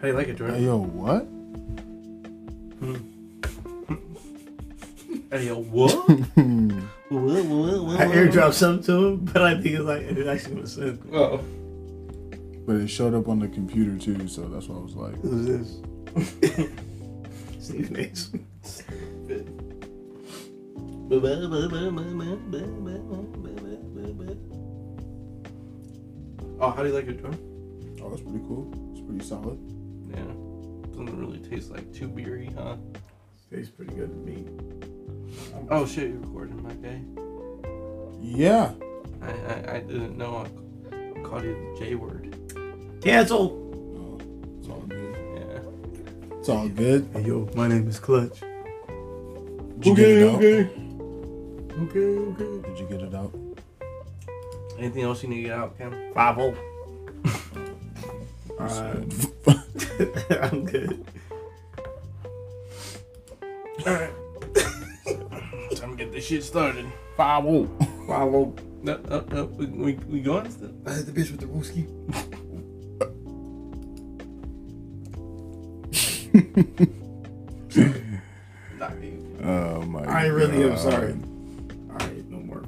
How do you like it, Hey, Jordan? yo, what? Hmm. Hey, yo, what? what, what, what, I airdropped something to him, but I think it's like it actually was sent. Oh. But it showed up on the computer too, so that's why I was like, Who's this? Steve Nace. Oh, how do you like it, Jordan? oh, that's pretty cool. It's pretty solid. Yeah. Doesn't really taste like too beery, huh? Tastes pretty good to me. Oh shit, you're recording, my guy. Yeah. I, I, I didn't know I called you the J word. Cancel. Oh, it's all good. Yeah. It's all good. Hey yo, my name is Clutch. Did you get it out? Okay, okay. Did you get it out? Anything else you need to get out, Cam? Five oh. Alright, I'm good. Alright. Time to get this shit started. Five oh. Five oh. No, no, no. We, we, we going still? I hit the bitch with the wooski. Oh my. I really am God. sorry. Alright, no more.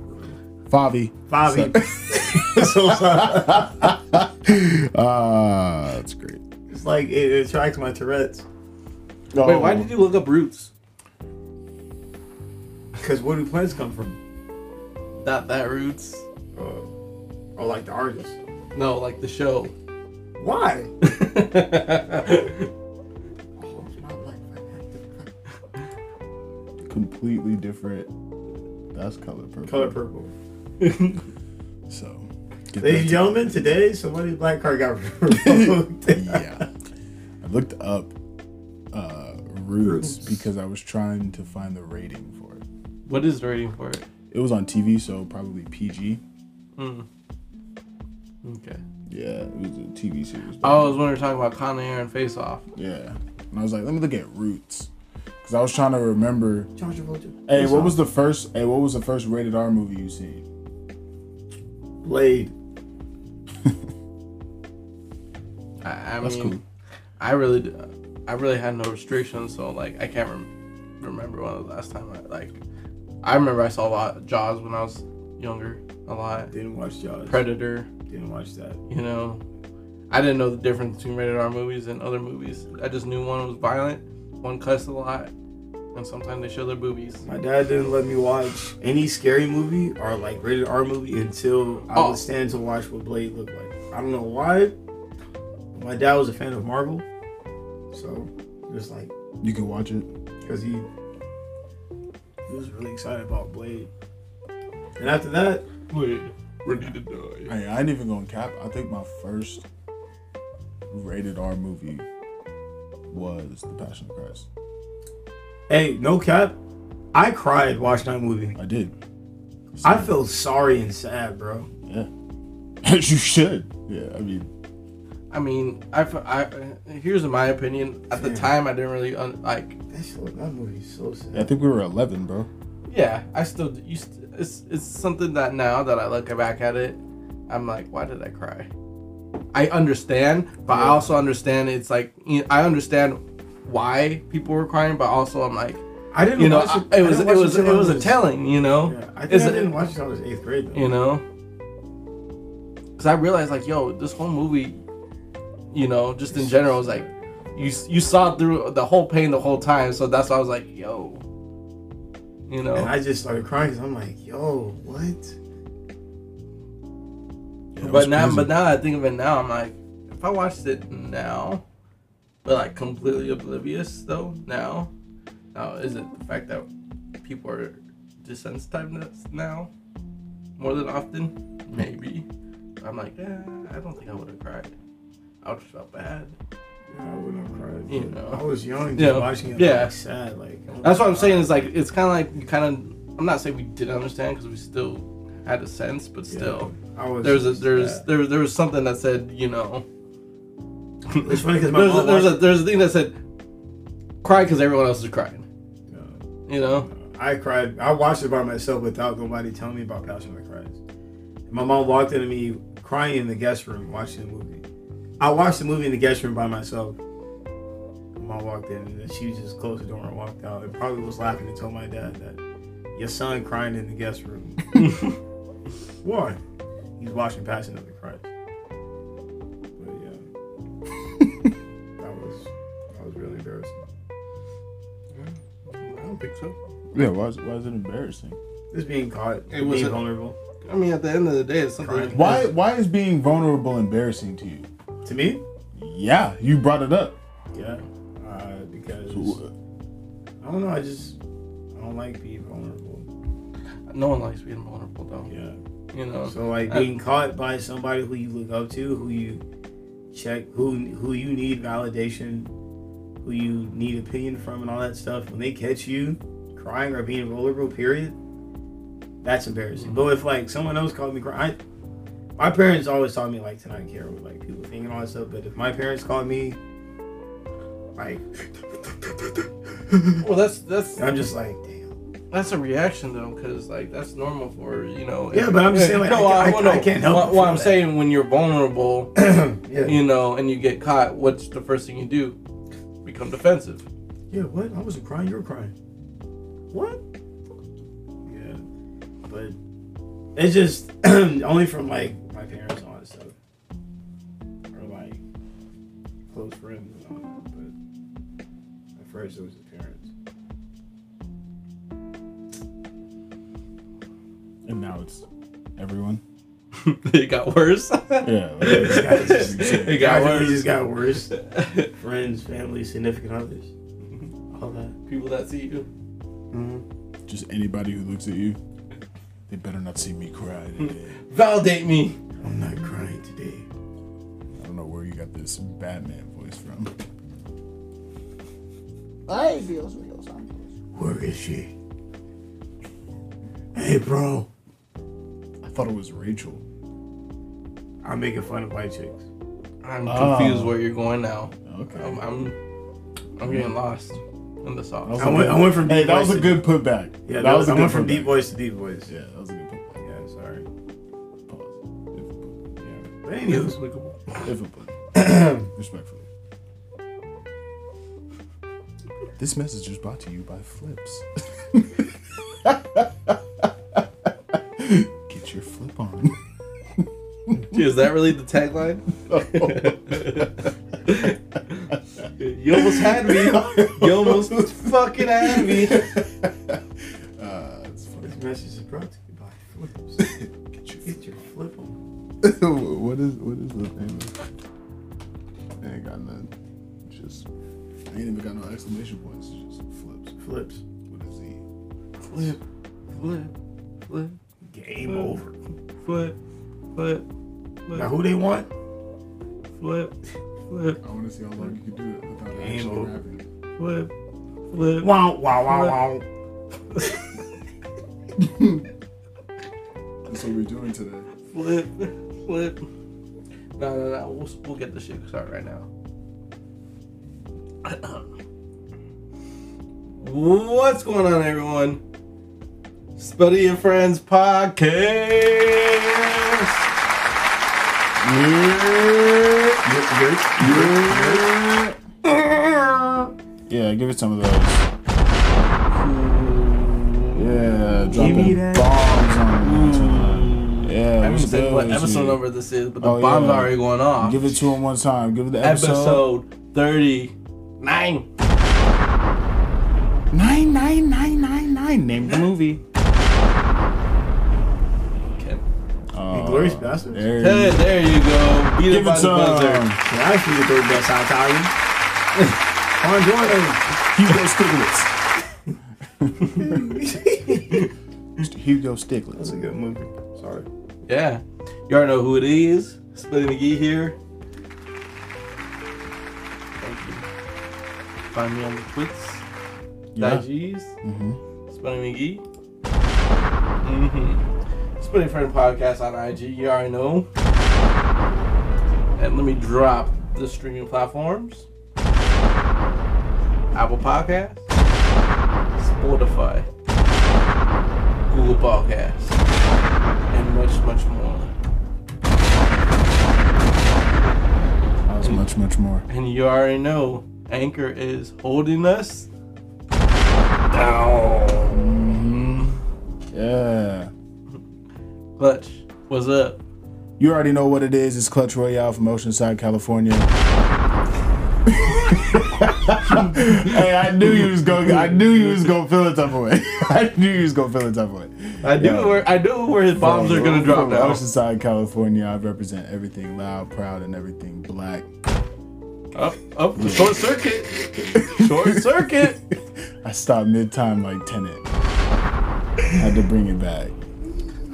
Favi. Bobby. so sorry. Ah, that's great. It's like it attracts my Tourette's. Wait, why did you look up roots? Because where do plants come from? Not that roots. Uh, or like the artist. No, like the show. Why? completely different? That's color purple. Color purple. So. Get Ladies and gentlemen, today somebody's black card got revoked. yeah. I looked up uh, Roots, Roots. because I was trying to find the rating for it. what is the rating for it? It was on TV, so probably PG. Mm. Okay. Yeah, it was a TV series. Oh, it was when we were talking about Con Air and Face Off. Yeah. And I was like, let me look at Roots. Because I was trying to remember. John Travolta. Hey, what was the first? Hey, what was the first rated R movie you seen? Blade? I, I That's mean, cool. I really, I really had no restrictions, so like I can't rem- remember when the last time I like. I remember I saw a lot of Jaws when I was younger, a lot. Didn't watch Jaws. Predator, Didn't watch that. you know. I didn't know the difference between rated R movies and other movies. I just knew one was violent, one cussed a lot, and sometimes they show their boobies. My dad didn't let me watch any scary movie or like rated R movie until I Oh. would stand to watch what Blade looked like. I don't know why. My dad was a fan of Marvel, so just like You can watch it. because he he was really excited about Blade. And after that, Wait, ready to die. Hey, I ain't even gonna cap. I think my first rated R movie was The Passion of Christ. Hey, no cap, I cried watching that movie. I did. I feel sorry and sad, bro. Yeah. As you should. Yeah, I mean, I mean, I, I here's my opinion. At the time, I didn't really un- like. That shit, that movie so sad. I think we were 11, bro. Yeah, I still used. It's it's something that now that I look back at it, I'm like, why did I cry? I understand, but I also understand it's like you know, I understand why people were crying, but also I'm like, I didn't you know, watch it. it was it was it I was a telling, you know, Yeah, I think I didn't watch it until I was eighth grade. Though. you know, because I realized like, yo, this whole movie, you know, just in general is like, you you saw through the whole pain the whole time, so that's why I was like, yo, you know. And I just started crying because I'm like, yo, what? Yeah, but now, crazy. but now I think of it now, I'm like, if I watched it now, but like completely oblivious though now, now is it the fact that people are desensitized now more than often? Maybe. I'm like, eh, I don't think I would have cried. I would have felt bad. Yeah, I wouldn't have cried. You know. I was young, Yeah, watching it. yeah. like, sad. Like That's what I'm saying. Is like it's kind of like you kind of. I'm not saying we didn't understand because we still had a sense, but Yeah, still, I was. there's a there's sad. there there was something that said you know. It's funny because my there's a, mom there's a there's a thing that said cry because everyone else is crying. You know. I cried. I watched it by myself without nobody telling me about Passion of the Christ. My mom walked into me crying in the guest room watching the movie. I watched the movie in the guest room by myself. mom walked in, and she just closed the door and walked out, and probably was laughing and told my dad that your son crying in the guest room. Why? He's watching Passion of the don't think so. Yeah, why is, why is it embarrassing? It's being caught, It being was vulnerable. I mean, at the end of the day, it's something. Right. Why why is being vulnerable embarrassing to you? To me, Yeah, you brought it up. yeah, uh, because So, I don't know. I just I don't like being vulnerable. No one likes being vulnerable, though. Yeah. You know. So like I- being caught by somebody who you look up to, who you check, who who you need validation, who you need opinion from, and all that stuff. When they catch you crying or being vulnerable, period, that's embarrassing. Mm-hmm. But if like someone else called me crying, my parents always taught me like to not care what like people think and all that stuff. But if my parents called me, like, Well, that's that's I'm just like, damn. that's a reaction though, because like that's normal for you know. Yeah, but I'm just saying, like, no, I can't- I- I can't help What, what I'm that. saying, when you're vulnerable, yeah. you know, and you get caught, what's the first thing you do? Become defensive. Yeah, what? I wasn't crying. You were crying. What? Yeah, but it's just only from like my parents and all that stuff, or like close friends and all that. But at first, it was the parents. and now it's everyone. it got worse. Yeah. It just, It got gradually worse. just got worse. friends, family, significant others, all that. People that see you. Mm-hmm. Just anybody who looks at you, they better not see me cry today. Validate me. I'm not crying today. I don't know where you got this Batman voice from. Ay, Dios mío, santos. Where is she? Hey, bro. I thought it was Rachel. I'm making fun of white chicks. I'm Oh. confused where you're going now. Okay. I'm I'm, I'm getting mm-hmm. lost in the sauce. I went, I went from Hey, deep that was a good putback. Yeah, that that was a I good went from deep voice to deep voice. Yeah, that was a good putback. Yeah, sorry. Pause. Yeah. But anyways, If a put. Respectfully. This message is brought to you by Flips. Is that really the tagline? you almost had me. You almost fucking had me. Uh, it's funny. this message is brought to you by Flips. Get your Get your flip on. what is what is the name? I ain't got none. Just I ain't even got no exclamation points. It's just flips Flips. What is he? Flip, flip, flip, Game over. flip, flip, Now flip, who they want? flip, flip, I want to see how long you can do it without Game actually over. rapping. flip, flip. Wow, wow, wow, wow. That's what we're doing today. Flip, flip. No, no, no. We'll, we'll get the shit started right now. What's going on, everyone? Spuddy and Friends podcast. Yeah, give it some of those. Yeah, dropping bombs on hmm. it. Yeah, I haven't said what episode number this is, but the Oh, bomb's yeah. already going off. Give it to him one time. Give it the episode. episode 39. Nine nine nine nine nine. Name the movie. Okay. Inglourious Basterds? There, Hey, there you go. Beat it Give by it the some. buzzer. Yeah, I actually the third best Italian. Come on, join us. Hugo Stiglitz. Mr. Hugo That's Stiglitz. a good movie. Sorry. Yeah. You already know who it is. Spuddy McGee here. Thank you. Find me on the twits. Yeah. IGs. Mm-hmm. Spuddy McGee. Mm-hmm. Spuddy Friend Podcast on IG. You already know. And let me drop the streaming platforms. Apple Podcast. Spotify. Google Podcast. And much, much more. That was much much more. And you already know Anchor is holding us. Down. Mm-hmm. Yeah. Clutch, what's up? You already know what it is. It's Clutch Royale from Oceanside, California. hey, I knew you was going. I knew you was going to feel the type of way. I knew you was going to feel the type of way. I knew Yeah. where I knew where his bombs are gonna drop From now. Oceanside, California. I represent everything loud, proud, and everything black. Up, up, the short circuit, short circuit. I stopped mid time like Tenet. Had to bring it back.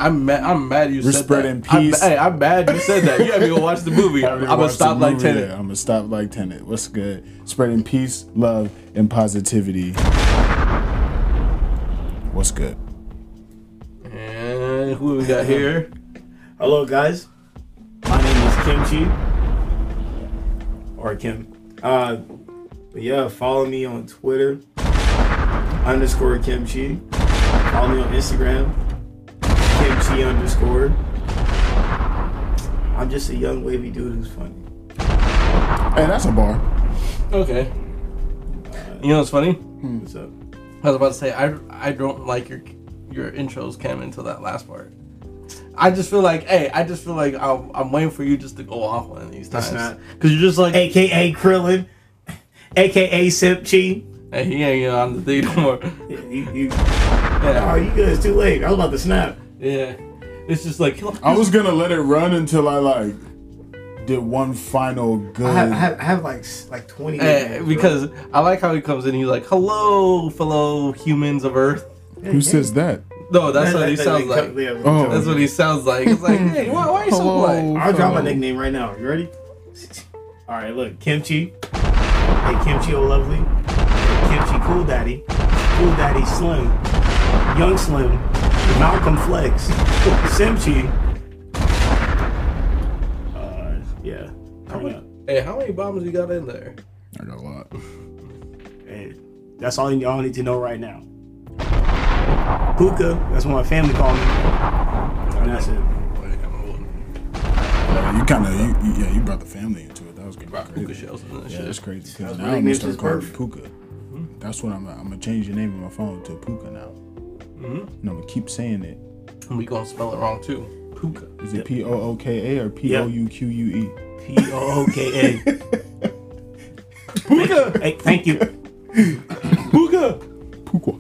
I'm mad. I'm mad you We're said spreading that. I'm- peace. hey, I'm mad you said that. You have to go watch the movie. I'm gonna stop like ten. I'm gonna stop like Tenet. What's good? Spreading peace, love, and positivity. What's good? And who we got here? Hello, guys. My name is Kimchi. Or Kim. Uh, but yeah, follow me on Twitter. Underscore Kimchi. Follow me on Instagram. Kimchi underscore. I'm just a young wavy dude who's funny. Hey, that's a bar. Okay. You know what's funny? Hmm. What's up? I was about to say I I don't like your your intros Cam until that last part. I just feel like hey I just feel like I'm, I'm waiting for you just to go off one of these That's times not- because you're just like. AKA Krillin. AKA Sipchi. he ain't on the thing no more. Yeah, you, you, oh, you good? It's too late. I was about to snap. Yeah. It's just like I was gonna let it run until I like did one final good. I have, I have, I have like like 20 eh, names, bro. because I like how he comes in. He's like, "Hello, fellow humans of Earth." Who says that? No, that's what he sounds like. Oh. That's what he sounds like. It's like, hey, why, why are you so Hello. polite? I'll drop my nickname right now. You ready? All right, look, Kimchi. Hey, Kimchi, oh lovely. Hey, Kimchi, cool daddy. Cool daddy, Slim. Young Slim. Malcolm Flex. Simchi. Uh, yeah. Turn up. Hey, how many bombs you got in there? I got a lot. Hey, that's all y'all need to know right now. Puka. That's what my family call me. And that's it. Yeah, you kind of, you, you- yeah, you brought the family into it. That was good. Rock puka shells and that Yeah, shit. that's crazy. 'cause That's now I'm gonna nickname start calling you birth. Puka. That's what I'm. I'm gonna change the name on my phone to Puka now. Mhm. And I'm gonna keep saying it. And we gonna spell it wrong too. Puka. Is it P O O K A or P O U Q U E? P O O K A. Puka. Hey, thank you. Puka. Puka.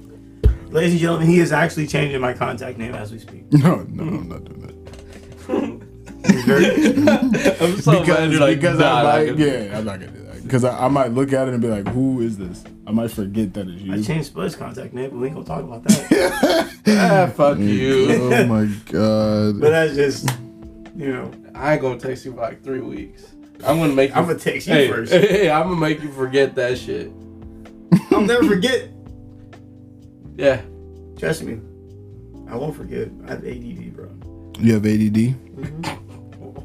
Ladies and gentlemen, he is actually changing my contact name as we speak. No, no, I'm not doing that. He's I'm so mad you're like, because nah, I nah, might, nah. yeah, I'm not gonna do that. Because I, I might look at it and be like, who is this? I might forget that it's you. I changed Spud's contact name, but we ain't gonna talk about that. Ah, fuck you. oh my god. but that's just, you know, I ain't gonna text you for like three weeks. I'm gonna make you. I'm gonna text you hey, first. Hey, I'm gonna make you forget that shit. I'll never forget. Yeah. Trust me, I won't forget. I have ADD, bro. You have ADD?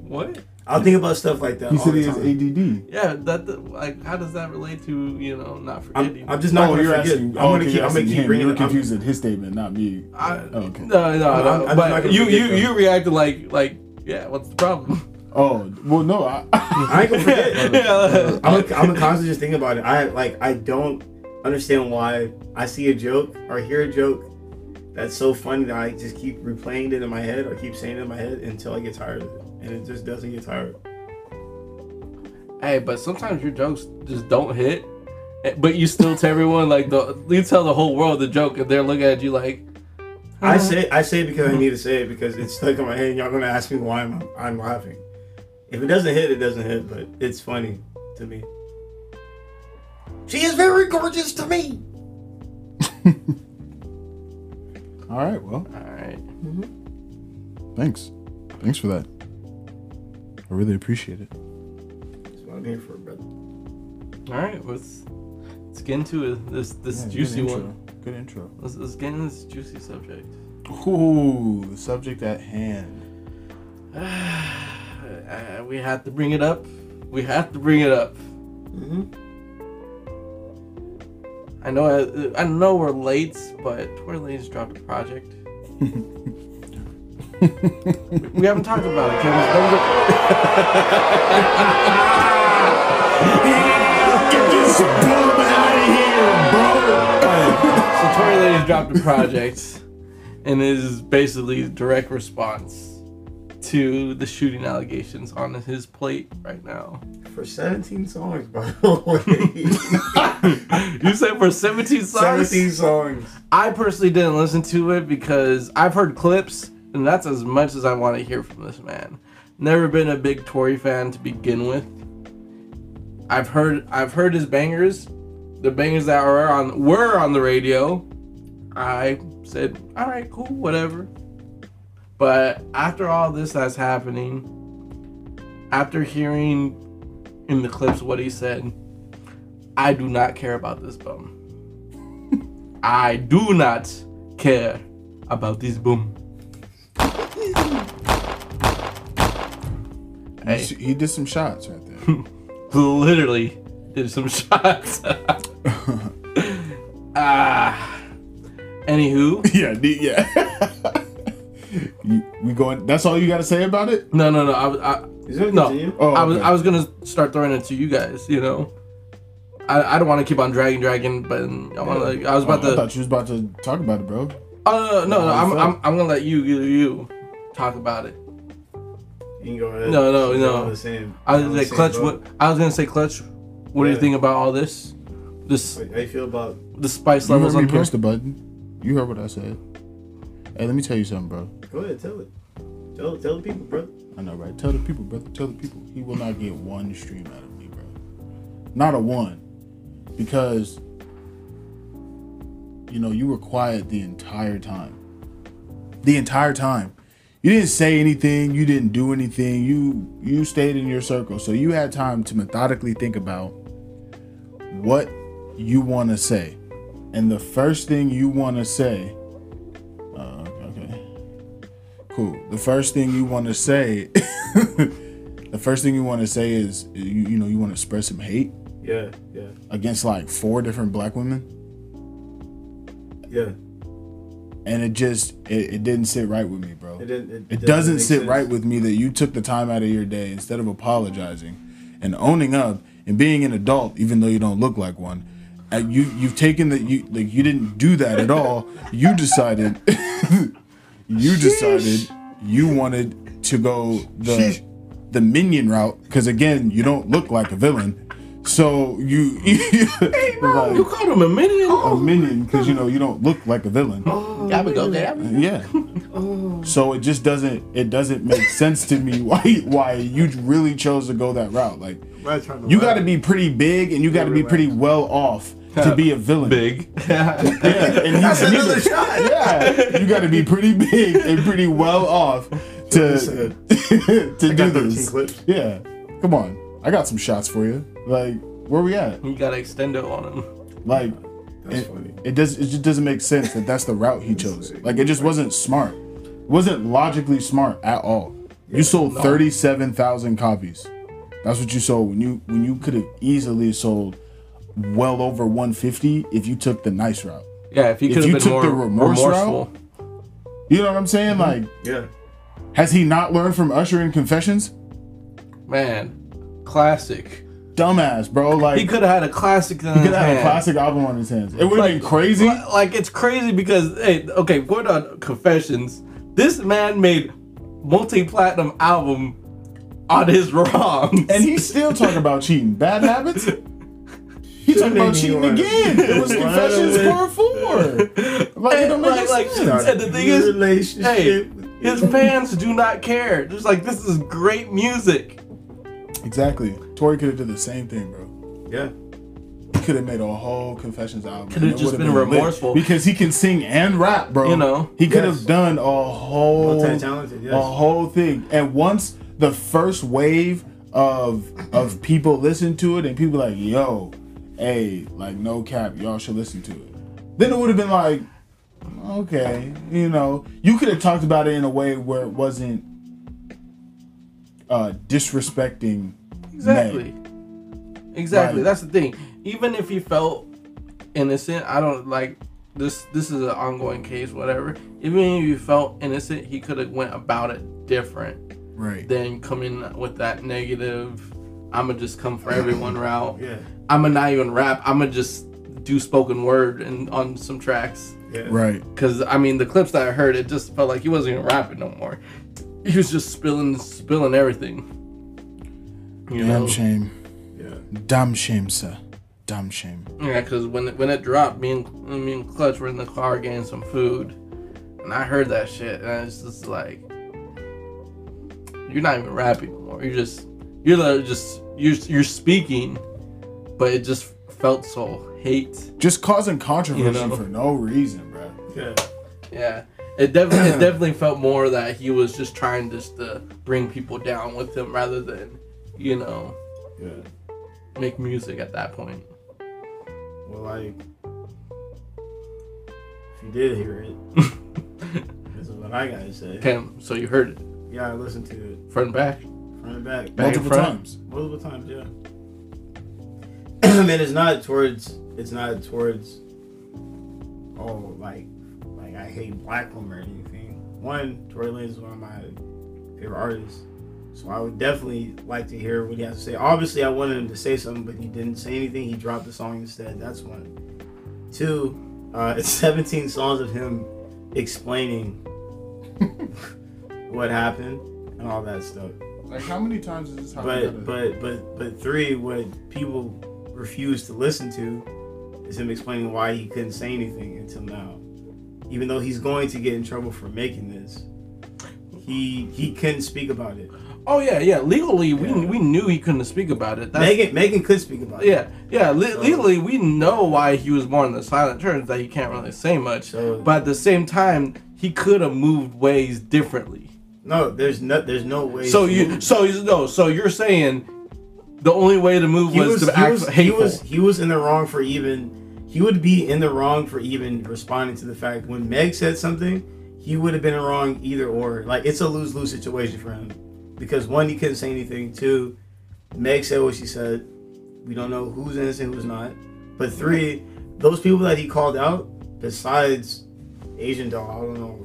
What? I'll think about stuff like that. He all said he has. ADD. Yeah, that like how does that relate to you know not I'm, forgetting? I'm just not oh, gonna you're forget. asking. I'm oh, gonna okay, keep. I'm gonna keep him. bringing You were it. I'm- at his statement, not me. I, Oh, okay. No, no, no. I'm- I'm but gonna you, you, though. you reacted like, like, yeah. What's the problem? Oh, well, no. I, I ain't gonna forget. yeah. I'm, a, I'm a constantly just thinking about it. I like I don't understand why I see a joke or hear a joke that's so funny that I just keep replaying it in my head or keep saying it in my head until I get tired of it, and it just doesn't get tired. Hey, but sometimes your jokes just don't hit, eh, but you still tell everyone like the you tell the whole world the joke, and they're looking at you like, I say I say it because I need to say it because it's stuck in my head. and Y'all gonna ask me why I'm I'm laughing. If it doesn't hit, it doesn't hit, but it's funny to me. She is very gorgeous to me. all right, well, all right, thanks. Thanks for that. I really appreciate it. That's what I'm here for, brother. all right. Let's let's get into it. This this Yeah, juicy intro. one. Good intro. Let's, let's get into this juicy subject. Ooh, the subject at hand. Uh, we had to bring it up. We have to bring it up. Mm-hmm. I know. I, I know we're late, but Tory Lanez dropped a project. we haven't talked about it. Kevin. That was Get this bum out of here, bro. So Tory Lanez dropped a project, and it is basically direct response to the shooting allegations on his plate right now. For 17 songs, by the way. you said for 17 songs? 17 songs. I personally didn't listen to it because I've heard clips, and that's as much as I want to hear from this man. Never been a big Tory fan to begin with. I've heard I've heard his bangers, the bangers that were on were on the radio. I said, all right, cool, whatever. But after all this that's happening, after hearing in the clips what he said, I do not care about this bum. I do not care about this boom. Hey, He did some shots right there. literally did some shots. ah. Anywho, yeah, the- yeah. You- we going? That's all you got to say about it? no, no, no. I, was- I, Is it no. continue? Oh, I was, okay. I was gonna start throwing it to you guys. You know, I, I don't want to keep on dragging, dragging, but I want to. Like, I was about Oh, I to. thought you was about to talk about it, bro. Oh no, no, no. How I'm, I'm. I'm gonna let you, you, you talk about it. You can go ahead. No, no, no. the same- I was on gonna say, Clutch. boat. What I was gonna say, Clutch. What do you think about all this? This How you feel about the spice You levels heard me on here. press the button. You heard what I said. Hey, let me tell you something, bro. Go ahead, tell it. Tell, tell the people, bro. I know, right? Tell the people, brother. Tell the people. He will not get one stream out of me, bro. Not a one. Because, you know, you were quiet the entire time. The entire time. You didn't say anything. You didn't do anything. You you stayed in your circle. So you had time to methodically think about what you want to say. And the first thing you want to say, uh, okay, cool. The first thing you want to say, the first thing you want to say is, you, you know, you want to express some hate Yeah, yeah, against like four different black women, yeah. And it just it, it didn't sit right with me, bro. It, didn't, It doesn't make sit sense. right with me that you took the time out of your day instead of apologizing and owning up and being an adult, even though you don't look like one. Uh, you you've taken that you like you didn't do that at all. You decided you decided you wanted to go the the minion route because again you don't look like a villain. So you, You called him a minion? Oh, a minion because you know you don't look like a villain. Oh, Gabba go, Gabba. Yeah. So it just doesn't it doesn't make sense to me why why you really chose to go that route. Like you got to be pretty big and you got to be pretty well off to be a villain. Big. Yeah, and he's That's another neither. shot. Yeah, you got to be pretty big and pretty well off to to do got this. clips. Yeah, come on. I got some shots for you. Like where we at? You gotta extend it on him. Like That's it, funny. it does it just doesn't make sense that that's the route he chose. Like it just wasn't smart. It wasn't logically smart at all. You sold thirty seven thousand copies. That's what you sold when you when you could have easily sold well over one fifty if you took the nice route. Yeah, if he could you have been took more the remorse remorseful. You know what I'm saying? Mm-hmm. Like, Yeah. has he not learned from Usher in Confessions? Man, classic. Dumbass, bro. Like He could have had a classic in he could have had a classic album on his hands. It would have Like- been crazy. Li- Like it's crazy because hey, okay, going on confessions, this man made multi-platinum album on his wrongs. And he's still talking about cheating. Bad habits? He talking about cheating again. It was Confessions Part 4. Like, it don't make like, like, sense. and the thing is, hey, his fans do not care. Just like this is great music. Exactly. Tory could have did the same thing, bro. yeah. He could have made a whole Confessions album. Could have just would've been lit. remorseful. Because he can sing and rap, bro. You know. He could Yes. have done a whole yes. a whole thing. And once the first wave of of people listen to it and people like, yo, hey, like no cap, y'all should listen to it. Then it would have been like, okay, you know, you could have talked about it in a way where it wasn't uh disrespecting Exactly. Meg. Exactly. Right. That's the thing. Even if he felt innocent, I don't like this. This is an ongoing case, whatever. Even if he felt innocent, he could have went about it different Right. than coming with that negative I'ma just come for everyone route. Yeah. I'ma not even rap. I'ma just do spoken word and on some tracks. Yeah. Right. Cause I mean the clips that I heard, it just felt like he wasn't even rapping no more. He was just spilling spilling everything. You Damn know? shame. Yeah. Damn shame, sir. Damn shame. Yeah, cause when it, when it dropped, me and me and Clutch were in the car getting some food, and I heard that shit, and it's just like, you're not even rapping anymore. You're just you're literally just you're you're speaking, but it just felt so hate. Just causing controversy You know? for no reason, bro. Yeah. Yeah, it definitely it definitely felt more that he was just trying just to bring people down with him rather than, you know, Yeah. make music at that point. Well, like, if you did hear it, this is what I gotta say. Okay, so you heard it Yeah, I listened to it front and back. front and back, Back Multiple front. times. multiple times. Yeah. I mean, it's not towards. It's not towards. Oh, like, like I hate black women or anything. One, Tory Lanez is one of my favorite artists, so I would definitely like to hear what he has to say. Obviously, I wanted him to say something, but he didn't say anything. He dropped the song instead. That's one. Two, uh, it's 17 songs of him explaining what happened and all that stuff. Like, how many times is this But but but but three, what people refuse to listen to is him explaining why he couldn't say anything until now. Even though he's going to get in trouble for making this, he he couldn't speak about it. Oh yeah, yeah. Legally, we Yeah. we knew he couldn't speak about it. That's, Megan Megan could speak about it. Yeah, yeah. Le- So- legally, we know why he was born in the silent terms that he can't really say much. So But at the same time, he could have moved ways differently. no, there's no there's no way. So you, move. so you no, so you're saying the only way to move was, was, to he act was, he was he was in the wrong for even he would be in the wrong for even responding to the fact when Meg said something, he would have been wrong either or. Like it's a lose lose situation for him because one he couldn't say anything. Two, Meg said what she said. We don't know who's innocent, who's not. But three, those people that he called out, besides Asian doll, I don't know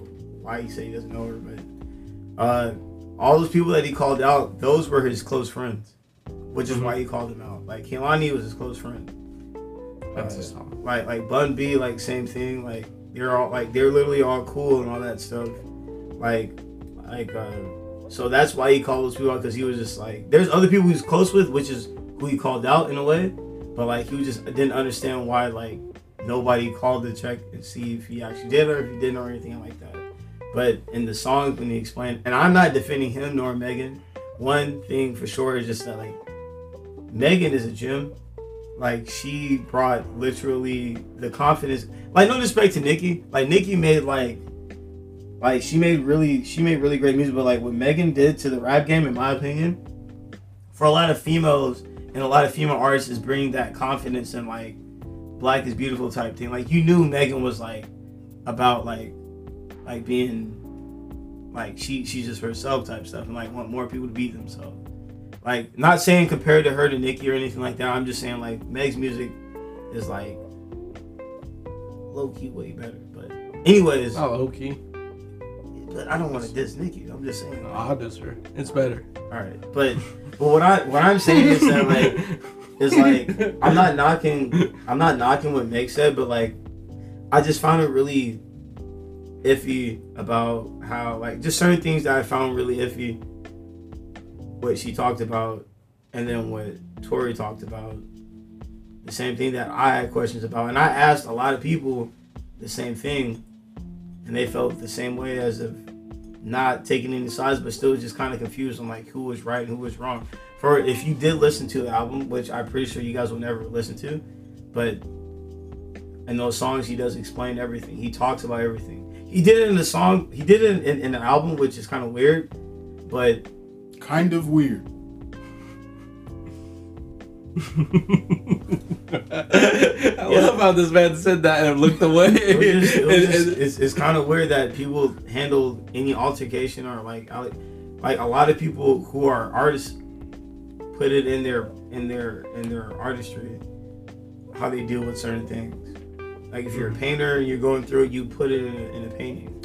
why he said he doesn't know her, but uh, all those people that he called out, those were his close friends which is why he called them out. Like Kehlani was his close friend. That's his song. Like like Bun B, like same thing. Like they're all like they're literally all cool and all that stuff. Like like uh, so that's why he called those people out because he was just like there's other people he's close with, which is who he called out in a way. But like he just didn't understand why like nobody called to check and see if he actually did or if he didn't or anything like that. But in the songs when he explained, and I'm not defending him nor Megan. One thing for sure is just that like Megan is a gem. Like she brought literally the confidence. Like no disrespect to Nicki. Like Nicki made like like she made really she made really great music, but like what Megan did to the rap game, in my opinion, for a lot of females and a lot of female artists is bringing that confidence and like black is beautiful type thing. Like you knew Megan was like about like like being like she she's just herself type stuff and like want more people to be themselves. Like not saying compared to her to Nicki or anything like that. I'm just saying like Meg's music is like low key way better. But anyways, oh, Not low key. but I don't want to diss Nicki. I'm just saying. No, I'll diss her. It's better. All right, but but what I what I'm saying is that like is like I'm not knocking I'm not knocking what Meg said, but like I just found it really iffy about how like just certain things that I found really iffy. What she talked about, and then what Tory talked about. The same thing that I had questions about, and I asked a lot of people the same thing, and they felt the same way as if not taking any sides, but still just kind of confused on like who was right and who was wrong. For if you did listen to the album, which I'm pretty sure you guys will never listen to, but in those songs he does explain everything. He talks about everything. He did it in the song. He did it in, in the album, which is kind of weird, but Kind of weird. I love how this man said that and looked away. it was just, it And- just- and- it's, it's kind of weird that people handle any altercation or like like like a lot of people who are artists put it in their in their in their artistry how they deal with certain things. Like if you're a painter and you're going through it, you put it in a, in a painting.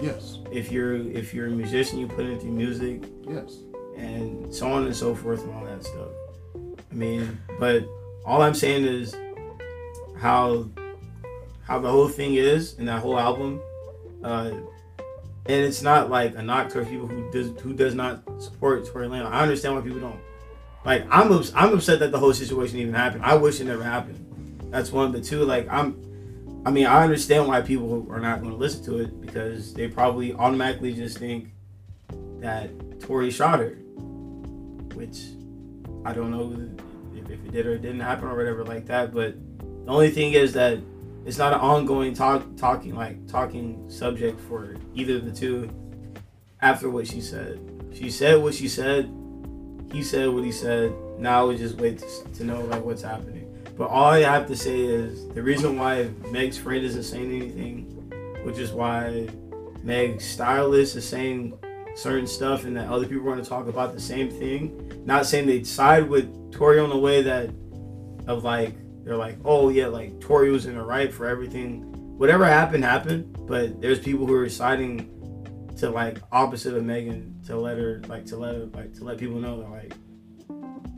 Yes. If you're if you're a musician, you put it through music. Yes. and so on and so forth and all that stuff. I mean, but all I'm saying is how how the whole thing is in that whole album, uh, and it's not like a knock towards people who does who does not support Tory Lanez. I understand why people don't. Like I'm I'm upset that the whole situation even happened. I wish it never happened. That's one. But two, like I'm. I mean, I understand why people are not going to listen to it because they probably automatically just think that Tory shot her, which I don't know if, if it did or it didn't happen or whatever like that. But the only thing is that it's not an ongoing talk, talking like talking subject for either of the two. After what she said, she said what she said. He said what he said. Now we just wait to, to know like what's happening. But all I have to say is the reason why Meg's friend isn't saying anything, which is why Meg's stylist is saying certain stuff and that other people are going to talk about the same thing. Not saying they side with Tory on the way that of like they're like, oh yeah, like Tory was in the right for everything. Whatever happened happened, but there's people who are siding to like opposite of Megan to let her like to let her like to let people know that like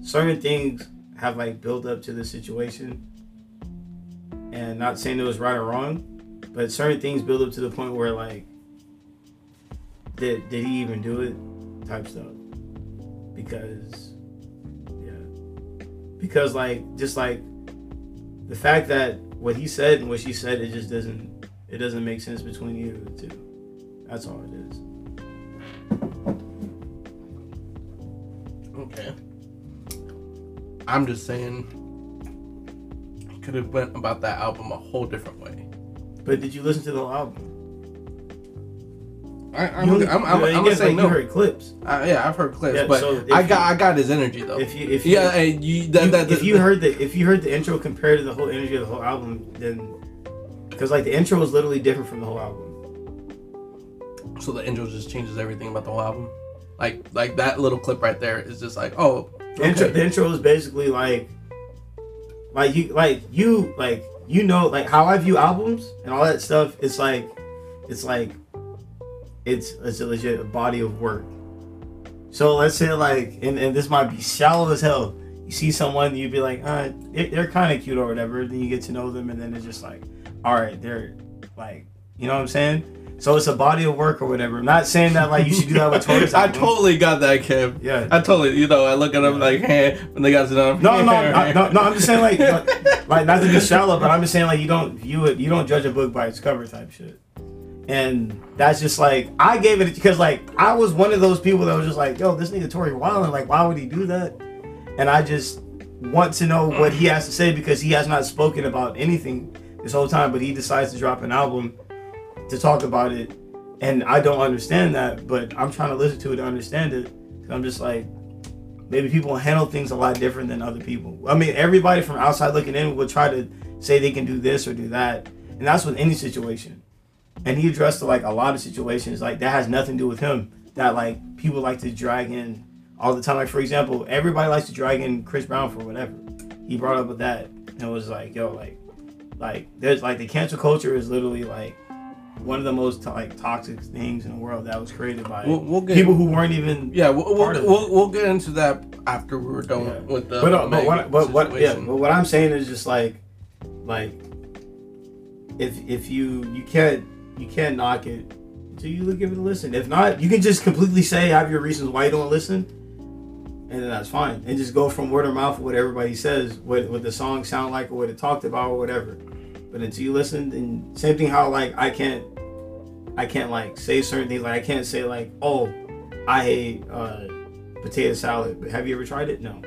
certain things have like built up to this situation. And not saying it was right or wrong, but certain things build up to the point where like did did he even do it? Type stuff. Because yeah. Because like just like the fact that what he said and what she said it just doesn't it doesn't make sense between you the two. That's all it is. Okay. I'm just saying, could have went about that album a whole different way. but did you listen to the whole album I, I'm, You- I'm, I'm, you I'm, gonna guess, say like, no. you heard clips Uh, yeah, I've heard clips, Yeah, but so I you- got I got his energy though. if you if you yeah, and you that, you- that, if you heard the if you heard the intro compared to the whole energy of the whole album then because like the intro is literally different from the whole album so the intro just changes everything about the whole album. Like like that little clip right there is just like oh The intro, the intro is basically like, like you, like you, like you know, like how I view albums and all that stuff. It's like, it's like, it's it's a legit body of work. So let's say like, and, and this might be shallow as hell. You see someone, you'd be like, uh, they're kind of cute or whatever. Then you get to know them, and then it's just like, all right, they're like, you know what I'm saying? So it's a body of work or whatever. I'm not saying that like you should do that with Tory's I totally got that, Kim. Yeah. I totally, you know, I look at them like, hey, when they got to them. No, no, I- no, no. I'm just saying, like, like, not to be shallow, but I'm just saying, like, you don't view it, you don't judge a book by its cover, type shit. And that's just like, I gave it because, like, I was one of those people that was just like, yo, this nigga Tory Wildin, like, why would he do that? And I just want to know what he has to say because he has not spoken about anything this whole time, but he decides to drop an album to talk about it, and I don't understand that, but I'm trying to listen to it to understand it. And I'm just like, maybe people handle things a lot different than other people. I mean, everybody from outside looking in would try to say they can do this or do that, and that's with any situation. And he addressed like a lot of situations like that has nothing to do with him. That like people like to drag in all the time. Like for example, everybody likes to drag in Chris Brown for whatever. He brought up with that, and was like, yo, like, like there's like the cancel culture is literally like one of the most like toxic things in the world that was created by We'll- we'll get- people who weren't even Yeah, we'll, we'll, well, we'll get into that after we're done Yeah. with the. but, uh, but what, but what, yeah, but what I'm saying is just like, like, if if you you can't you can't knock it until you give it a listen. If not, you can just completely say have your reasons why you don't listen, and then that's fine. And just go from word of mouth what everybody says, what what the song sound like or what it talked about or whatever. But until you listen, and same thing how like I can't I can't like say certain things like I can't say like oh I hate uh, potato salad. But have you ever tried it? No.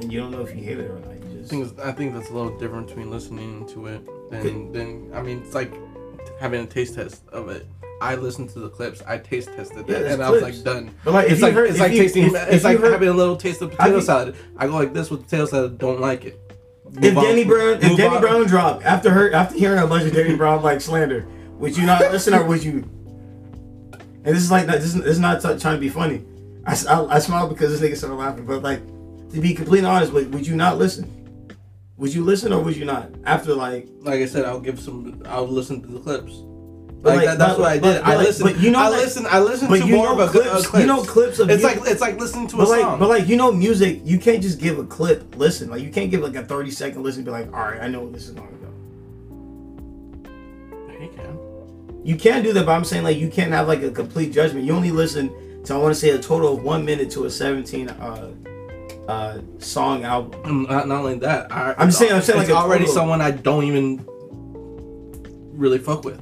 And you don't know if you hate it or not. You I think, I think that's a little different between listening to it than, than I mean, it's like having a taste test of it. I listened to the clips, I taste tested Yeah, and I was like done. But like It's like heard, it's like you- tasting. if- if it's you like heard- having a little taste of potato you- salad. I go like this with potato salad. Don't like it. If. Danny Brown if Danny on. Brown dropped after her after hearing a bunch of Danny Brown like slander, would you not listen or would you? And this is like this is, this is not t- trying to be funny. I I smile because this nigga started laughing, but like to be completely honest, would, would you not listen? Would you listen or would you not? After like like I said, I'll give some. I'll listen to the clips. But Like, like- that, that's but- what I did. but I listened. but you know I that- listen. I listened to more of a clips- clips. you know clips of It's mu- like it's like listening to a like, song. but like you know, music you can't just give a clip listen. Like you can't give like a thirty second listen. and Be like, all right, I know this is gonna go. you can. You can do that, but I'm saying like you can't have like a complete judgment. You only listen to I want to say a total of one minute to a seventeen uh uh song album. Not, not only that, I, I'm saying- I'm saying it's like already total- someone I don't even really fuck with.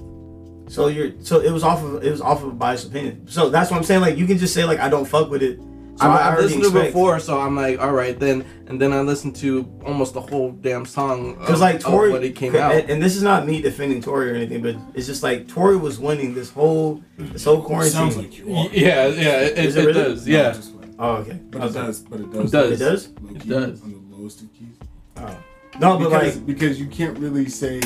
So you're so it was off of it was off of a biased opinion. So that's what I'm saying. Like you can just say like I don't fuck with it. So I, I I've already listened to it before, so I'm like, all right, then. And then I listened to almost the whole damn song Because of, like of Tory, when it came and, out. and this is not me defending Tory or anything, but it's just like Tory was winning this whole this whole quarantine. Sounds like you are. yeah, yeah, it, Is it, it really? does. No, Yeah, I'm just playing. Oh, okay. But I it does. But it does. It does. It does. Low It key, does. On the lowest of keys. Oh. No, but Because, like because you can't really say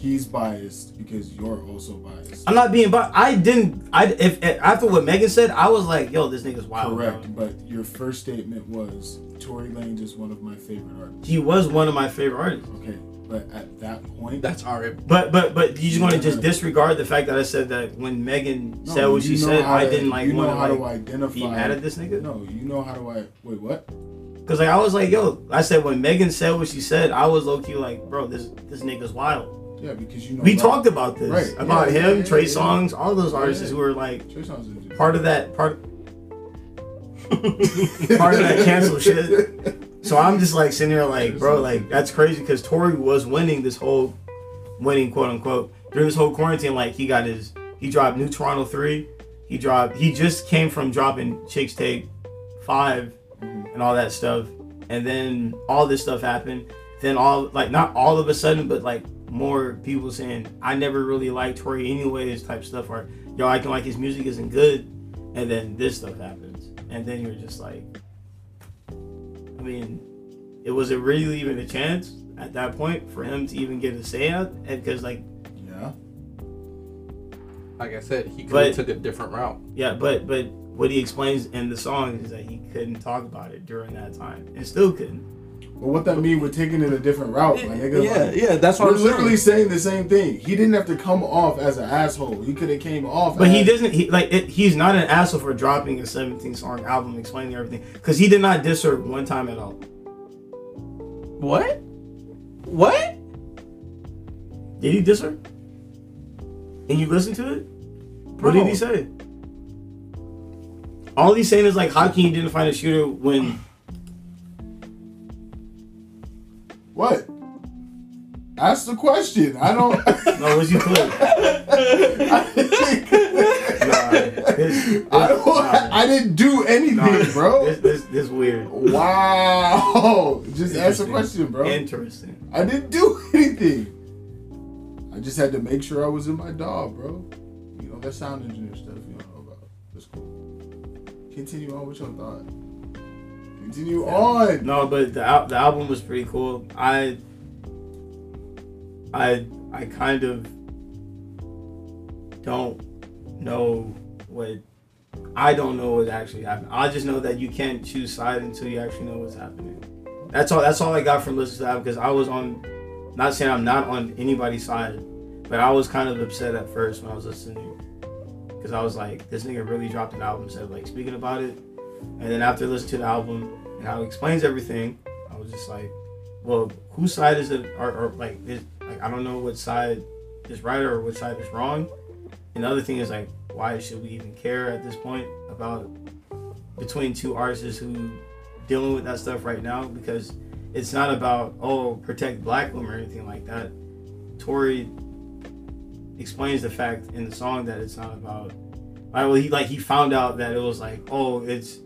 he's biased because you're also biased. I'm not being, but I didn't. I if, if after what Megan said, I was like, yo, this nigga's wild. bro. Correct. But your first statement was Tory Lanez is one of my favorite artists. He was one of my favorite artists. Okay. But at that point, that's alright. But but but you just want to just disregard the fact that I said that when Megan No, said what she said, I to- didn't like You know how to to like identify. be mad at this nigga. No, you know how do I wait? What? Cause like I was like, yo, I said when Megan said what she said, I was low key like, bro, this this nigga's wild. Yeah, because you know We talked about this Right, about yeah, him, yeah, Trey Songz, all those artists who were like Trey Songz is a- part of that part part of that cancel shit. So I'm just like sitting there like, bro, like that's crazy because Tory was winning this whole winning quote unquote during this whole quarantine. Like he got his he dropped New Toronto three. He dropped he just came from dropping Chixtape five mm-hmm. and all that stuff. And then all this stuff happened. Then all like not all of a sudden, but like more people saying I never really liked Tory anyways type stuff or yo I can like his music isn't good and then this stuff happens. And then you're just like I mean, it was it really even a chance at that point for him to even get a say out? Because like Yeah. Like I said, he could have took a different route. yeah, but but what he explains in the song is that he couldn't talk about it during that time and still couldn't. But what that mean? We're taking it a different route, my nigga. yeah, Like, yeah, that's what We're I'm literally saying. saying the same thing. He didn't have to come off as an asshole. He could have came off. But he as- doesn't. He like it, he's not an asshole for dropping a 17 song album explaining everything because he did not diss her one time at all. What? What? Did he diss her? And you listen to it? What did he say? All he's saying is like, how can you identify the shooter when What? Ask the question. I don't. no, was you clear? Nah, this, this, I don't. nah, I didn't do anything, nah, bro. This, this, this weird. Wow. Just ask the question, bro. Interesting. I didn't do anything. I just had to make sure I was in my dog, bro. You know that sound engineer stuff you don't know about. That's cool. Continue on with your thought. Continue on. No, but the al- the album was pretty cool. I I I kind of don't know what I don't know what actually happened. I just know that you can't choose side until you actually know what's happening. That's all. That's all I got from listening to that because I was on. Not saying I'm not on anybody's side, but I was kind of upset at first when I was listening because I was like, this nigga really dropped an album instead of like speaking about it. And then after listening to the album and how he explains everything, I was just like, well, whose side is it? Or, or like, like I don't know what side is right or what side is wrong. And the other thing is like, why should we even care at this point about between two artists who dealing with that stuff right now? Because it's not about oh protect black women or anything like that. Tory explains the fact in the song that it's not about. Like, well, he like he found out that it was like oh it's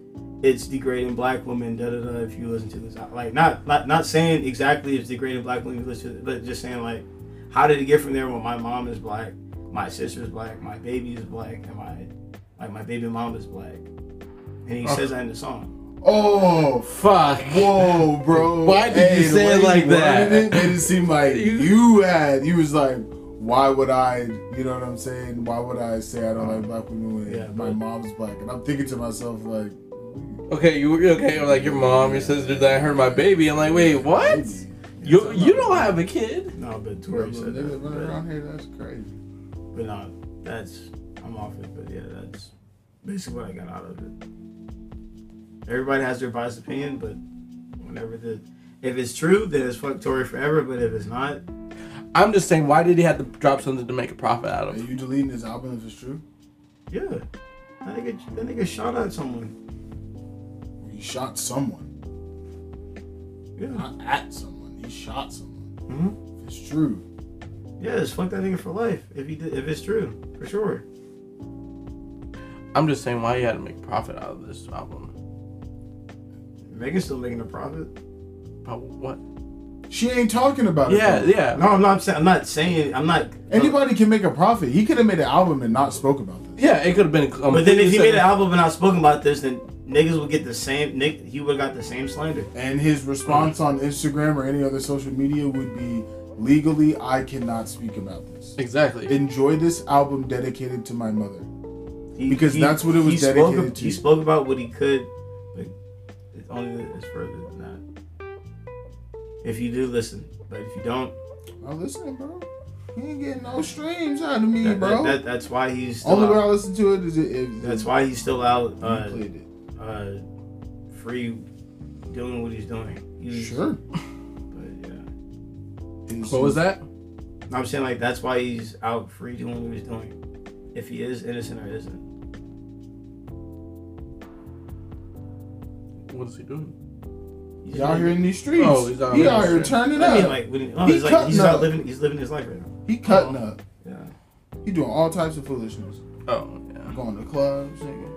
it's degrading black women da da da if you listen to this like not not not saying exactly it's degrading black women listen it, but just saying like how did it get from there when my mom is black my sister's black my baby is black and my like my baby mom is black and he oh. says that in the song Oh, Fuck. whoa, bro. Why did you say it like that? It, made it seem like You- you had. You was like, why would I? You know what I'm saying? Why would I say I don't like black women when Yeah, my but- mom's black? And I'm thinking to myself like, Okay, you okay? Or like your mom, your sister that hurt my baby. I'm like, wait, what? baby. You you don't have a kid? no but Bro, Tory but said that niggas running but, around here, that's crazy. but no that's I'm off it. But yeah, that's basically what I got out of it. Everybody has their biased opinion, but whenever the if it's true, then it's fuck Tory forever. But if it's not, I'm just saying, why did he have to drop something to make a profit out of? Are you deleting his album if it's true? yeah, that nigga, that nigga shot at someone. He shot someone. Yeah, Not at someone. He shot someone. hmm If it's true. yeah, just fuck that nigga for life. If he did, if it's true, for sure. I'm just saying, why he had to make profit out of this album? Megan's still making a profit. But what? She ain't talking about it. Yeah, though. yeah. No, I'm not saying. I'm not saying. I'm not. Anybody can make a profit. He could have made an album and not spoke about this. Yeah, it could have been. But then if he made an album and not spoken about this, then niggas would get the same. Nick, he would have got the same slander. And his response on Instagram or any other social media would be legally, I cannot speak about this. exactly. Enjoy this album dedicated to my mother. He, Because that's what it was he spoke, dedicated to. He spoke about what he could, but it's only it's further than that. If you do listen, but if you don't, I listen, bro. He ain't getting no streams out of me, that, bro. that, that- that's why he's still Only way I listen to it is if That's why he's still out, you uh, played it. Uh, free, doing what he's doing. He's, Sure. But yeah, His- what was that? I'm saying like that's why he's out free doing what he's doing. If he is innocent or isn't. What is he doing? He's He out here in these streets. Oh, he's out he here. out here turning I mean, up. like, when he, oh, He he's like cutting he's out up. living. He's living his life right now. he cutting up. Yeah. He doing all types of foolishness. Oh yeah. Going to clubs, nigga.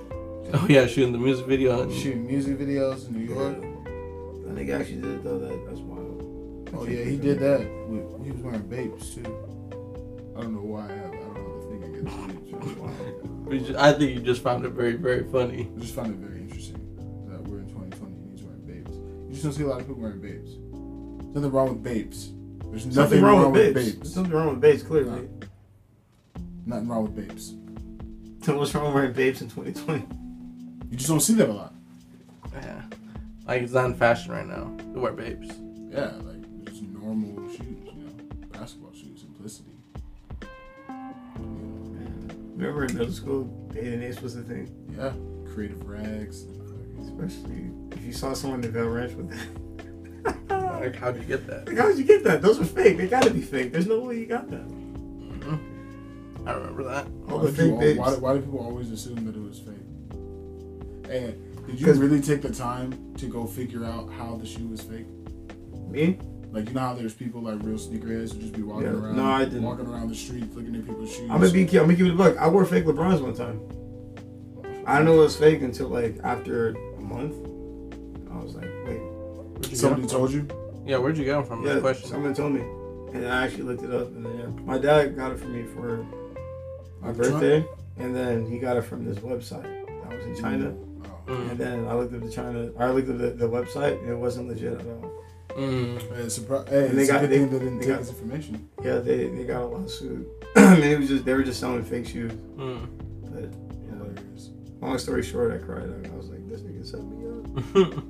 Oh yeah, shooting the music video. And, shooting music videos in New York. That nigga actually did it though. That that's wild. Oh yeah, he did that. With, he was wearing Bapes too. I don't know why I have. I don't know the thing against Bapes. We ju- I think you just found it very, very funny. I just find it very interesting that we're in 2020 and he's wearing Bapes. You just don't see a lot of people wearing Bapes. There's nothing wrong with Bapes. There's nothing, Something wrong, with Bapes. There's something wrong with Bapes. Clearly. Nothing wrong with Bapes. So what's wrong with wearing Bapes in 2020? You just don't see them a lot. Yeah, like it's not in fashion right now to wear Bapes. Yeah, like just normal shoes, you know, basketball shoes, simplicity. Remember in middle school, bathing apes was the thing. Yeah, creative rags. Especially if you saw someone in Bell Ranch with that. Like, how'd you get that? Like, how did you get that? Those are fake. They gotta be fake. There's no way you got that. Mm-hmm. I remember that. All Why the fake people, Bapes. why, why do people always assume that it was fake? And did you 'Cause- really take the time to go figure out how the shoe was fake? Me? Like you know how there's people like real sneakerheads who just be walking Yeah. around, No, I didn't. walking around the streets looking at people's shoes. I'm gonna be. I'm gonna give you the book. I wore fake LeBrons one time. I didn't know it was fake until like after a month. I was like, wait. You Somebody told you. Yeah, where'd you get them from? Yeah, That question. someone told me, and I actually looked it up. And then yeah, my dad got it for me for my birthday, and then he got it from this website that was in China. Mm. And then I looked up the China. I looked up the, the website, and it wasn't legit at all. Mm. Hey, it's, surpri- hey, And they it's got- they- they didn't they take got- his information. Yeah, they, they got a lawsuit. I mean, it was just they were just selling fake shoes. Mm. But you know, long story short, I cried. I was like, this nigga set me up.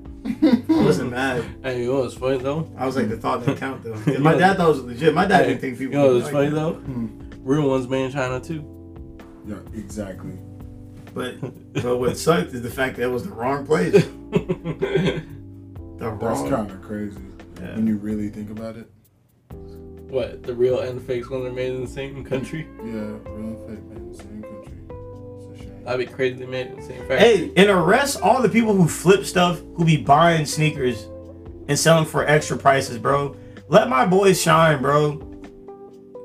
I wasn't mad. hey, you know what's funny though? I was like, the thought didn't count though. 'Cause my dad thought it was legit. My dad Hey, didn't think people. You know what's like funny that. though? Hmm. Real ones made in China too. Yeah, exactly. But but what sucked is the fact that it was the wrong place. The That's wrong. kind of crazy Yeah. when you really think about it. what? The real and fakes when they're made in the same country? Yeah, real and fake made in the same country. It's a shame. That'd be crazy. to make in the same factory. Hey, and arrest all the people who flip stuff, who be buying sneakers and selling for extra prices, bro. Let my boys shine, bro.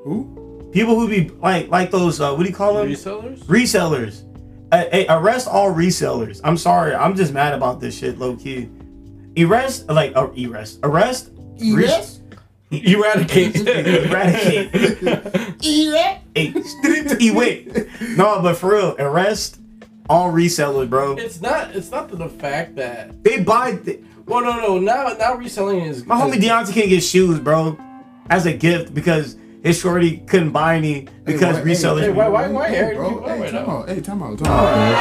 Who? People who be like like those uh, what do you call them? resellers. Resellers. Hey, arrest all resellers. I'm sorry, I'm just mad about this shit, low key. Arrest like uh, arrest arrest Yes. Eradicate. Eradicate. Hey, e- wait. No, but for real, arrest all resellers, bro. It's not. It's not the fact that. They buy. Th- Well, no, no. Now, now reselling is. My homie Deontay can't get shoes, bro, as a gift because his shorty couldn't buy any because why- hey, resellers. hey, why- why- why- Hey, Hey, bro. Hey, wait, time out. Hey, time out. Time out.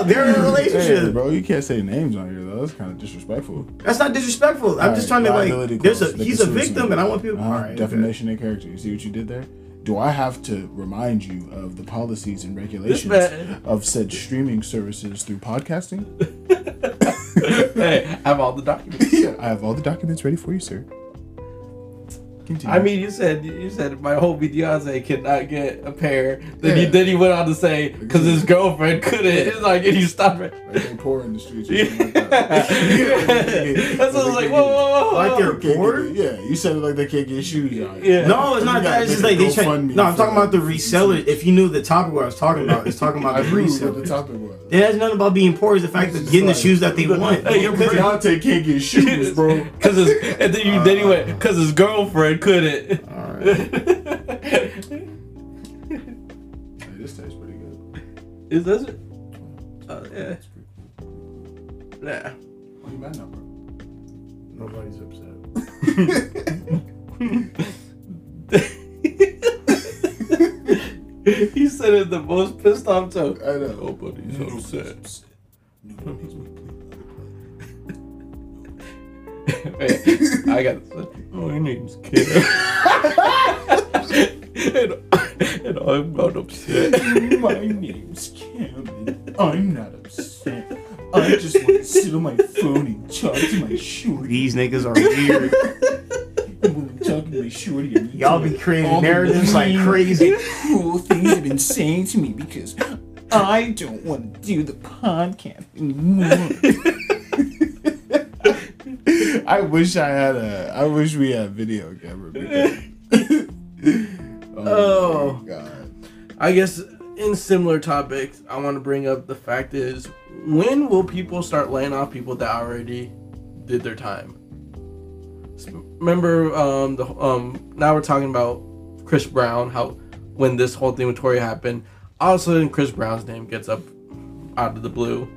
Hey. They're in a relationship. relationship. bro. You can't say names on here though. That's kind of disrespectful. That's not disrespectful. I'm just Alright, trying to liability like. There's a clause, he's a victim, and I want people. Uh-huh. All right, Defamation of character. You see what you did there? Do I have to remind you of the policies and regulations man, of said streaming services through podcasting? hey, I have all the documents. yeah, I have all the documents ready for you, sir. Continue. I mean, you said you said my whole Beyonce could not get a pair. Then he then he went on to say because his girlfriend couldn't. It's like and he stopped it. like they poor in the streets. Or something like that. That's what I was like. Whoa, whoa, whoa, Like they're- Can't get- Poor? Yeah, you said it like they can't get shoes on. Yeah. No, it's not that. It's just like they try. GoFundMe No, I'm talking for about the it. reseller. If you knew the topic what I was talking about, it's talking about I the knew what the reseller. topic was. It has nothing about being poor. It's the fact that It's getting the shoes that they want. Hey, you're pretty- Beyonce can't get shoes, bro. Cause his and then you then he uh, went because his girlfriend couldn't. All right. Hey, this tastes pretty good. Is this it? Oh yeah. Nah. Why you mad now, bro? Nobody's upset. he said it the most pissed off tone. I know. Nobody's upset. Nobody's Wait, I got this. My oh, name's Kem. and, and I'm not upset. My name's Cameron. I'm not upset. I just want to sit on my phone and talk to my shorty. These niggas are weird. And when I'm talking to my shorty, I'm Y'all be creating narratives like crazy. and Cruel things have been saying to me because I don't want to do the podcast anymore. I wish I had a. I wish we had video camera. because- Oh. god. I guess in similar topics, I want to bring up the fact is when will people start laying off people that already did their time? Remember, um, the um, now we're talking about Chris Brown. How when this whole thing with Tory happened, all of a sudden Chris Brown's name gets up out of the blue,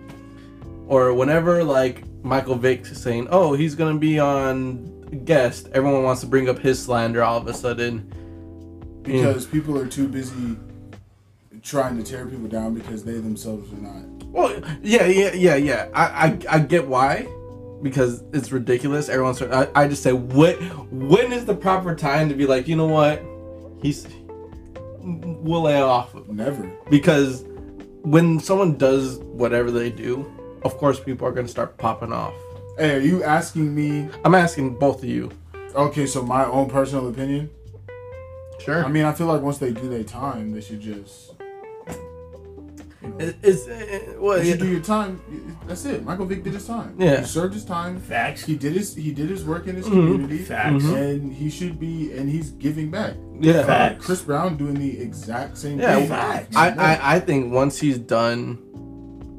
or whenever like Michael Vick is saying, "Oh, he's gonna be on guest," everyone wants to bring up his slander. All of a sudden, Because people are too busy trying to tear people down because they themselves are not. Well, yeah, yeah, yeah, yeah. I, I, I get why, because it's ridiculous. Everyone's. I, I just say, what? When is the proper time to be like, you know what? He's. We'll lay off Never. because when someone does whatever they do, of course people are gonna start popping off. Hey, are you asking me? I'm asking both of you. Okay, so my own personal opinion. Sure. I mean, I feel like once they do their time, they should just. You know, It- it's it, well, you should do your time. That's it. Michael Vick did his time. Yeah. He served his time. Facts. He did his he did his work in his Mhm. community. Facts. Mhm. And he should be and he's giving back. yeah. Facts. Chris Brown doing the exact same Yeah, thing. facts. I, I, I think once he's done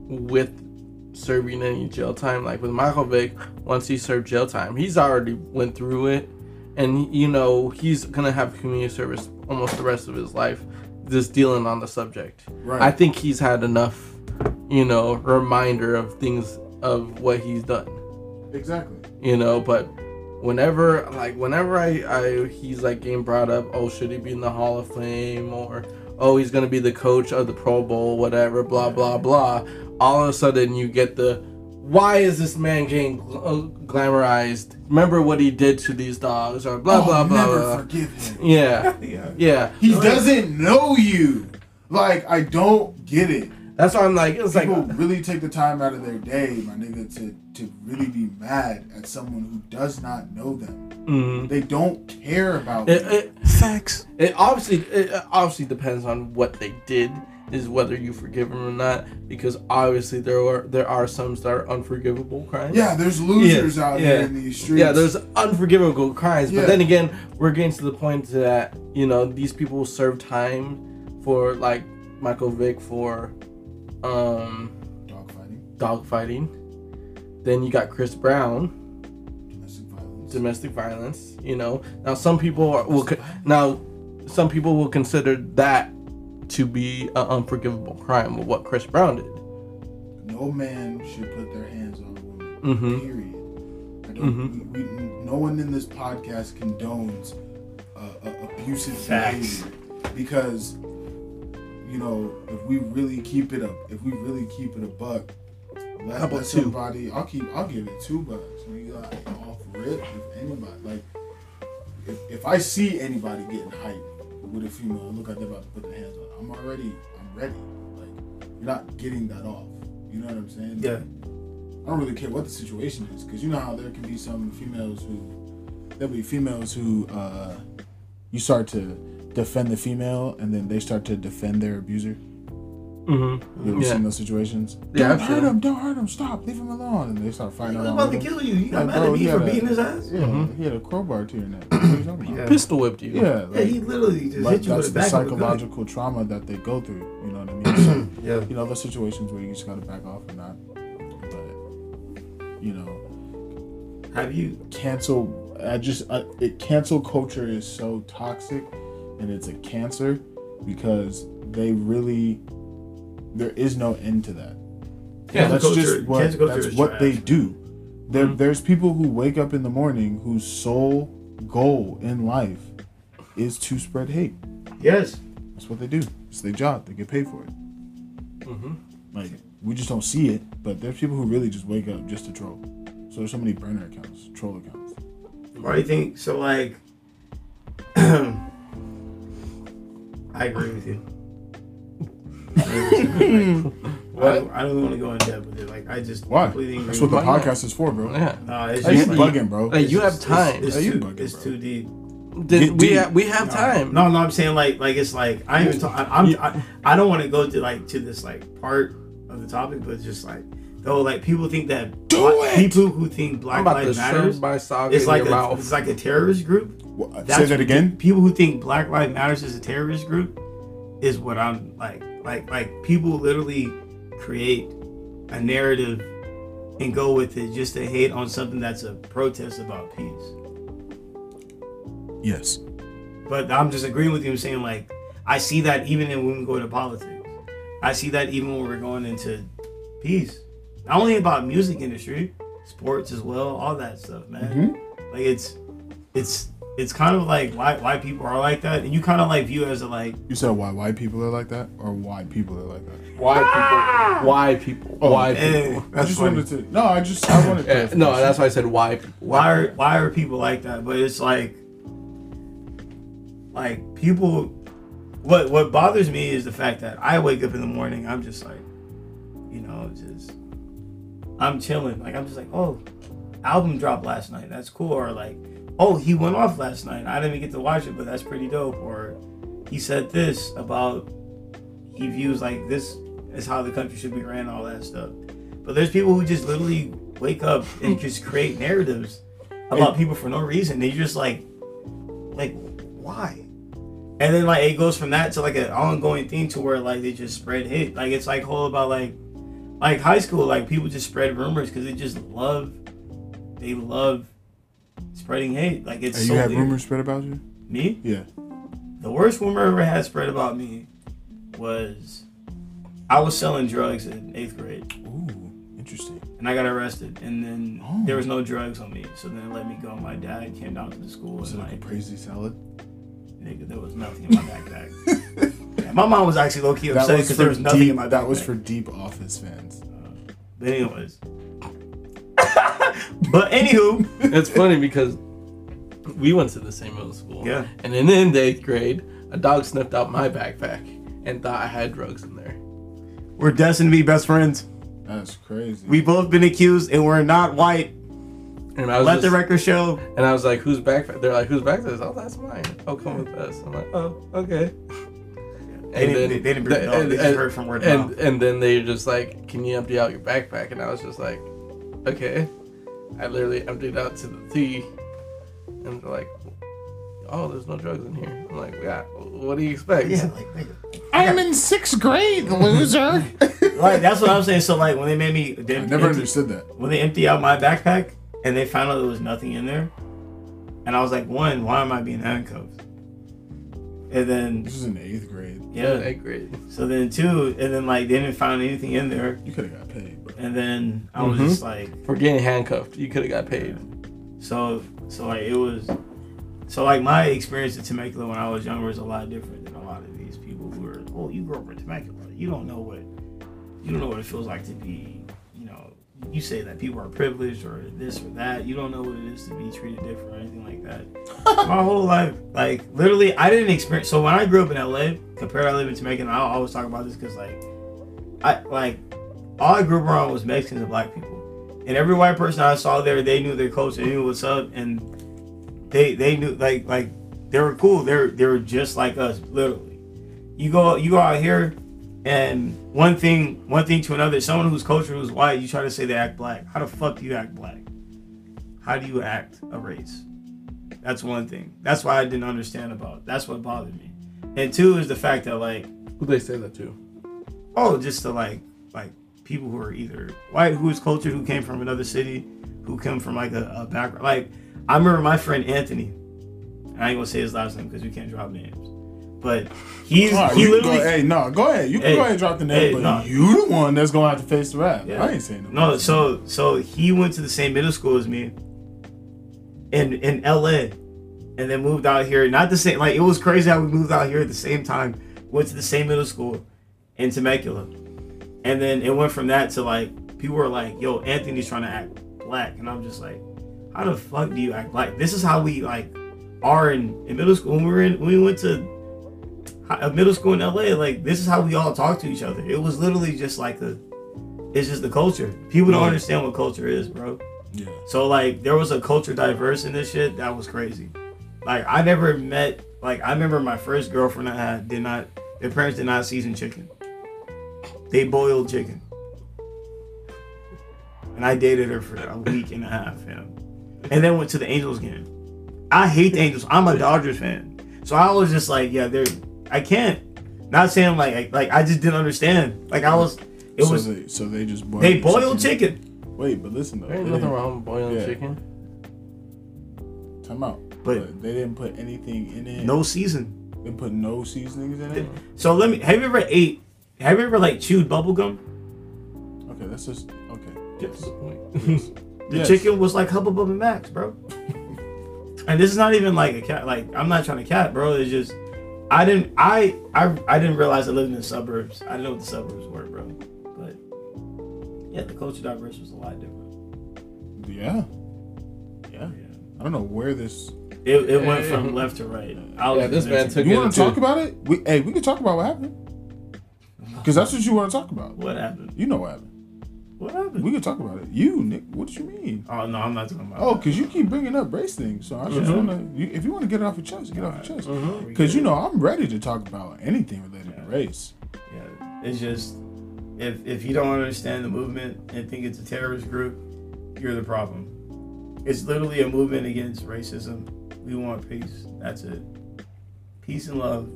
with serving any jail time, like with Michael Vick, once he served jail time, he's already went through it, and you know he's gonna have community service almost the rest of his life, just dealing on the subject. Right. I think he's had enough, you know, reminder of things of what he's done exactly. you know but whenever like whenever I, I he's like getting brought up oh should he be in the hall of fame or oh he's gonna be the coach of the pro bowl whatever blah blah blah all of a sudden you get the why is this man getting gl- uh, glamorized remember what he did to these dogs or blah Oh, blah blah never blah forgive him. yeah Yeah. yeah He doesn't know you. Like I don't get it. that's why i'm like it's like People really take the time out of their day, my nigga, to to really be mad at someone who does not know them. mm, They don't care about it, them. it, Facts. It obviously it obviously depends on what they did, is whether you forgive them or not. Because obviously there are there are some that are unforgivable crimes. yeah, there's losers Yeah, out yeah. here in these streets. Yeah, there's unforgivable crimes, Yeah. but then again, we're getting to the point that you know these people serve time for like Michael Vick for um dogfighting, dogfighting. Then you got Chris Brown, domestic violence. domestic violence. You know, now some people are, will now some people will consider that to be an unforgivable crime of what Chris Brown did. no man should put their hands on a woman. Mhm. Period. I don't. We, we, no one in this podcast condones uh, uh, abusive Facts. behavior because you know if we really keep it up, if we really keep it a buck, let, How about let two? somebody. I'll keep. I'll give it two bucks. When you like off rip with anybody, like if, if I see anybody getting hyped with a female, look like they're about to put their hands on. I'm already. I'm ready. Like you're not getting that off. You know what I'm saying? Yeah. I don't really care what the situation is, because you know how there can be some females who there'll be females who uh, you start to defend the female, and then they start to defend their abuser. Mm-hmm. You ever Yeah. seen those situations? Yeah, don't I've hurt him! Don't hurt him! Stop! Leave him alone! And they start fighting was around about to him. kill you. You got Like, mad at me for a- beating his ass? Yeah, Mhm. he had a crowbar to your neck. What are you talking about? Yeah. Pistol whipped you. Yeah, Yeah, he literally just like hit you that's with the a back of a gun. psychological trauma that they go through. You know what I mean? So, Yeah. you know, those situations where you just gotta back off or not. But you know, Have you? cancel i just I, it cancel culture is so toxic and it's a cancer because they really there is no end to that Cancel that's culture- just what that's what trash, they do there, Mhm. there's people who wake up in the morning whose sole goal in life is to spread hate Yes. that's what they do it's their job they get paid for it Mm-hmm. like we just don't see it but there's people who really just wake up just to troll so there's so many burner accounts troll accounts Why do you think so? Like, I agree with you. I don't, I don't want to go in depth with it. Like, I just why completely that's what the with Why not? podcast is for bro Yeah. No, it's Hey, you just like, bugging, bro. Like, you have time. It's, Hey, it's too, bugging, it's too deep. Then Get we have, we have No, time. No, no, I'm saying like like it's like I even talk, I, I'm I, I don't want to go to like to this like part of the topic, but it's just like though like people think that Do black- it! people who think Black about Lives Matters shove my is like a, mouth. it's like a terrorist group. Wha- That's Say that again. People who think Black Lives Matters is a terrorist group is what I'm like. Like like people literally create a narrative and go with it just to hate on something that's a protest about peace. Yes. But I'm just agreeing with you and saying like I see that even in when we go to politics. I see that even when we're going into peace. Not only about music industry, sports as well, all that stuff, man. Mm-hmm. Like it's it's it's kind of like why why people are like that, and you kind of like view it as a like You said why white people are like that, or why people are like that. Why people? Why people? Oh, why eh, people? I just funny. wanted to. No, I just I wanted. Eh, no, that's why I said why people. why are why are people like that? But it's like like people what what bothers me is the fact that I wake up in the morning, I'm just like, you know, just I'm chilling. Like I'm just like, oh, album dropped last night. That's cool. Or like, oh, he went off last night. I didn't even get to watch it, but that's pretty dope. Or he said this about he views like this is how the country should be ran, all that stuff. But there's people who just literally wake up and hmm. just create narratives about people for no reason. They're just like, like, why? And then like it goes from that to like an ongoing thing to where like they just spread hate. Like it's like whole about like, like high school. Like people just spread rumors because they just love, they love spreading hate. Like it's Hey, so you had weird. rumors spread about you. Me, Yeah. the worst rumor I ever had spread about me was I was selling drugs in eighth grade Ooh, interesting. and I got arrested. And then Oh. there was no drugs on me, so then they let me go. My dad came down to the school Was it and like a like, praise salad? nigga, there was nothing in my backpack. Yeah, my mom was actually low key upset because there was nothing deep. in my backpack. That was for deep office fans. Uh, but anyways. But anywho, It's funny because we went to the same middle school. Yeah. And then in the eighth grade, a dog sniffed out my backpack and thought I had drugs in there. we're destined to be best friends. That's crazy. We both been accused, and we're not white. And I was Let just, the record show. and I was like, "Who's backpack?" They're like, "Who's backpack?" is?" This? Oh, that's mine. Oh, come with us. I'm like, "Oh, okay." They didn't- they- they didn't bring it up. They just heard from word and, mouth. and then they just like, "Can you empty out your backpack?" And I was just like, "Okay." I literally emptied out to the T, and they're like, "Oh, there's no drugs in here." I'm like, "Yeah, what do you expect?" Yeah, like, nigga. I'm in sixth grade, loser. like that's what I'm saying. So like when they made me, they I never empty- understood that. when they empty out my backpack and they found out there was nothing in there, and I was like, one, why am I being handcuffed? And then This is in eighth grade. Yeah, yeah, eighth grade. so then two, and then like they didn't find anything in there, You could have got paid. And then I was Mhm. just like, For getting handcuffed, you could have got paid. so so like it was, so like my experience at Temecula when I was younger was a lot different than a lot of these people who are, oh, you grew up in Temecula, you don't know what, you don't know what it feels like to be, you know, you say that people are privileged or this or that. You don't know what it is to be treated different or anything like that. My whole life, like literally, I didn't experience. So when I grew up in LA, compared to I live in Temecula, I always talk about this because like, I like all I grew up around was Mexicans and black people, and every white person I saw there, they knew their culture, they knew what's up, and they they knew like like they were cool. They're they were just like us, literally. You go you go out here, and one thing one thing to another. Someone whose culture was white, you try to say they act black. How the fuck do you act black? How do you act a race? That's one thing. That's why I didn't understand about. That's what bothered me. And two is the fact that like Who they say that to? oh, just to like people who are either white, who is cultured, who came from another city, who come from like a, a background. Like I remember my friend Anthony. I ain't gonna say his last name because we can't drop names. But he's right, he literally go, hey, no, go ahead. You can Hey, go ahead and drop the name, hey, but no. you the one that's gonna have to face the rap. Yeah. I ain't saying no. No, so so he went to the same middle school as me in in LA and then moved out here. Not the same like it was crazy how we moved out here at the same time, went to the same middle school in Temecula. And then it went from that to like people were like, yo, Anthony's trying to act black. And I'm just like, how the fuck do you act black? This is how we like are in, in middle school. When we were in when we went to hi- uh, middle school in LA, like this is how we all talk to each other. It was literally just like the, it's just the culture. People don't Yeah. understand what culture is, bro. Yeah. So like there was a culture diverse in this shit that was crazy. Like I never met like I remember my first girlfriend I had did not their parents did not season chicken. They boiled chicken. And I dated her for a week and a half, yeah. And then went to the Angels game. I hate the Angels. I'm a Dodgers fan. So I was just like, yeah, they're I can't. Not saying like like I just didn't understand. Like I was it so was they, so they just boiled they boiled chicken. Wait, but listen though, There ain't nothing wrong with boiling Yeah. chicken. Time out. But- But, they didn't put anything in it. No season. They put no seasonings in it. So let me. Have you ever ate? Have you ever like chewed bubble gum? Okay, that's just okay. Get to the point. The Yes. chicken was like Hubba Bubba Max, bro. and this is not even like a cat. Like I'm not trying to cat, bro. It's just I didn't. I I I didn't realize I lived in the suburbs. I didn't know what the suburbs were, bro. But yeah, the culture diverse was a lot different. Yeah. Yeah. I don't know where this. It, it went Yeah. from left to right. I was Yeah, this man took You want to talk about it? We hey, we can talk about what happened. Because that's what you want to talk about. What happened? You know what happened. What happened? We can talk about it. You, Nick, what do you mean? oh no, I'm not talking about. Oh, because you keep bringing up race things. So I just want to, if you want to get it off your chest, get it off your chest. that. Because uh-huh. you know I'm ready to talk about anything related to race. Yeah, it's just if if you don't understand the movement and think it's a terrorist group, you're the problem. It's literally a movement against racism. We want peace. That's it. Peace and love.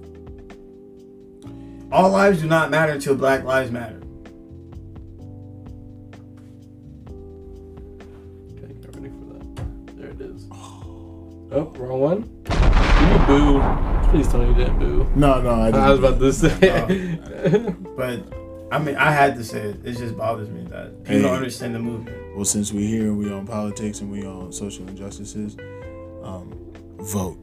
All lives do not matter until Black Lives Matter. Okay, get ready for that. There it is. Oh, wrong one. You boo. Please tell me you didn't boo. No, no, I, didn't. I was about to say. But I mean, I had to say it. It just bothers me that people Hey. don't understand the movement. Well, since we're here and we on politics and we on social injustices, um, vote.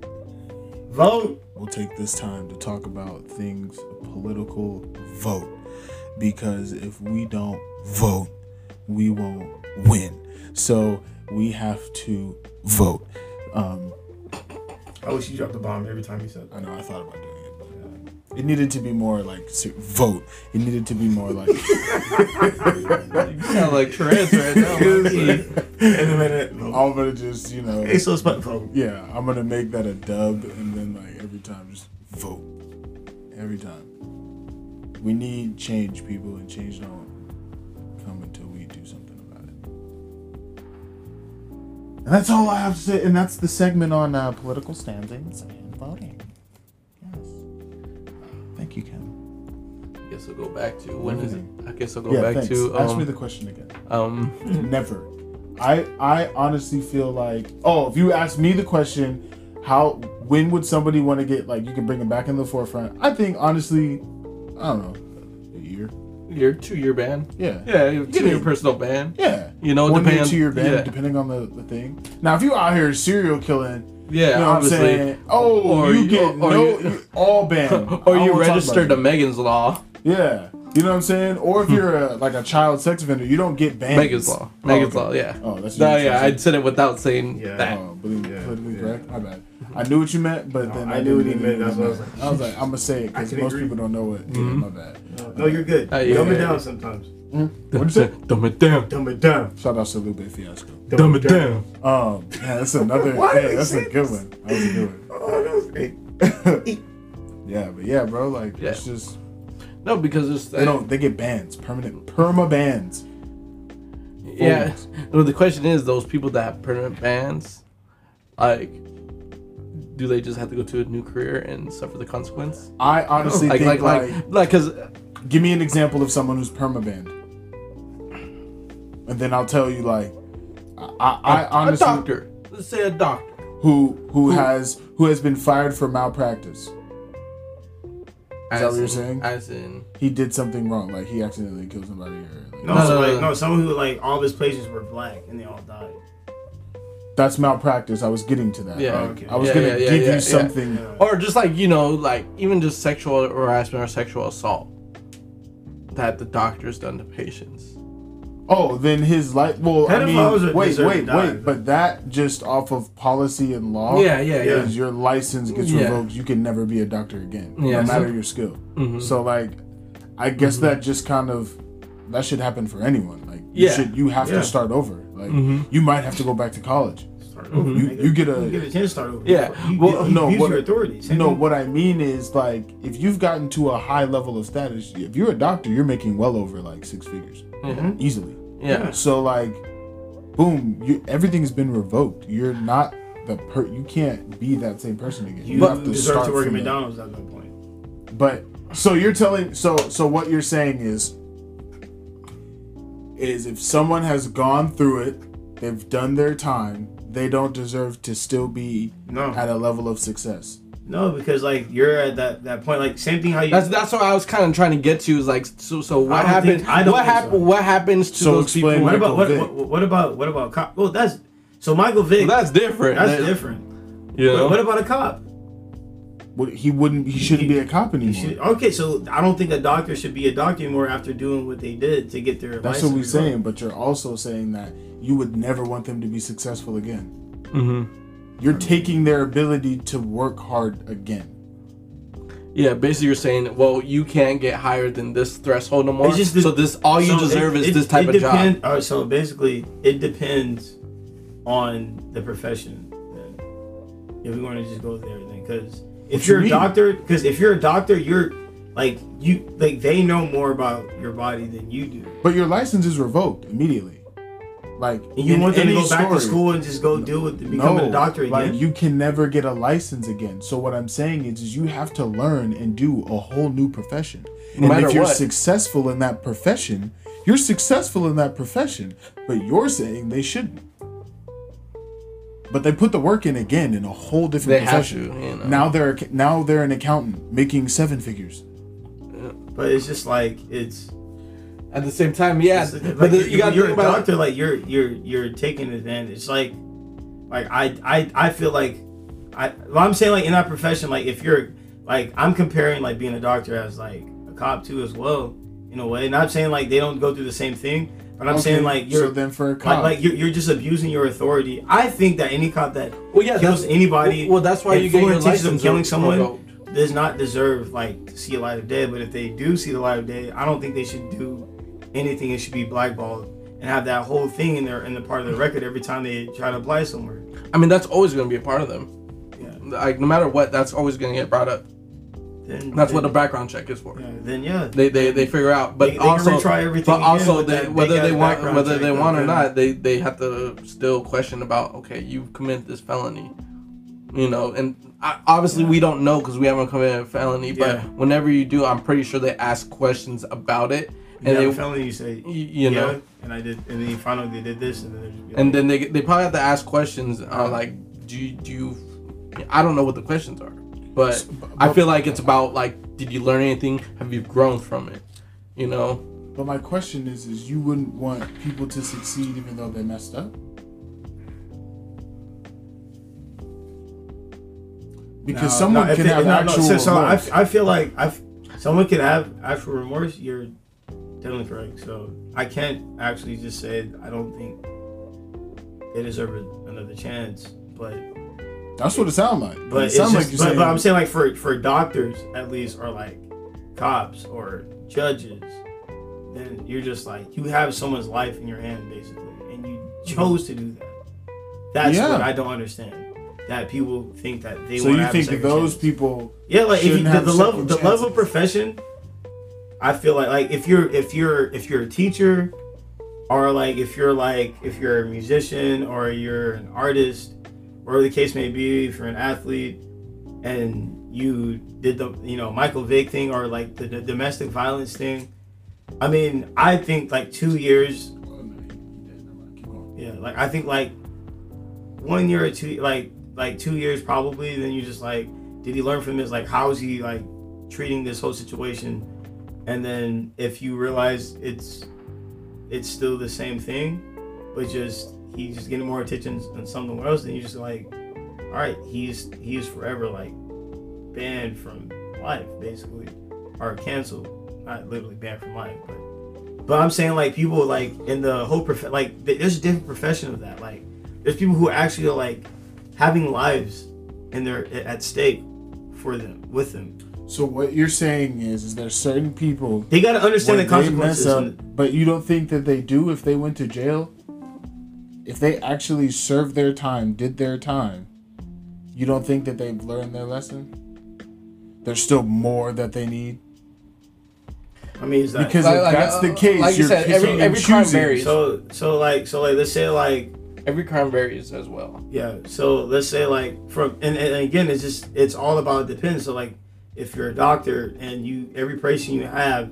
Vote. We'll take this time to talk about things political. Vote, because if we don't vote, we won't win. So we have to vote. Um, I wish you dropped the bomb every time you said that. I know I thought about doing it, but uh, it needed to be more like vote. It needed to be more like. you sound like trans right now. low-key. In a minute. I'm gonna just you know. Hey, so spot vote. Yeah, I'm gonna make that a dub, and then like every time, just vote. Every time. We need change, people, and change don't come until we do something about it. And that's all I have to say, and that's the segment on uh, political standings and voting. Yes. Thank you, Kem. I guess I'll go back to when is it? I guess I'll go yeah, back thanks. to Ask me um, the question again. um Never. I I honestly feel like oh, if you ask me the question, how when would somebody want to get like you can bring them back in the forefront? I think honestly, I don't know, a year. your two year ban. Yeah. Yeah, two year it. personal ban. Yeah. You know, One year, depends. two year ban, yeah. depending on the, the thing. Now, if you out here serial killing, Yeah, you know what I'm saying? Oh, Or you you- get or no, you- you all banned. I or you wanna registered to Megan's Law. Yeah. You know what I'm saying? Or if you're a, like a child sex offender, you don't get banned. Megan's law. Oh, Megan's okay. law. Yeah. Oh, that's No, yeah. said. I said it without saying Yeah. that. Oh, politically, Yeah, politically yeah. correct. My bad. I knew what you meant, but then I knew what he didn't meant, know that's what I was like- I was like, I'm gonna say it because most agree. people don't know it. Yeah, my bad. No, you're good. Uh, yeah. Dumb it down sometimes. What'd you say? Dumb it down. Dumb it down. Shout out to Lupe Fiasco. Dumb it down. Um, yeah, that's another. Why yeah, that's a good this? one. That was a good one. Oh, that was great. Yeah, but yeah, bro, like Yeah. it's just No, because it's they don't they get bans, permanent perma bans. Yeah. Well, the question is, those people that have permanent bans, like, do they just have to go to a new career and suffer the consequence? I honestly Like, think like, like, like, like, because give me an example of someone who's perma banned, and then I'll tell you like I, I, I a honestly a doctor. Let's say a doctor. who who has who has been fired for malpractice. Is that what you're in- saying? As in, He did something wrong, like he accidentally killed somebody or like, No, No, so no, like no. no, someone who like all of his patients were black and they all died. That's malpractice. I was getting to that. Yeah. Like, Okay. I was Yeah, gonna yeah, yeah, give yeah, yeah. you something. Yeah. or just like you know, like even just sexual harassment or sexual assault that the doctor's done to patients. Oh, then his life. Well, I mean, wait, wait, die, wait. but- But that just off of policy and law. Yeah, yeah, yeah. Is your license gets Yeah. revoked, you can never be a doctor again, Yeah, no so- matter your skill. Mhm. So like, I guess that just kind of that should happen for anyone. Like, Yeah. you should you have Yeah. to start over. Like, Mhm. you might have to go back to college. Start over, You- you get a- you get a chance to start over. Yeah. You, Well, you, no, use what- your authority. Same No, thing. what I mean is like, if you've gotten to a high level of status, if you're a doctor, you're making well over like six figures Yeah. easily. Yeah. So like, boom, you everything's been revoked. You're not the per. You can't be that same person again. You, have to deserve start to work at from McDonald's at that point. But so you're telling so so what you're saying is is if someone has gone through it, they've done their time, they don't deserve to still be No, at a level of success. no, because like you're at that that point. Like same thing. How you That's that's what I was kind of trying to get to. Is like, so so what don't happened? think- I don't what think happened? so. What happens to So those explain people? what about what, what what about what about cop? Well, that's so Michael Vick. Well, that's different. that's That- different. Yeah. know? What, what about a cop? What he wouldn't he shouldn't be a cop You anymore. should, okay, so I don't think a doctor should be a doctor anymore after doing what they did to get their. That's what we're saying, but you're also saying that you would never want them to be successful again. Mhm. You're taking their ability to work hard again. Yeah, basically you're saying, well, you can't get higher than this threshold no more. It's just the- so this all you So deserve it- is it- this type it of job. depend- All right, so basically, it depends on the profession. Then, if we want to just go there, then, because if What you you're a doctor, because if you're a doctor, you're like you like they know more about your body than you do. But your license is revoked immediately. Like And you want them to any go back to school and just go deal with becoming no, a doctor again. Like you can never get a license again. So what I'm saying is, is you have to learn and do a whole new profession. No and matter if you're what. successful in that profession, you're successful in that profession. But you're saying they shouldn't. But they put the work in again in a whole different They have profession. to, you know. Now they're now they're an accountant making seven figures. but it's just like it's. At the same time, yeah, like, but the, you're, got to you're think a about doctor, like you're you're you're taking advantage. It's like, like I I I feel like, I well, I'm saying like in that profession, like if you're like I'm comparing like being a doctor as like a cop too as well in a way. Not saying like they don't go through the same thing, but I'm saying like you're so then for a like, cop, like you're, you're just abusing your authority. I think that any cop that Well, yeah, kills anybody, Well, that's why you get full your intentions of license killing someone revoked. does not deserve like to see a light of day. But if they do see the light of day, I don't think they should do anything. It should be blackballed and have that whole thing in their in the part of the record every time they try to apply somewhere. I mean, that's always going to be a part of them. Yeah. Like no matter what, that's always going to get brought up. Then That's what a then, background check is for. yeah, then yeah. They, they, they figure out, but They- they also, retry everything but also, they, that whether they want, whether they want or then- not, they, they have to still question about, okay, you committed this felony, you know, and I, obviously we don't know because we haven't committed a felony, but Yeah. whenever you do, I'm pretty sure they ask questions about it, and a they, felony, you say y- you know, and I did, and then you find out they did this, and then and then they they probably have to ask questions uh, like do you, do you I don't know what the questions are but but- I feel like it's about like did you learn anything have you grown from it you know But my question is, is you wouldn't want people to succeed even though they messed up? Because No, someone no, can they- have no, no, actual so, so I, remorse. I feel like I, someone can have actual remorse. You're definitely correct. So I can't actually just say I don't think they deserve another chance, but That's what it sounds like. but it it's sounds like you're but, saying. but I'm saying like for for doctors at least or like cops or judges, then you're just like you have someone's life in your hand basically, and you chose to do that. That's Yeah. what I don't understand. That people think that they so you think that those chance. people? Yeah, like if you, the, the level the level of profession, I feel like like if you're if you're if you're a teacher, or like if you're like if you're a musician or you're an artist, whatever the case may be, if you're an athlete, and you did the you know Michael Vick thing or like the, the domestic violence thing, I mean I think like two years yeah, like I think like one year or two, like like two years probably. Then you just like, did he learn from this? Like, how is he like treating this whole situation? And then if you realize it's it's still the same thing, but just he's just getting more attention than something else, and you're just like, all right, he's he's forever like banned from life basically, or canceled, not literally banned from life, but. But I'm saying like people like in the whole prof- like there's a different profession of that. Like there's people who actually are like having lives and they're at stake for them with them. So what you're saying is, is there's certain people They got to understand the consequences. up, but you don't think that they do if they went to jail. If they actually served their time, did their time, you don't think that they've learned their lesson. There's still more that they need I mean, is that because Like- if like, that's the uh, case, like you you're said, every- picking every crime choosing. varies. so so like so like let's say like Every crime varies as well. yeah so let's say like from and, and again it's just it's all about it depends. So like if you're a doctor and you every patient you have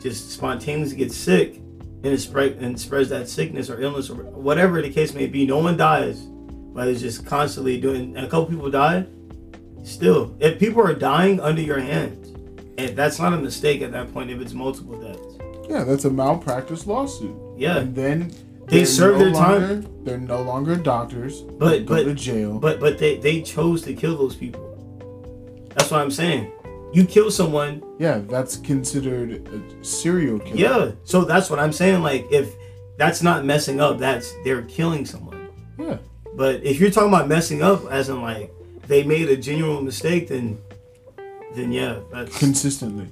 just spontaneously gets sick and it spread and spreads that sickness or illness or whatever the case may be, no one dies, but it's just constantly doing. And a couple people die. Still, if people are dying under your hands, and that's not a mistake at that point. If it's multiple deaths, Yeah, that's a malpractice lawsuit. yeah. And then They serve no their time. They're no longer doctors. But go to but jail. but but they they chose to kill those people. That's what I'm saying. You kill someone, yeah, that's considered a serial killer. yeah. So that's what I'm saying. Like if that's not messing up, that's they're killing someone. Yeah. But if you're talking about messing up, as in like they made a genuine mistake, then then yeah, that's. Consistently.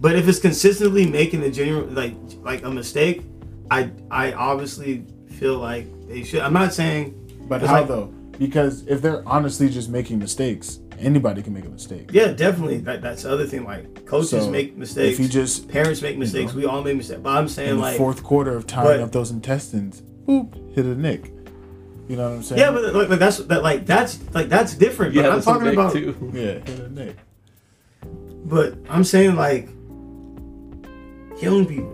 but if it's consistently making a genuine like like a mistake, I I obviously feel like they should. I'm not saying. But how like- though? Because if they're honestly just making mistakes, anybody can make a mistake. Yeah, definitely. That that's the other thing. Like coaches So, make mistakes. If you just parents make mistakes. we all make mistakes. But I'm saying in the like fourth quarter of tying but- up those intestines, boop, hit a nick. You know what I'm saying? yeah, but like, like that's that like that's like that's different. Yeah, but I'm talking about. too. yeah, hit a nick. But I'm saying like killing people.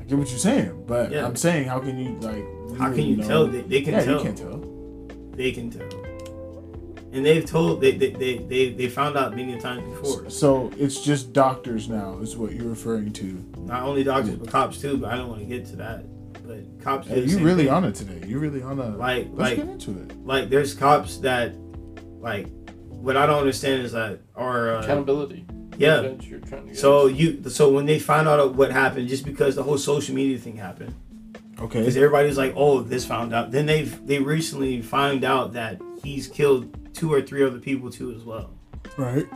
I get what you're saying, but Yeah. I'm saying, how can you like? How can really you know? tell? They, they can yeah, tell. you can't tell. They can tell. And they've told they they, they, they they found out many times before. So it's just doctors now, is what you're referring to. Not only doctors but cops too. But I don't want to get to that. But cops. Hey, you really thing. on it today. You really on a. Like let's like get into it. like there's cops that like what I don't understand is that are uh, Accountability. yeah. You're trying to get So at. you so when they find out what happened, just because the whole social media thing happened, Okay. because everybody's like, "Oh, this found out." Then they've they recently found out that he's killed two or three other people too as well, Right.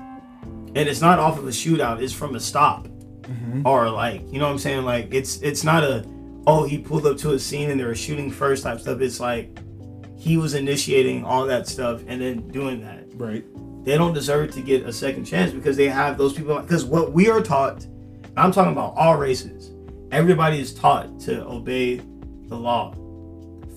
and it's not off of a shootout; it's from a stop, Mm-hmm. or like you know what I'm saying? Like it's it's not a oh he pulled up to a scene and they were shooting first type stuff. It's like he was initiating all that stuff and then doing that. Right. they don't deserve to get a second chance because they have those people. Because what we are taught, I'm talking about all races. Everybody is taught to obey the law,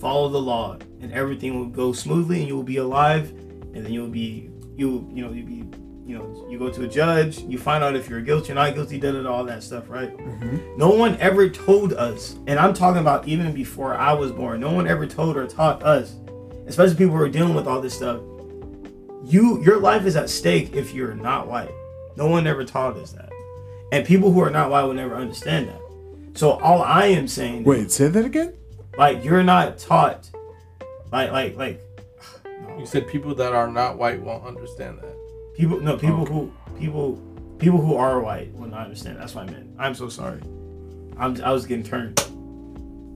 follow the law, and everything will go smoothly, and you will be alive, and then you'll be you you know you be you know you go to a judge, you find out if you're guilty or not guilty, da da da, all that stuff, right? Mm-hmm. No one ever told us, and I'm talking about even before I was born. No one ever told or taught us, especially people who are dealing with all this stuff you your life is at stake if you're not white. No one ever taught us that. And people who are not white will never understand that. So all I am saying Wait, say that again. Like you're not taught like like like You said people that are not white won't understand that. people no people oh. who people people who are white will not understand. That's what I meant. I'm so sorry. I'm, I was getting turned.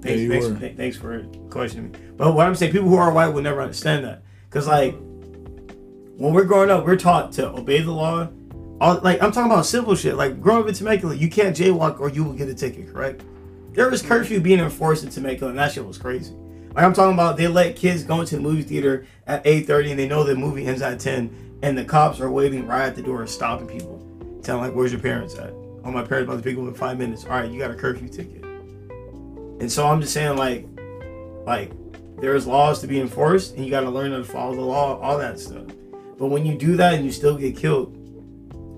Thanks, you thanks, th- thanks for questioning me. But what I'm saying, people who are white will never understand that. Because, like, when we're growing up, we're taught to obey the law. All, like, I'm talking about simple shit. Like, growing up in Temecula, you can't jaywalk or you will get a ticket, correct? There was curfew being enforced in Temecula, and that shit was crazy. Like, I'm talking about they let kids go into the movie theater at 8.30 and they know the movie ends at 10, and the cops are waiting right at the door stopping people. Telling, like, where's your parents at? Oh, my parents about to pick up in five minutes. All right, you got a curfew ticket. And so I'm just saying, like, like there's laws to be enforced, and you got to learn to follow the law, all that stuff. But when you do that and you still get killed,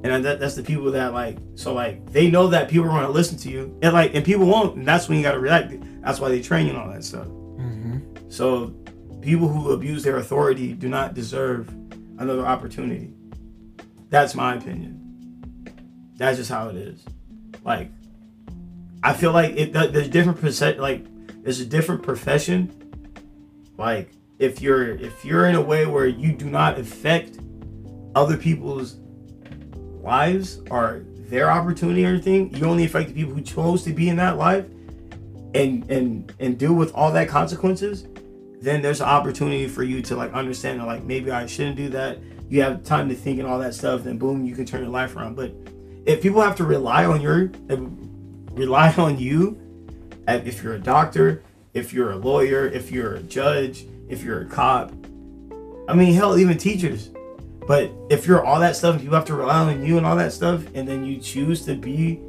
and that, that's the people that like, so like they know that people are going to listen to you, and like, and people won't, and that's when you got to react. That's why they train you and all that stuff. Mm-hmm. So people who abuse their authority do not deserve another opportunity. That's my opinion. That's just how it is. Like, I feel like it. th- There's different percent. Like, there's a different profession. Like, if you're if you're in a way where you do not affect other people's lives are their opportunity or anything, you only affect the people who chose to be in that life, and and and deal with all that consequences. Then there's an opportunity for you to like understand that like maybe I shouldn't do that. You have time to think and all that stuff. Then boom, you can turn your life around. But if people have to rely on your rely on you uh, if you're a doctor if you're a lawyer if you're a judge if you're a cop i mean hell even teachers but if you're all that stuff people have to rely on you and all that stuff and then you choose to be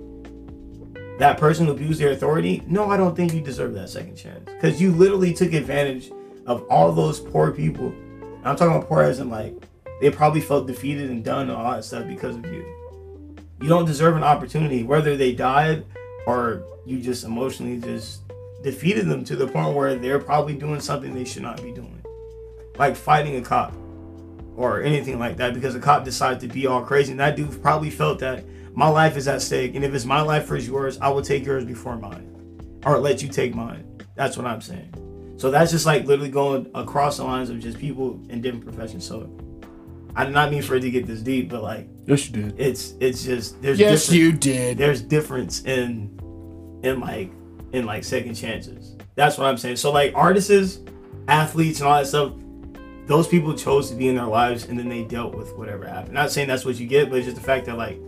that person who abused their authority no i don't think you deserve that second chance. Because you literally took advantage of all those poor people. And i'm talking about poor as in like they probably felt defeated and done and all that stuff because of you. You don't deserve an opportunity whether they died or you just emotionally just defeated them to the point where they're probably doing something they should not be doing. Like fighting a cop or anything like that because a cop decided to be all crazy and that dude probably felt that my life is at stake and if it's my life versus yours i will take yours before mine or let you take mine that's what i'm saying so that's just like literally going across the lines of just people in different professions so i did not mean for it to get this deep but like Yes, you did. it's it's just there's Yes, you did. there's difference in in like in like second chances. That's what I'm saying. So like artists, athletes, and all that stuff, those people chose to be in their lives and then they dealt with whatever happened. Not saying that's what you get, but it's just the fact that like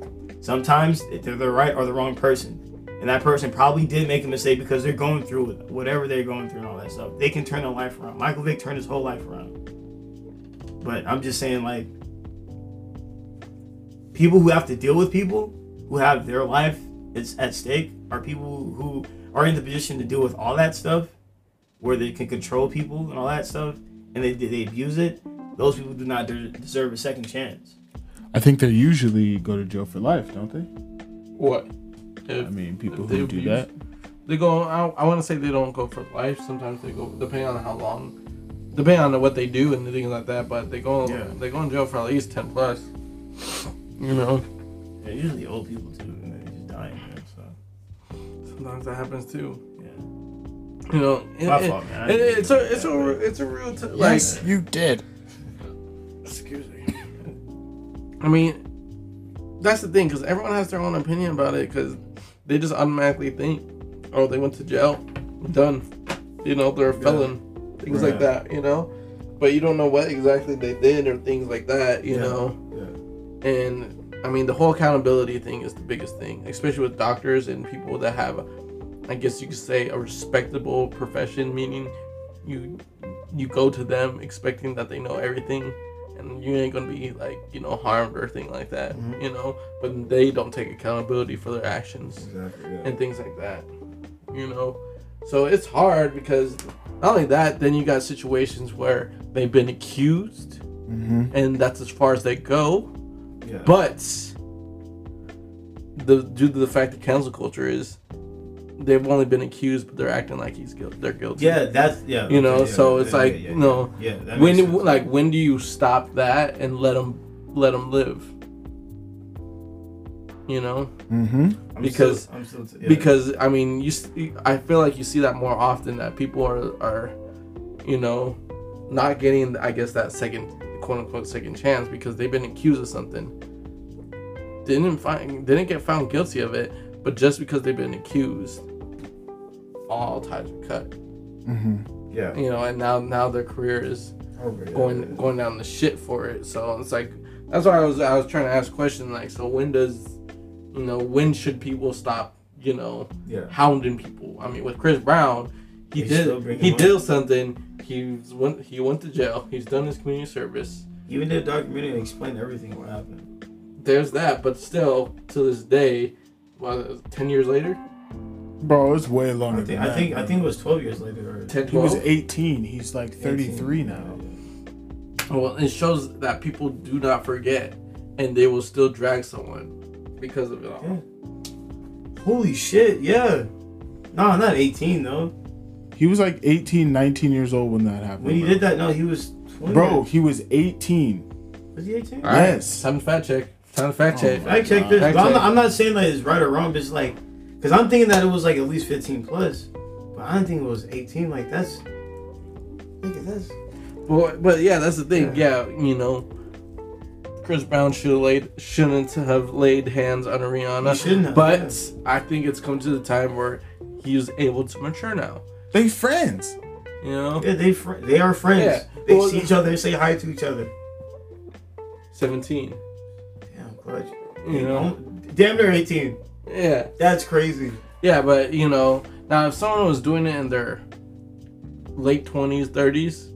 sometimes they're the right or the wrong person. And that person probably did make a mistake because they're going through whatever they're going through and all that stuff. They can turn their life around. Michael Vick turned his whole life around. But I'm just saying like people who have to deal with people who have their life is at stake are people who are in the position to deal with all that stuff where they can control people and all that stuff and they, they abuse it those people do not de- deserve a second chance I think they usually go to jail for life, don't they? What? If I mean, people if they who do abuse- that. They go. I, I want to say they don't go for life. Sometimes they go depending on how long, depending on what they do and things like that. But they go. Yeah. They go in jail for at least ten plus. You know. yeah, usually old people too and they just die so Sometimes that happens too. Yeah You know. My it- fault, man. I it- didn't it's a it's a it's a real t- like. Yes, you did. Excuse me. I mean, that's the thing because everyone has their own opinion about it because they just automatically think, oh, they went to jail, done. You know, they're a felon, things like Right. that. You know, but you don't know what exactly they did or things like that. You Yeah. know, yeah and I mean the whole accountability thing is the biggest thing, especially with doctors and people that have, I guess you could say, a respectable profession, meaning you you go to them expecting that they know everything and you ain't gonna be like you know harmed or thing like that Mhm. you know but they don't take accountability for their actions exactly yeah. and things like that you know so it's hard because not only that then you got situations where they've been accused Mm-hmm. and that's as far as they go yeah but the due to the fact that cancel culture is they've only been accused but they're acting like he's guilty they're guilty yeah that's yeah You know, yeah, so yeah, it's yeah, like, yeah, you know, yeah, yeah when makes sense. like when do you stop that and let them let them live you know Mm-hmm. I'm because- still, I'm still t- yeah. because i mean you I feel like you see that more often that people are are you know not getting i guess that second quote unquote second chance because they've been accused of something didn't find didn't get found guilty of it but just because they've been accused all ties are cut. Mm-hmm. Yeah. You know, and now now their career is Over, yeah, going yeah. going down the shit for it. So it's like that's why I was I was trying to ask question like so when does you know when should people stop you know Yeah. hounding people? I mean with Chris Brown, he still did he him up. did something. He went he went to jail. He's done his community service. Even did a documentary explained everything what happened. There's that, but still to this day, what ten years later, Bro, it's way longer I think than I that. think I think it was 12 years later. Or 10, he was 18. He's like 33 now. Well, it shows that people do not forget, and they will still drag someone because of it all. Yeah. Holy shit! Yeah. No, not 18 though. He was like 18, 19 years old when that happened. When he bro. did that, no, he was 20. Bro, he was 18. was he 18? All right, Yes. time to fact check. Time to fact Oh, check. my I checked this. Fact But I'm, check. not, I'm not saying that it's right or wrong, but it's like, because I'm thinking that it was like at least 15 plus. But I don't think it was 18. Like, that's. Nigga, that's. But, but yeah, that's the thing. Yeah, you know, Chris Brown should have laid shouldn't have laid hands on Rihanna. He shouldn't have, But I think it's come to the time where he's able to mature now. They friends. You know, Yeah, they fr- they are friends. Yeah. They Well, see each other, they say hi to each other. seventeen. Damn, clutch. You know, Damn near 18. Yeah, That's crazy. yeah. But you know, now if someone was doing it in their late twenties, thirties,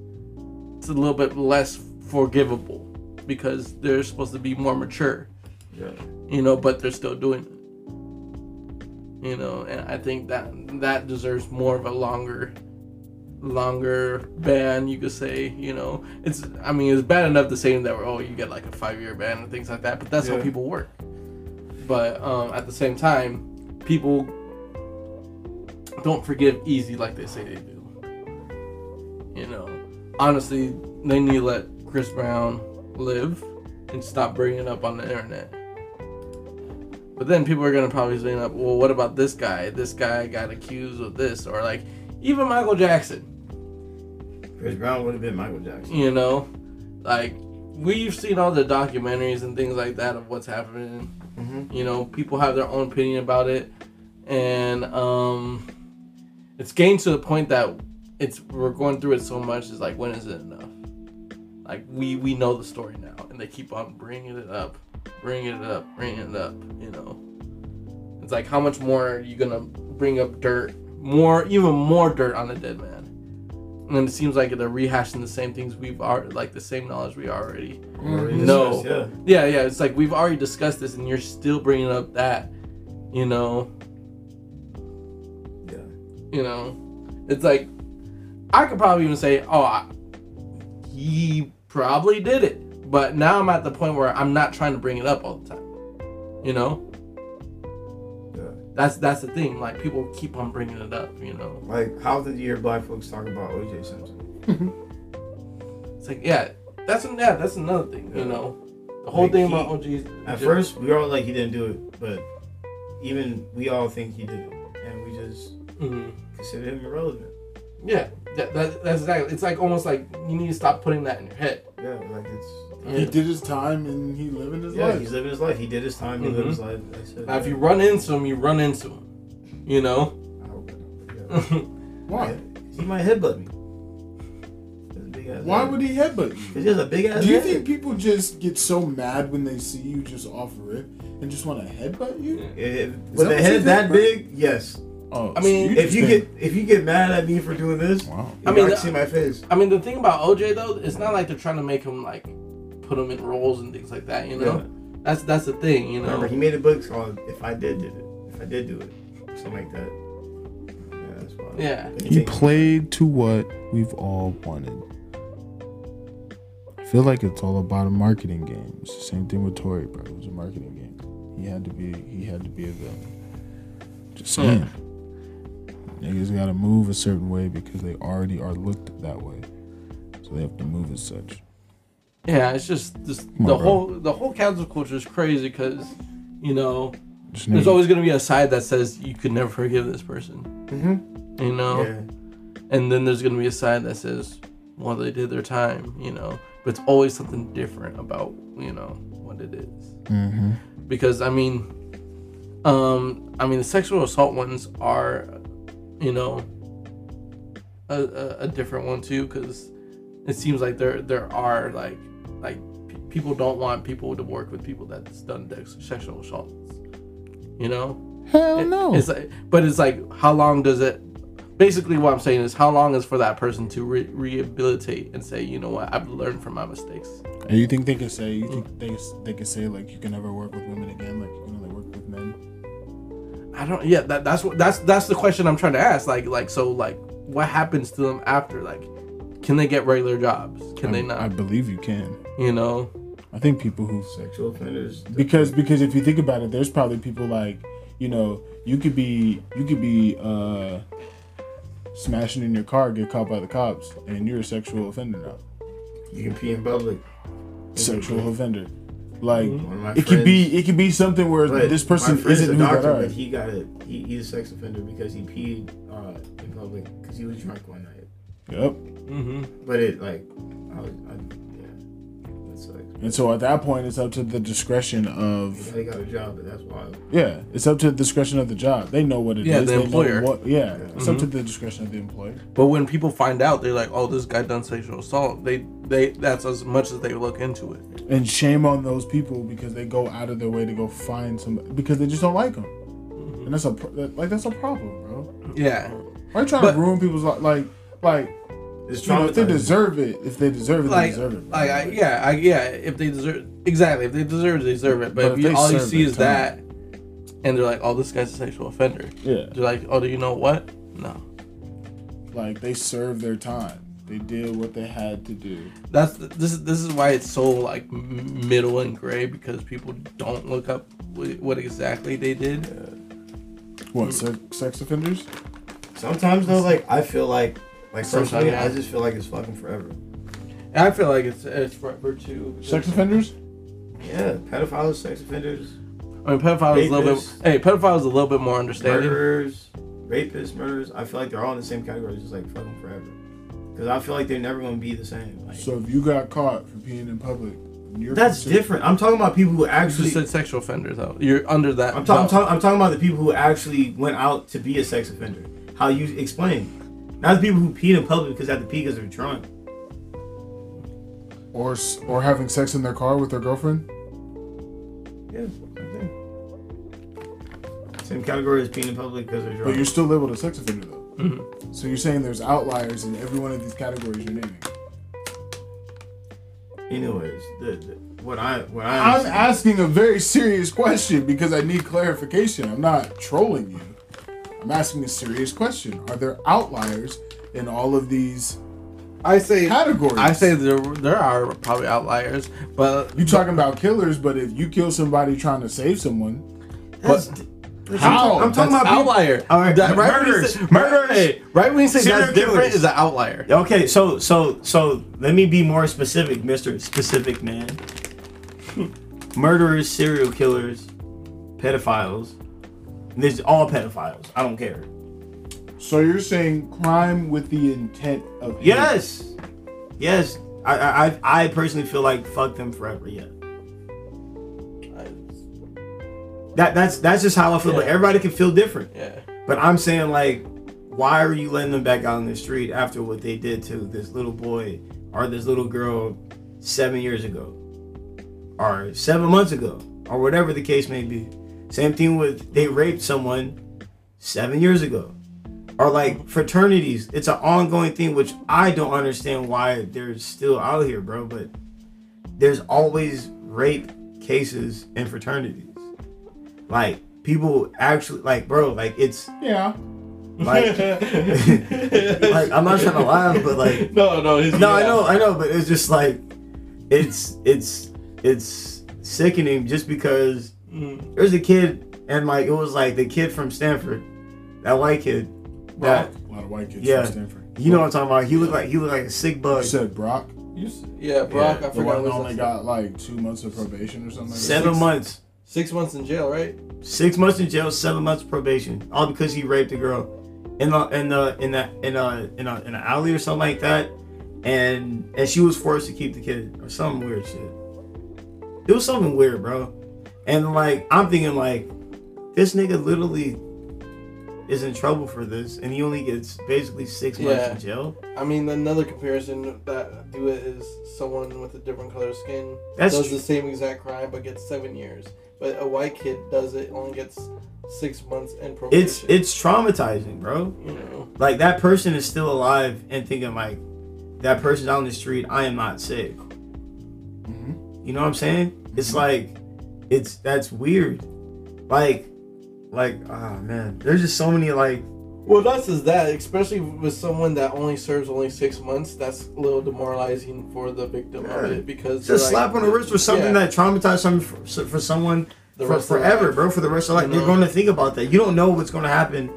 it's a little bit less forgivable because they're supposed to be more mature. Yeah. you know, but they're still doing it. You know, and I think that that deserves more of a longer, longer ban. You could say, you know, it's. I mean, it's bad enough to say that oh, you get like a five year ban and things like that, but that's how people work. But um, at the same time, people don't forgive easy like they say they do. You know, honestly, they need to let Chris Brown live and stop bringing it up on the internet. But then people are gonna probably say, up, well, what about this guy? This guy got accused of this, or like even Michael Jackson. Chris Brown would have been Michael Jackson. You know, like we've seen all the documentaries and things like that of what's happening. Mm-hmm. You know, people have their own opinion about it, and um, it's getting to the point that it's we're going through it so much. Is like, when is it enough? Like we we know the story now, and they keep on bringing it up, bringing it up, bringing it up. You know, it's like how much more are you gonna bring up dirt, more even more dirt on the dead man? And it seems like they're rehashing the same things we've already, like the same knowledge we already mm-hmm. Already No. discussed, Yeah. yeah, yeah. It's like we've already discussed this, and you're still bringing up that. You know, Yeah. you know, it's like I could probably even say, "Oh, I, he probably did it," but now I'm at the point where I'm not trying to bring it up all the time. You know, Yeah. That's that's the thing. Like people keep on bringing it up. You know, Like, how did do you hear black folks talk about OJ Simpson? it's like yeah, that's yeah, that's another thing. You know, the whole Like, thing he- about O.J. At first, we all like, he didn't do it, but even we all think he did it, and we just Mhm. consider him irrelevant. yeah, that, that, that's exactly. It's like almost like you need to stop putting that in your head. Yeah, like it's. He did his time and he living his Yeah, life. Yeah, he's living his life. He did his time. He Mhm. lived his life. Like I said, Now, if you run into him, you run into him. You know. I hope I don't, but yeah. Why? He might headbutt me. He has a big ass Why head. would he headbutt you? Because he has a big ass Do you head. think people just get so mad when they see you just off rip and just want to headbutt you? If, that with a what you head think, that bro? big, yes. Oh, I mean, If you just get if you get mad at me for doing this, wow. I I mean, mean, you see my face. I mean, the thing about OJ though, it's not like they're trying to make him like put them in roles and things like that. You know, Yeah. that's that's the thing. You know. Remember, he made a book called "If I Did Did It." If I did do it, something like that. Yeah, that's wild. Yeah. He played to what we've all wanted. I feel like it's all about a marketing game. It's the same thing with Tory, bro. It was a marketing game. He had to be. He had to be a villain. Just hmm. saying. Niggas got to move a certain way because they already are looked that way, so they have to move as such. Yeah, it's just just on, the bro. whole the whole cancel culture is crazy because you know Just there's always gonna be a side that says you could never forgive this person. Mhm. You know. Yeah. and then there's gonna be a side that says, "Well, they did their time," you know. But it's always something different about you know what it is. Mhm. Because I mean, um, I mean the sexual assault ones are you know, a, a, a different one too, because it seems like there there are like like p- people don't want people to work with people that's done dex- sexual assaults. You know, Hell It- no. It's like, but it's like, how long does it? Basically, what I'm saying is, how long is for that person to re- rehabilitate and say, you know what, I've learned from my mistakes. And you think they can say? You think mm. they they can say like you can never work with women again? Like you can only work with men? I don't. Yeah, that, that's what that's that's the question I'm trying to ask. Like like so like what happens to them after? Like, can they get regular jobs? Can I, they not? I believe you can. You know. I think people who Sexual offenders. because because if you think about it, there's probably people like you know you could be you could be uh smashing in your car, get caught by the cops, and you're a sexual offender now. You can pee in public. Sexual offender. Like One of it could be it could be something where this person isn't a doctor, but he got a he, he's a sex offender because he peed uh, in public because he was drunk one night. Yep. Mm-hmm. But it like, I was, I, yeah, that sucks. And so at that point, it's up to the discretion of Yeah, he got a job, but that's wild. yeah, it's up to the discretion of the job. They know what it is. Yeah, the They employer. What, yeah, it's up to mm-hmm. the discretion of the employer. But when people find out, they're like, "Oh, this guy done sexual assault." They they that's as much as they look into it. And shame on those people because they go out of their way to go find some because they just don't like them. Mm-hmm. And that's a like that's a problem, bro. Yeah. Why you trying But- to ruin people's li- like like It's you know, if they deserve it, if they deserve it, they Like, deserve it. like I, yeah, I, yeah. If they deserve exactly, if they deserve it, they deserve it. But, But if, if you, all you see their is that, and they're like, "Oh, this guy's a sexual offender," yeah, they're like, "Oh, do you know what?" No. like they served their time. They did what they had to do. That's the, this is this is why it's so like middle and gray because people don't look up what exactly they did. What sex, sex offenders? Sometimes though, like I feel like, like Sometimes, personally, yeah. I just feel like it's fucking forever. And I feel like it's it's forever too. Sex offenders? Yeah, pedophiles, sex offenders, I mean, pedophiles is a little bit. Hey, pedophile is a little bit more understanding. murderers, rapists, murderers. I feel like they're all in the same category, just like fucking forever. Because I feel like they're never gonna be the same. Like So if you got caught for peeing in public, you're that's considered- different. I'm talking about people who actually. just said sexual offenders though. You're under that. I'm, talking. I'm, belt. talk- I'm talking about the people who actually went out to be a sex offender. How you explain? Not the people who peed in public because they had to pee because they're drunk. or or having sex in their car with their girlfriend. Yeah, same. Same category as peeing in public because they're drunk. But you're still labeled a sex offender though. Mhm. So you're saying there's outliers in every one of these categories you're naming. Anyways, the, the, what I what I I'm asking a very serious question because I need clarification. I'm not trolling you. I'm asking a serious question. Are there outliers in all of these I say. categories? I say there there are probably outliers, but you're talking about killers, but if you kill somebody trying to save someone, That's- but- How? I'm talking that's about people- outlier. All right, That- right when you murderers, say- murderers. Hey, right when you say Serial that's different is an outlier. Okay, so so so let me be more specific, Mister Specific Man. Murderers, serial killers, pedophiles. This is all pedophiles. I don't care. so you're saying crime with the intent of hate. Yes, yes. I I I- I personally feel like fuck them forever. Yeah. That that's that's just how I feel. But Yeah. everybody can feel different. Yeah. But I'm saying like, why are you letting them back out on the street after what they did to this little boy or this little girl seven years ago, or seven months ago, or whatever the case may be? Same thing with they raped someone seven years ago, or like fraternities. It's an ongoing thing, which I don't understand why they're still out here, bro. But there's always rape cases in fraternities. Like people actually like, bro. Like it's Yeah. like, like I'm not trying to laugh, but like, no, no, no, I know, I know, but it's just like, it's it's it's sickening just because Mm. there's a kid and like it was like the kid from Stanford, that white kid. That a lot of white kids Yeah. from Stanford. you know what I'm talking about. He looked like he looked like a sick bug. You said Brock. You s- yeah, Brock. Yeah, I The forgot. one what only his- got like two months of probation or something. Like Seven that. months, six months in jail, right? six months in jail, seven months probation, all because he raped a girl in the in the in the in a in a in an alley or something like that, and and she was forced to keep the kid or some weird shit. It was something weird, bro. And like I'm thinking like this nigga literally is in trouble for this, and he only gets basically six months in jail. I mean, another comparison that do it is someone with a different color skin That's does tr- the same exact crime but gets seven years. But a white kid does it only gets six months in probation. it's it's traumatizing, bro. you know Like that person is still alive and thinking like that person's out on the street. I am not sick. Mhm. You know what I'm saying? It's like it's that's weird. Like like ah man, there's just so many like Well, that's just that, especially with someone that only serves only six months. That's a little demoralizing for the victim of it because It's slap like- on the wrist for something Yeah. that traumatized someone for, for someone for, rest of their forever, bro. For the rest of life, You they're going to think about that. You don't know what's going to happen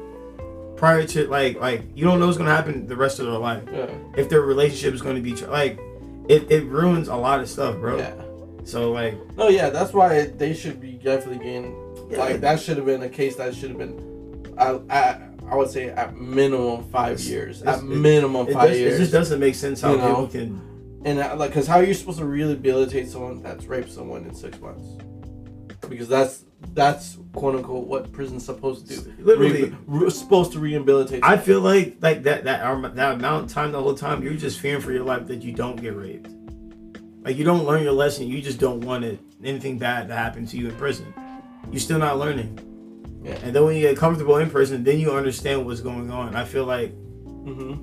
prior to like like you don't know what's going to happen the rest of their life. Yeah, If their relationship is going to be like it, it ruins a lot of stuff, bro. yeah. So like No, yeah, that's why they should be definitely getting Yeah. like that. Should have been a case that should have been, I, I, I would say at minimum five It's- years. it's- At it- minimum it, five does, it years. just doesn't make sense how You know? people can. And uh, like, cause how are you supposed to rehabilitate someone that's raped someone in six months? Because that's that's quote unquote what prison's supposed to do. Literally. Re- re- supposed to rehabilitate. I feel like like that that arm- that amount of time the whole time you're just fearing for your life that you don't get raped. Like you don't learn your lesson. You just don't want it anything bad to happen to you in prison. You're still not learning. Yeah. And then when you get comfortable in prison, then you understand what's going on. I feel like hmm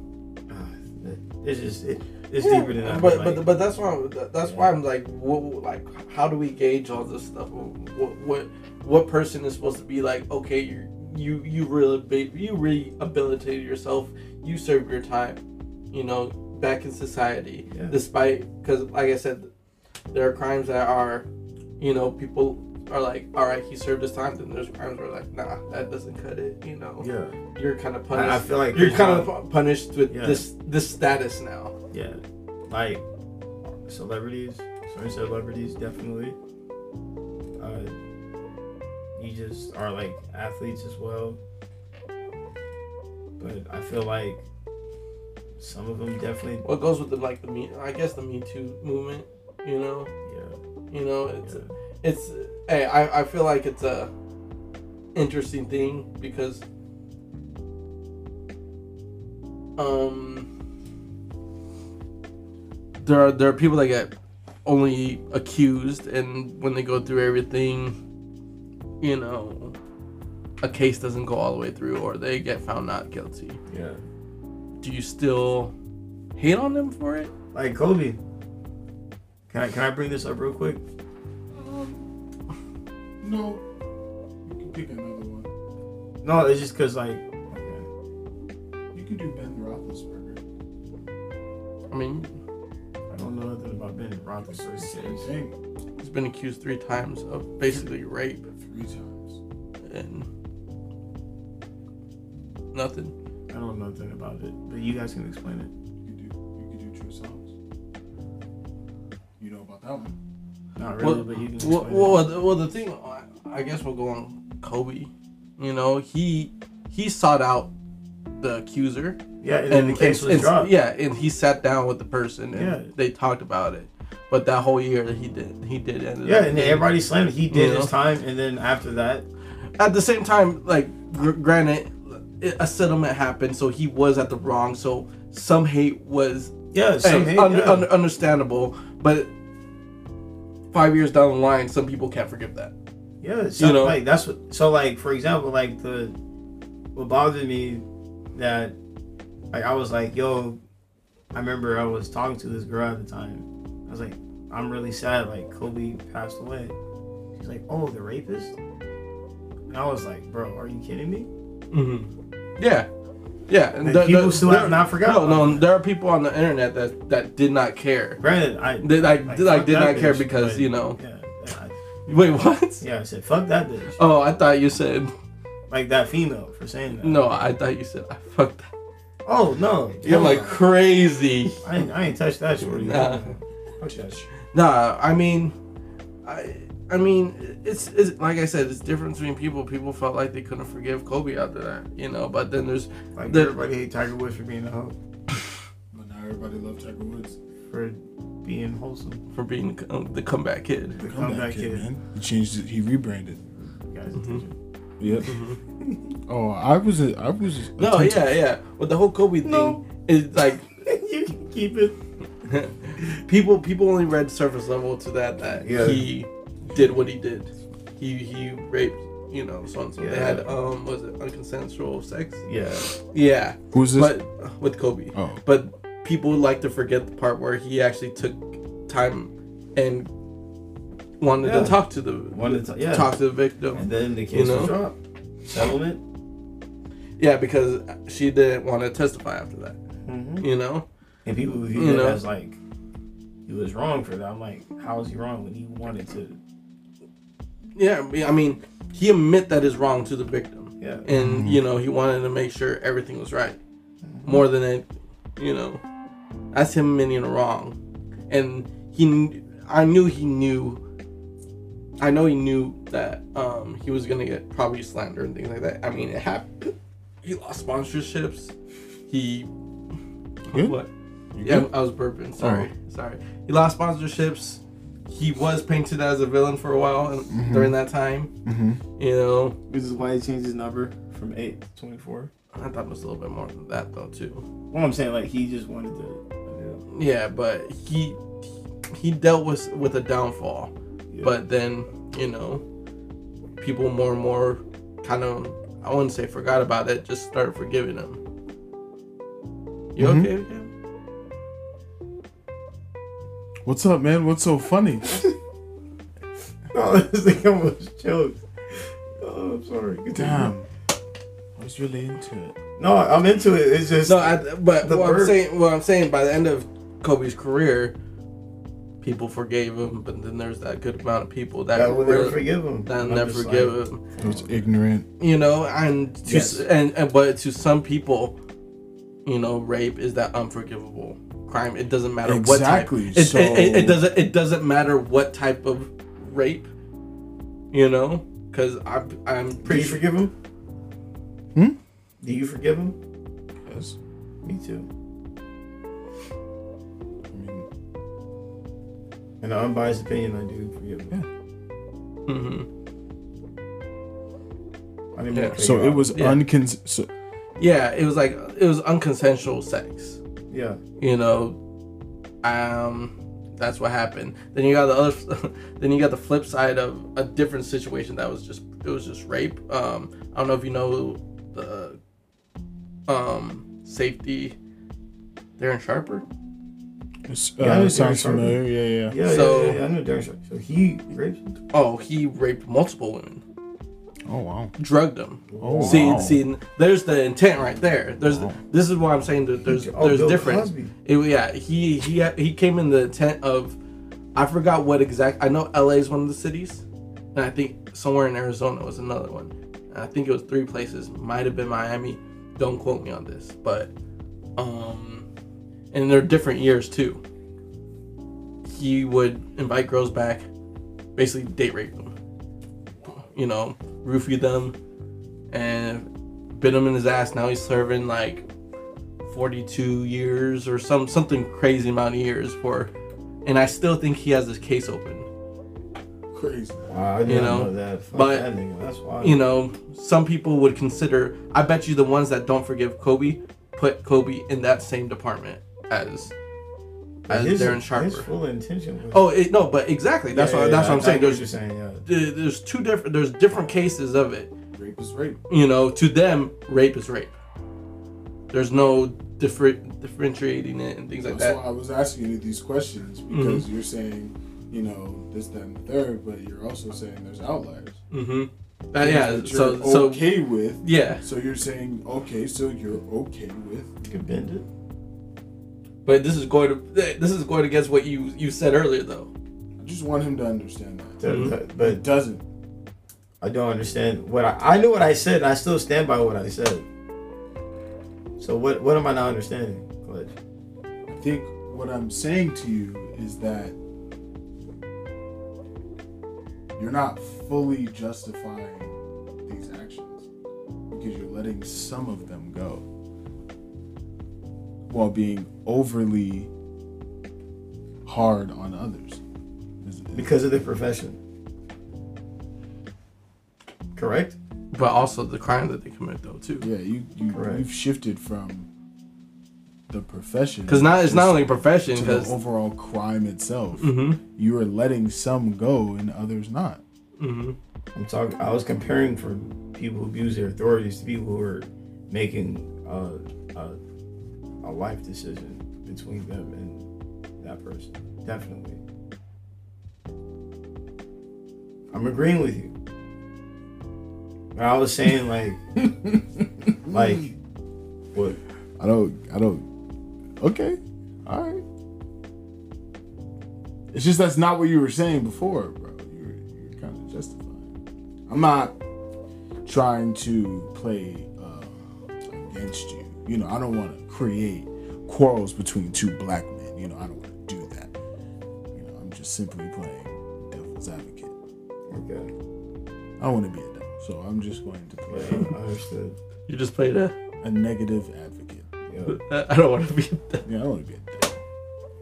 uh, it's just it, it's Yeah, deeper than that. But like, but but that's why that's why I'm like, what, like, how do we gauge all this stuff? What what what person is supposed to be like? Okay, you you you really you rehabilitated yourself. You served your time. You know, back in society. Yeah. Despite because, like I said, there are crimes that are, you know, people are like, all right, he served his time. Then there's crimes where like, nah, that doesn't cut it. You know, yeah, you're kind of punished. I, I feel like you're kind of punished with Yeah. this this status now. Yeah, like celebrities, certain celebrities definitely. Uh, you just are like athletes as well, but I feel like some of them definitely. what goes with the like the me I guess the Me Too movement, you know, Yeah, you know, it's yeah. it's hey, I I feel like it's a interesting thing because um there are there are people that get only accused and when they go through everything, you know, a case doesn't go all the way through or they get found not guilty. yeah. Do you still hate on them for it? Like Kobe. Can I can I bring this up real quick? Um, no, you can pick another one. No, it's just cause like. You can do Ben Roethlisberger. I mean, I don't know nothing about Ben Roethlisberger. Same thing. he's been accused three times of basically rape Three times. and nothing. I don't know nothing about it, but you guys can explain it. You can do. You can do Trey Songz. You know about that one? Not really, Well, but you can explain well, it. well, the, well, the thing, I- I guess we'll go on Kobe. You know, he he sought out the accuser, Yeah, and then the case was and- dropped. Yeah, and he sat down with the person and Yeah. they talked about it. But that whole year that he did, he did end Yeah, up Yeah, and then being- everybody slammed it. He did You his know? time, and then after that, at the same time, like gr- granted, it- a settlement happened, so he was at the wrong. So some hate was yeah, hey, hate, un- yeah. un- understandable, but five years down the line, some people can't forgive that. yeah, some, you know? like that's what. So like for example, like the what bothered me that like I was like, yo, I remember I was talking to this girl at the time. I was like, I'm really sad. Like Kobe passed away. She's like, oh, the rapist. And I was like, bro, are you kidding me? Mm-hmm. Yeah, yeah. And people still have not forgotten No, no. There are people on the internet that that did not care. Granted, I They like, like, did, like did not care because you know. Yeah, yeah, I- Wait, what? yeah. I said, fuck that bitch. Oh, I thought you said Like that female for saying that. no. I thought you said I fucked. That. Oh no. You're Yeah. like crazy. I ain't, I ain't touched that shorty. Nah. That shit. Nah, I mean, I I mean, it's, it's like I said, it's different between people. People felt like they couldn't forgive Kobe after that, you know. But then there's Like The- everybody hate Tiger Woods for being a hoe, But now everybody loves Tiger Woods. for being wholesome. for being the comeback kid. The Comeback comeback kid, kid. man. He changed it. He rebranded. Guys, Mhm. attention. Yep. oh, I was. A, I was. No, attentive. yeah, yeah. But the whole Kobe thing, No. it's like you can keep it. people people only read surface level to that that Yeah. he did what he did. He he raped, you know, so and so. They had um was it unconsensual sex? Yeah. Yeah. Who's this? But with Kobe. oh, But people like to forget the part where he actually took time and wanted Yeah. to talk to the Wanted to- yeah. talk to the victim. And then the case You was know? dropped. Settlement. Yeah, because she didn't want to testify after that. Mm-hmm. You know? And people who view You it know? as like he was wrong for that. I'm like, how is he wrong when he wanted to? Yeah, I mean, he admit that is wrong to the victim. Yeah. and you know he wanted to make sure everything was right. More than it you know that's him admitting wrong. And he i knew he knew i know he knew that um he was gonna get probably slander and things like that. I mean it happened he lost sponsorships. He Good? what? You yeah good? i was burping. Sorry. Sorry. He lost sponsorships he was painted as a villain for a while and during that time Mhm. you know This is why he changed his number from eight to twenty four. I thought it was a little bit more than that though too. Well, I'm saying like he just wanted to. Yeah, but he he dealt with with a downfall, Yeah. but then you know people more and more kind of I wouldn't say forgot about it, just started forgiving him. You Mhm. okay? What's up, man? What's so funny? Oh, this thing almost choked. Oh, I'm sorry. Continue. Damn. I was really into it. No, I'm into it. It's just No, I, but The what I'm saying, what I'm saying, by the end of Kobe's career, people forgave him, but then there's that good amount of people that, that will never forgive him. that I'm never forgive like, him. It was ignorant. you know and to Yes. and, and but to some people you know rape is that unforgivable crime it doesn't matter Exactly, what type it, so- it, it, it doesn't it doesn't matter what type of rape you know because i'm i'm Do pretty you forgive him? Hmm? Do you forgive him? Yes. Me too. I mean, In an unbiased opinion, I do forgive him. Mhm. I didn't Yeah. mean so it was Yeah. uncons. So yeah it was like it was unconsensual sex Yeah. you know um that's what happened then you got the other then you got the flip side of a different situation that was just it was just rape um i don't know if you know the um safety darren sharper it's, Yeah, I know uh, Darren sounds Sharper. familiar. Yeah, yeah. Yeah, So- yeah, yeah, yeah. I know Derek. Sharp. So he raped oh he raped multiple women Oh wow. drugged them Oh see wow. see there's the intent right there there's Wow. this is why i'm saying that there's Oh, there's Bill difference It, yeah, he he he came in the intent of, I forgot what exact. I know LA is one of the cities, and I think somewhere in Arizona was another one. And I think it was three places. Might have been Miami. Don't quote me on this, but um, and they're different years too. He would invite girls back, basically date rape them. You know, roofied them, and bit him in his ass. Now he's serving like 42 years or some something crazy amount of years for and I still think he has this case open. Crazy. Wow, I didn't You know, know, that. Fuck but- that nigga. That's why. You know, some people would consider I bet you the ones that don't forgive Kobe put Kobe in that same department as as his, Darren His full intention was. Oh, it, no, but exactly. That's Yeah, what yeah, that's yeah, what I'm I saying. There's you're saying. Yeah. there's two different there's different cases of it. Rape is rape. You know, to them rape is rape. There's no different differentiating it and things like that. That's that. why I was asking you these questions because you're saying, you know, this, that, and the third, but you're also saying there's outliers. Mm Mhm. Uh, yeah, so you're so okay with. yeah. So you're saying, okay, so you're okay with. You can bend it. But this is going to this is going against what you you said earlier though. I just want him to understand that. That- Mhm. that- But but it doesn't. I don't understand what I, I knew what I said, and I still stand by what I said. So what what am I not understanding, Clutch? I think what I'm saying to you is that you're not fully justifying these actions because you're letting some of them go while being overly hard on others. Is- is- Because of their profession. Correct? but also the crime that they commit though too. Yeah, you, you Correct. you've shifted from the profession Because not it's not only a profession. to the Because overall crime itself. hmm You are letting some go and others not. hmm I'm talking. I was comparing for people who abuse their authorities to people who are making a, a, a life decision between them and that person. Definitely. I'm agreeing with you. But I was saying like, like, what? I don't. I don't. Okay. All right. It's just that's not what you were saying before, bro. You're you're kind of justifying. I'm not trying to play uh, against you. You know, I don't want to create quarrels between two black men. You know, I don't want to do that. You know, I'm just simply playing devil's advocate. Okay. I want to be a devil, so I'm just going to Yeah, play I understood. You just played a. a negative advocate. Yeah. I don't want to be. a Yeah, I don't want to be a devil.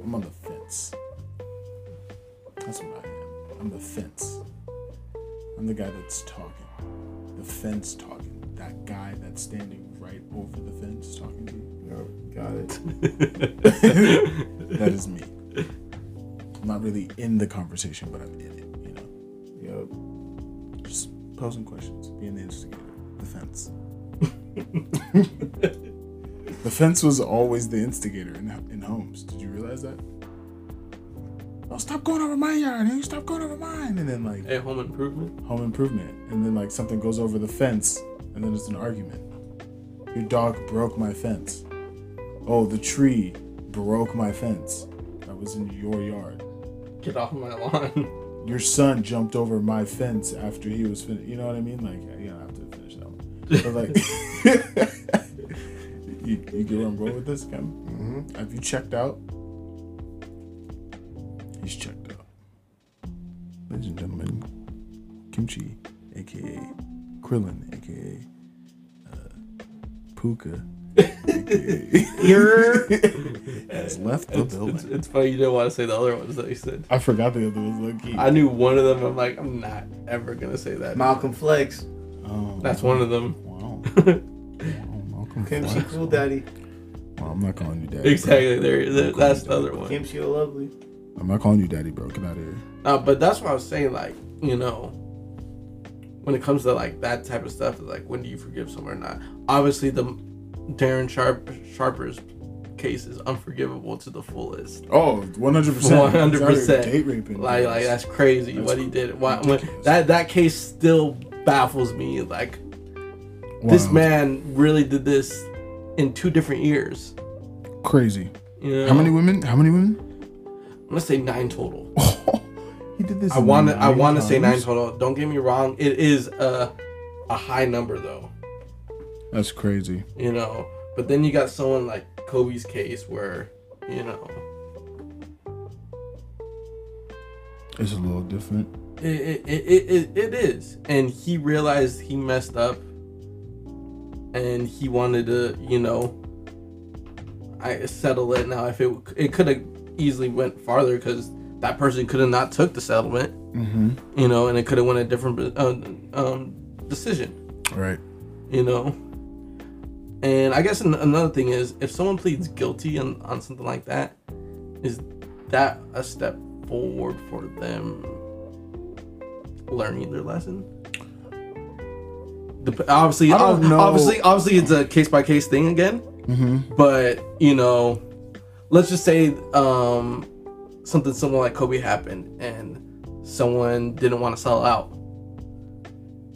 I'm on the fence. That's what I am. I'm the fence. I'm the guy that's talking. The fence talking. That guy that's standing right over the fence talking to you. Yeah, got it. That is me. I'm not really in the conversation, but I'm in it, you know. Yep. Just posing questions, being the instigator. The fence. the fence was always the instigator in, in homes. Did you realize that? Oh, stop going over my yard. Hey, stop going over mine. And then, like, hey, home improvement. home improvement. And then, like, something goes over the fence. And then it's an argument. Your dog broke my fence. Oh, the tree broke my fence. That was in your yard. Get off my lawn. Your son jumped over my fence after he was finished. You know what I mean? Like, you don't have to finish that one. But, like, you, you get where I'm going with this, Kem? Mm-hmm. Have you checked out? He's checked out. Ladies and gentlemen, Kimchi, aka Krillin, aka uh, Puka, aka has left the It's, building. it's, it's funny you didn't want to say the other ones that you said. I forgot the other ones. low. I knew one of them. I'm like, I'm not ever gonna say that. Malcolm Flex. Oh, That's one of them. Wow. wow Malcolm Flex. Kimchi Flex. Cool Daddy. Well, I'm not calling you daddy. bro. exactly. There. there- That's the other one. Kimchi Lovely. I'm not calling you daddy, bro. Get out of here. Uh, but that's what I was saying. Like, you know, when it comes to like that type of stuff, like when do you forgive someone or not? Obviously, the Darren Sharp Sharper's case is unforgivable to the fullest. Oh, 100%. 100%. Date raping. Like, like that's crazy That's what he did. Why, when, that that case still baffles me. Like, this man really did this in two different years. Crazy. You know? How many women? How many women? I'm gonna say nine total. he did this. I want to. I want to say nine total. Don't get me wrong. It is a a high number though. That's crazy. You know. But then you got someone like Kobe's case where you know It's a little different. it it, it, it, it is, and he realized he messed up, and he wanted to you know. I settle it now. If it it could have easily went farther because that person could have not took the settlement, Mm-hmm. you know, and it could have went a different uh, um, decision. Right. you know. And I guess an- another thing is, if someone pleads guilty on, on something like that, is that a step forward for them learning their lesson? Dep- obviously, I don't ob- know. obviously, obviously, it's a case by case thing again. Mm-hmm. But you know, let's just say um, something similar like Kobe happened, and someone didn't want to sell out,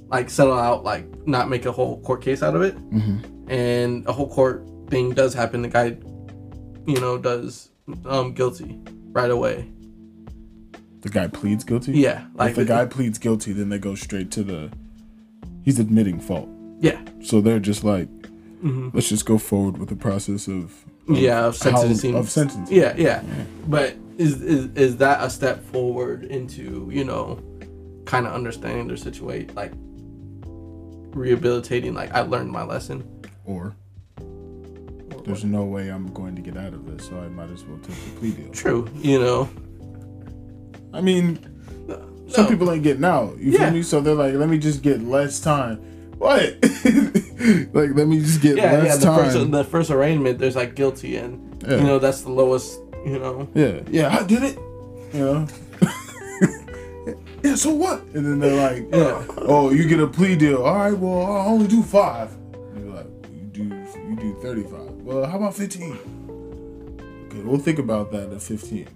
like settle out, like not make a whole court case out of it, Mm-hmm. And a whole court thing does happen. The guy, you know, does um guilty right away. The guy pleads guilty. Yeah, like if the guy pleads guilty, then they go straight to the. He's admitting fault, Yeah, so they're just like, hmm let's just go forward with the process of. yeah, of how- sentencing. of sentencing. Yeah, yeah. But is is is that a step forward into you know, kind of understanding their situation, like rehabilitating? Like I learned my lesson. Or there's no way I'm going to get out of this, so I might as well take the plea deal. True, you know. I mean, some No. people ain't getting out. You Yeah. feel me? So they're like, let me just get less time. what? like, let me just get Yeah, yeah. less The time. first, the first arraignment, there's like guilty, and Yeah. you know that's the lowest. You know. yeah, yeah, I did it. You know. yeah. So what? And then they're like, Yeah. oh, you get a plea deal. All right. Well, I'll only do five. Do thirty five. Well, how about fifteen? Okay, we'll think about that at fifteen.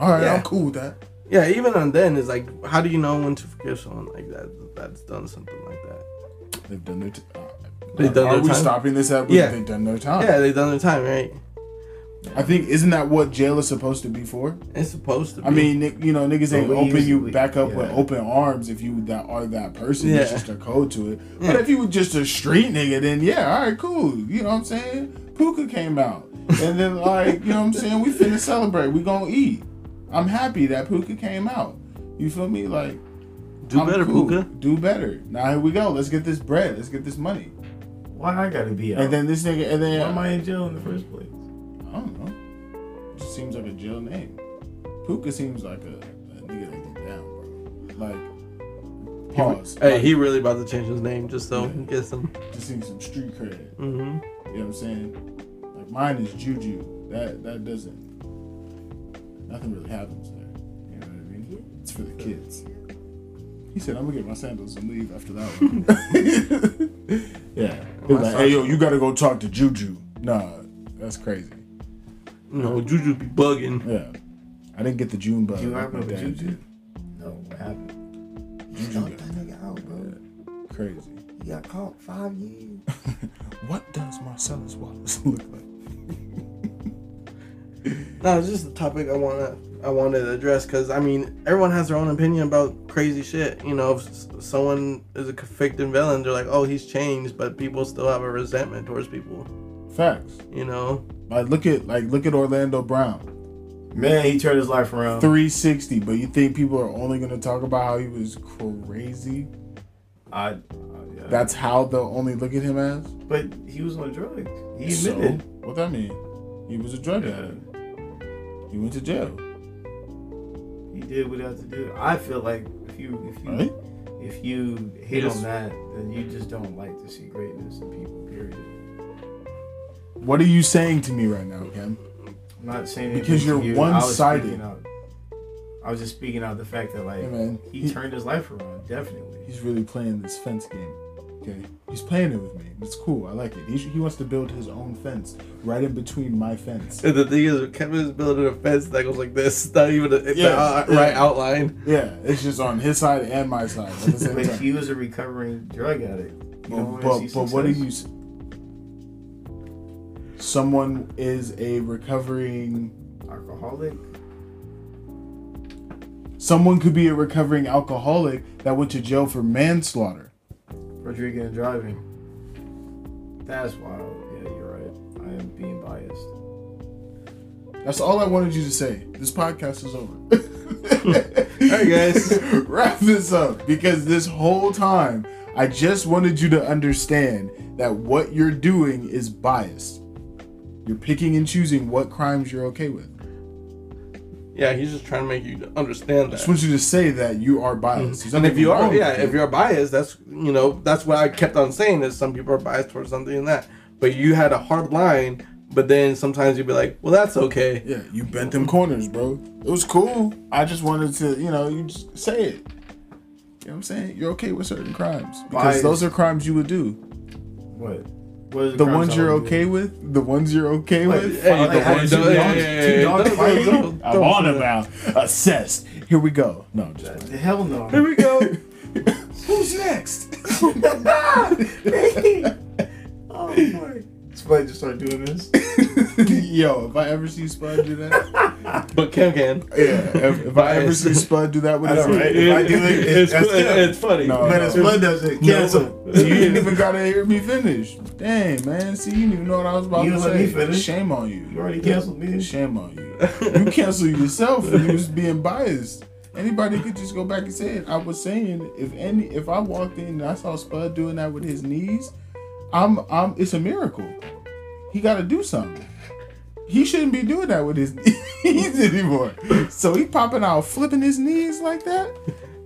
All right, Yeah. I'm cool with that. Yeah, even on then it's like, how do you know when to forgive someone like that? That's done something like that. They've done their. T- uh, They've done Are their we time? stopping this at? Yeah. They've done their time. Yeah, they've done their time, right? I think isn't that what jail is supposed to be for? It's supposed to. Be. I mean, you know, niggas ain't open use- you back up with open arms if you that are that person. Yeah. It's just a code to it. Yeah. But if you were just a street nigga, then yeah, all right, cool. You know what I'm saying? Puka came out, and then like, you know what I'm saying? We finna celebrate. We gonna eat. I'm happy that Puka came out. You feel me? Like, do I'm better, cool. Puka. Do better. Now here we go. Let's get this bread. Let's get this money. Why I gotta be out? And then this nigga, and then Why am I in jail in the first place? I don't know. It just seems like a jail name. Puka seems like a, a nigga that get down, bro. Like, pause. Hey, Like, he really about to change his name just so he gets some. just need some street cred. hmm You know what I'm saying? Like mine is Juju. That that doesn't. Nothing really happens there. You know what I mean? It's for the kids. He said, "I'm gonna get my sandals and leave after that one." yeah. He was like, "Hey, yo, you gotta go talk to Juju." Nah, that's crazy. You know, Juju be bugging. Yeah. I didn't get the June bug. Do you like remember Juju? did. No, what happened? Juju Knock got that nigga out, bro. crazy. He got caught five years. what does Marcellus Wallace look like? No, it's just a topic I wanna I wanted to address because I mean everyone has their own opinion about crazy shit. You know, if someone is a convicted villain, they're like, oh, he's changed, but people still have a resentment towards people. Facts. You know, Like look at like look at Orlando Brown. Man, he turned his life around. 360, but you think people are only gonna talk about how he was crazy? I, I yeah. That's how they'll only look at him as? but he was on drugs. He So, admitted. what that mean? He was a drug Yeah. addict. He went to jail. He did what he had to do. I feel like if you if you Right? if you hate Yes. on that, then you just don't like to see greatness in people. Period. What are you saying to me right now, Ken? I'm not saying Because you're to you. One-sided. speaking out- I was just speaking out the fact that like Hey man, he, he- turned his life around. Definitely. he's really playing this fence game. Okay, he's playing it with me. It's cool. I like it. He, he wants to build his own fence right in between my fence. and the thing is, Kevin is building a fence that goes like this. It's not even a, it's Yeah, the uh, yeah. right outline. Yeah, it's just on his side and my side at the same But time. he was a recovering drug addict. You But, wanna but, but what are you? Someone is a recovering. alcoholic? Someone could be a recovering alcoholic that went to jail for manslaughter. for drinking and driving. That's wild. Yeah, you're right. I am being biased. That's all I wanted you to say. This podcast is over. Alright, guys. Wrap this up because this whole time I just wanted you to understand that what you're doing is biased. You're picking and choosing what crimes you're okay with. Yeah, he's just trying to make you understand I that. just want you to say that you are biased. Mm-hmm. There's And if you are, yeah, if you're biased, that's you know that's what I kept on saying is some people are biased towards something and that. But you had a hard line, but then sometimes you'd be like, well, that's okay. Yeah, you bent them corners, bro. It was cool. I just wanted to, you know, you just say it. You know what I'm saying? You're okay with certain crimes because Bias. those are crimes you would do. What? What is The ones you're I would do? okay with, the ones you're okay Like, with. Hey, Like, having don't- two yeah, dogs- two dogs fighting? I'm on about assessed. Here we go. No, just The hell no. Here we go. Who's next? oh boy. Somebody just start doing this. Yo, if I ever see Spud do that, but Cam can. yeah. If, if I ever see Spud do that with I his know, right? If I do it, it's- it's, that's it's, good. it's funny. No, But no. his blood does it, cancel. you didn't even gotta hear me finish. Dang, man. See, you didn't even know what I was about You to let say. me finish. Shame on you. You already canceled me. Shame on you. You cancel yourself when you was being biased. Anybody could just go back and say it. I was saying if any if I walked in and I saw Spud doing that with his knees, I'm I'm it's a miracle. He gotta do something. He shouldn't be doing that with his knees anymore. So he popping out flipping his knees like that?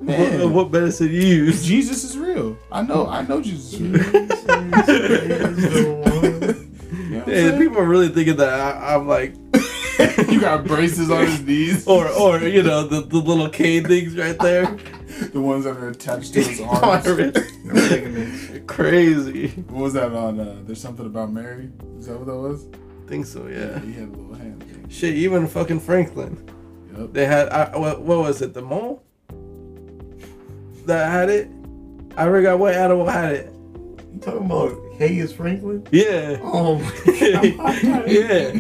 Man. Uh, what medicine you use. Jesus is real. I know. I know Jesus is real. You know what Hey, people are really thinking that I, I'm like, you got braces on his knees, or or you know the, the little cane things right there. the ones that are attached to his arms. Crazy. What was that on? Uh, There's something about Mary. Is that what that was? think so, yeah. he had a little hand thing. Shit, even fucking Franklin. Yep. They had I, what, what was it? The mole that had it. I forgot what animal had it. You talking about Hayes Franklin? Yeah. Oh, yeah.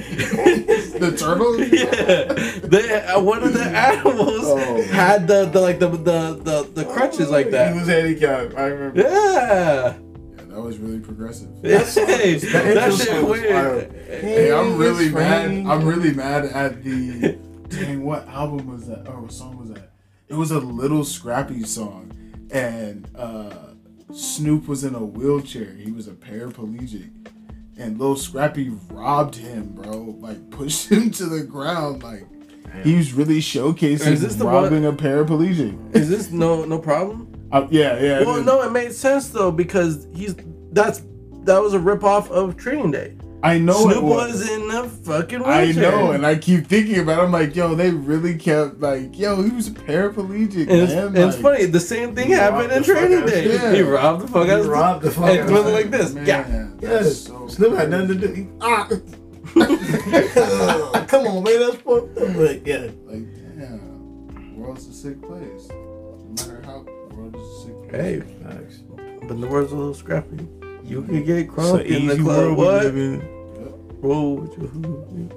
The turtle. yeah. They uh, one of the animals Oh. had the, the like the the the, the crutches like that. He was handicapped. I remember. Yeah. Yeah, that was really progressive. Hey, that intro shit was weird. wild. Hey, I'm really It's mad. I'm really mad at the. Dang, what album was that? Or what song was that? It was a Lil Scrappy song, and uh, Snoop was in a wheelchair. He was a paraplegic, and Lil Scrappy robbed him, bro. Like pushed him to the ground. Like he was really showcasing Is this the robbing a paraplegic. Is this no no problem? Uh, yeah, yeah. Well, is. no, it made sense though because he's that's that was a ripoff of Training Day. I know Snoop it was. was in a fucking I know, and I keep thinking about. it. I'm like, yo, they really kept like, yo, he was paraplegic, And it's, man. and it's like, funny. The same thing happened in Training Day. shit. He robbed the fuck He out of robbed the fuck and out it went of like this. Man, Yeah. that's Yes. so Snoop had nothing to do. He, ah. Come on, man. That's fucked up. But yeah. Like, damn, world's a sick place. No matter how, world is a sick place. Hey, Facts. but the world's a little scrappy. You could get It's crunk an in the club. world we What? Live in. Roll with your hood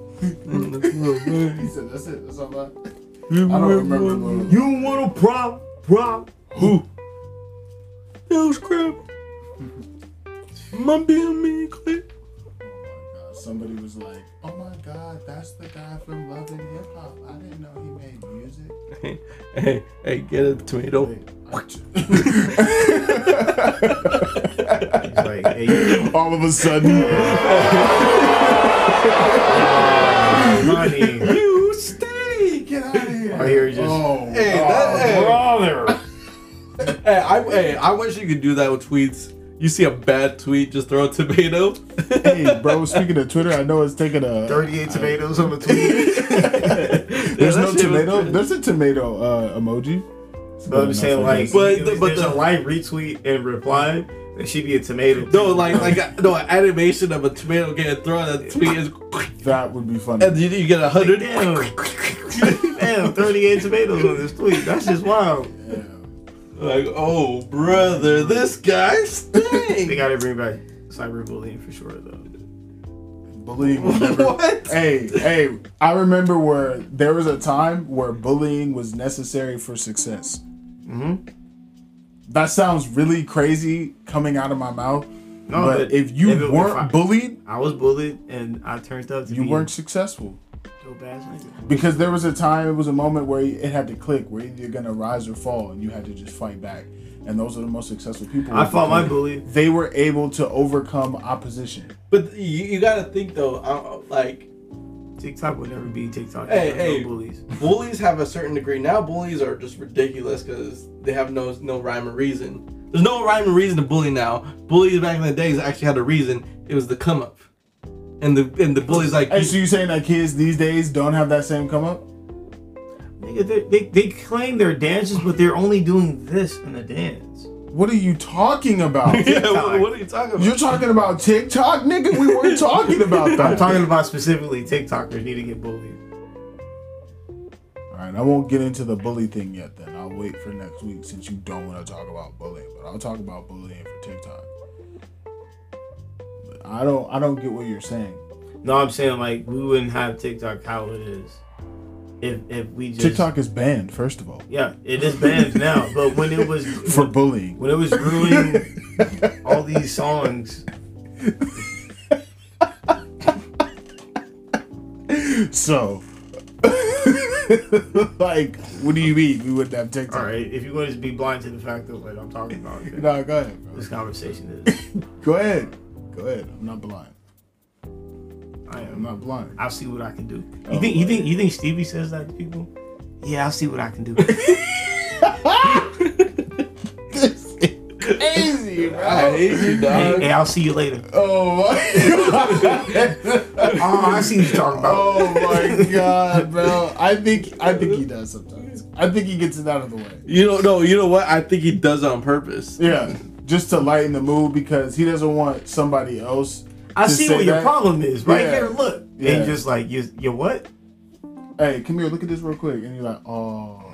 in the club. he said, "That's it. That's all I." You I don't remember. Lil- You want a prop? Prop? Who? Yo, scrap. My BME Click. Oh my god! Somebody was like, "Oh my god, that's the guy from Love and Hip Hop." I didn't know he made music. Hey, hey, hey, get a tomato. He's like, hey, all of a sudden, money. You stay. get out of here! I hear you just- Oh, Hey, oh, that, hey, Brother. hey, I, hey, I wish you could do that with tweets. You see a bad tweet, just throw a tomato. hey, bro. Speaking of Twitter, I know it's taking a 38 tomatoes on the tweet. There's Yeah, no that tomato. There's a tomato uh, emoji. But I'm saying, like, But- but, but the- a live retweet and reply. There should be a tomato. No, like like a, no an animation of a tomato getting thrown. That tweet is, that would be funny. and you, you get a hundred. Damn. Damn, 38 tomatoes on this tweet. That's just wild. Yeah. Like, oh brother, this guy sting. They gotta bring back cyberbullying for sure, though. Bullying was never. what? hey, hey, I remember where there was a time where bullying was necessary for success. Mm-hmm. That sounds really crazy coming out of my mouth. No, but, but if you if it- weren't if I- bullied, I was bullied and I turned out to you be weren't successful. a dope. Because there was a time, it was a moment where it had to click, where you're gonna rise or fall, and you had to just fight back. And those are the most successful people. I fought my bully. They were able to overcome opposition. But you, you gotta think though, uh, like TikTok would never be TikTok. Hey, There's no hey. bullies. bullies have a certain degree. Now bullies are just ridiculous because they have no no rhyme or reason. There's no rhyme or reason to bully now. Bullies back in the days actually had a reason. It was the come up, and the and the bullies like Hey, so you saying that kids these days don't have that same come up? Nigga, they, they, they claim they're dancers, but they're only doing this in the dance. What are you talking about? yeah, what, what are you talking about? You're talking about TikTok, nigga. We weren't talking about that. I'm talking about specifically TikTokers need to get bullied. All right, I won't get into the bully thing yet. Then I'll wait for next week since you don't want to talk about bullying. But I'll talk about bullying for TikTok. But I don't. I don't get what you're saying. No, I'm saying like we wouldn't have TikTok how it is if if we just TikTok is banned, first of all, Yeah, it is banned now, but when it was for bullying. when it was ruining all these songs, So, like, what do you mean we wouldn't have TikTok? all right, if you want to be blind to the fact of what I'm talking about, No, go ahead, bro. this conversation is Go ahead. Go ahead. I'm not blind. I am not blind. I'll see what I can do. You oh, think you think you think Stevie says that to people? Yeah, I'll see what I can do. crazy, bro. I hate you, dog. Hey, I'll see you later. Oh my god. oh, I see you talking about. Oh my god, bro. I think I think he does sometimes. I think he gets it out of the way. You know, no, you know what? I think he does on purpose. Yeah. Just to lighten the mood because he doesn't want somebody else I see say what your that. problem is right Yeah. here. Look, Yeah. and just like you, you what? Hey, come here, look at this real quick. And you're like, oh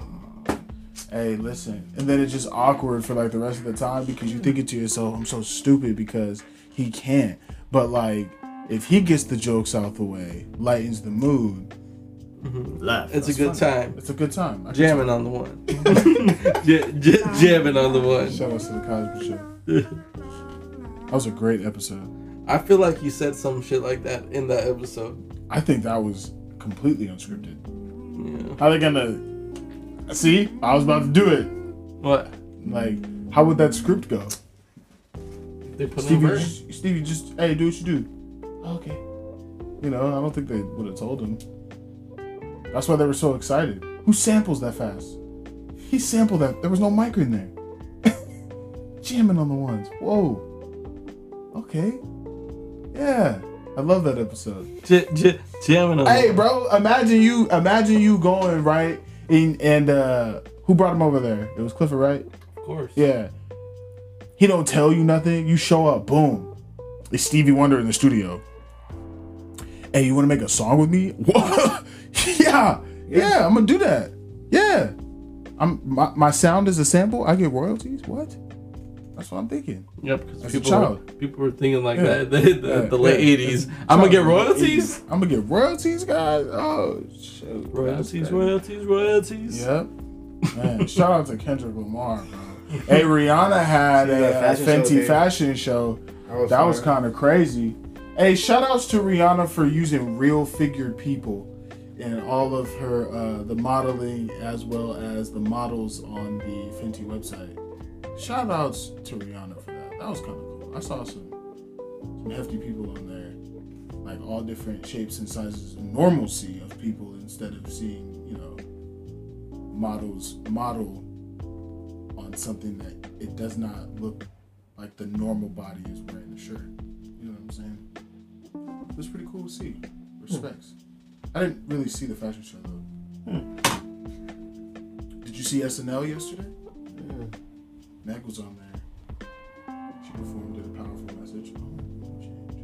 hey, listen. And then it's just awkward for like the rest of the time because you thinking to yourself, I'm so stupid because he can't. But like if he gets the jokes out the way, lightens the mood, mm-hmm. Laugh. It's a good fine. time. it's a good time. I Jamming on the one. J- j- jamming on the one. Shout out to the Cosby Show. That was a great episode. I feel like you said some shit like that in that episode. I think that was completely unscripted. Yeah. How they gonna see? I was about to do it. What? Like, how would that script go? They put Stevie, just, Stevie, just hey, do what you do. Okay. You know, I don't think they would have told him. That's why they were so excited. Who samples that fast? He sampled that. There was no mic in there. Jamming on the ones. Whoa. Okay. Yeah. I love that episode. J- j- jamming on Hey, bro, imagine you, imagine you going right, and, and uh, who brought him over there? It was Clifford, right? Of course. Yeah. He don't tell you nothing. You show up, boom. It's Stevie Wonder in the studio. Hey, you want to make a song with me? Yeah, yeah, I'm gonna do that. Yeah, I'm my, my sound is a sample. I get royalties. What? That's what I'm thinking. Yep. Because As a people were, people were thinking like Yeah. that the, the, Yeah, the yeah. late '80s. I'm gonna get royalties. I'm gonna get royalties, guys. Oh shoot. Royalties, That's royalties, royalties. Yep. Man, shout out to Kendrick Lamar, bro. Hey, Rihanna had a, a fashion show, Fenty dude? fashion show. was That was kind of crazy. Hey, shout outs to Rihanna for using real figured people in all of her uh, the modeling as well as the models on the Fenty website. Shout outs to Rihanna for that. That was kind of cool. I saw some some hefty people on there, like all different shapes and sizes, normalcy of people instead of seeing you know models model on something that it does not look like the normal body is wearing the shirt. You know what I'm saying? It was pretty cool to see. Respects. I didn't really see the fashion show though. Hmm. Did you see SNL yesterday? Hmm. Meg was on there. She performed did a powerful message. Oh, change.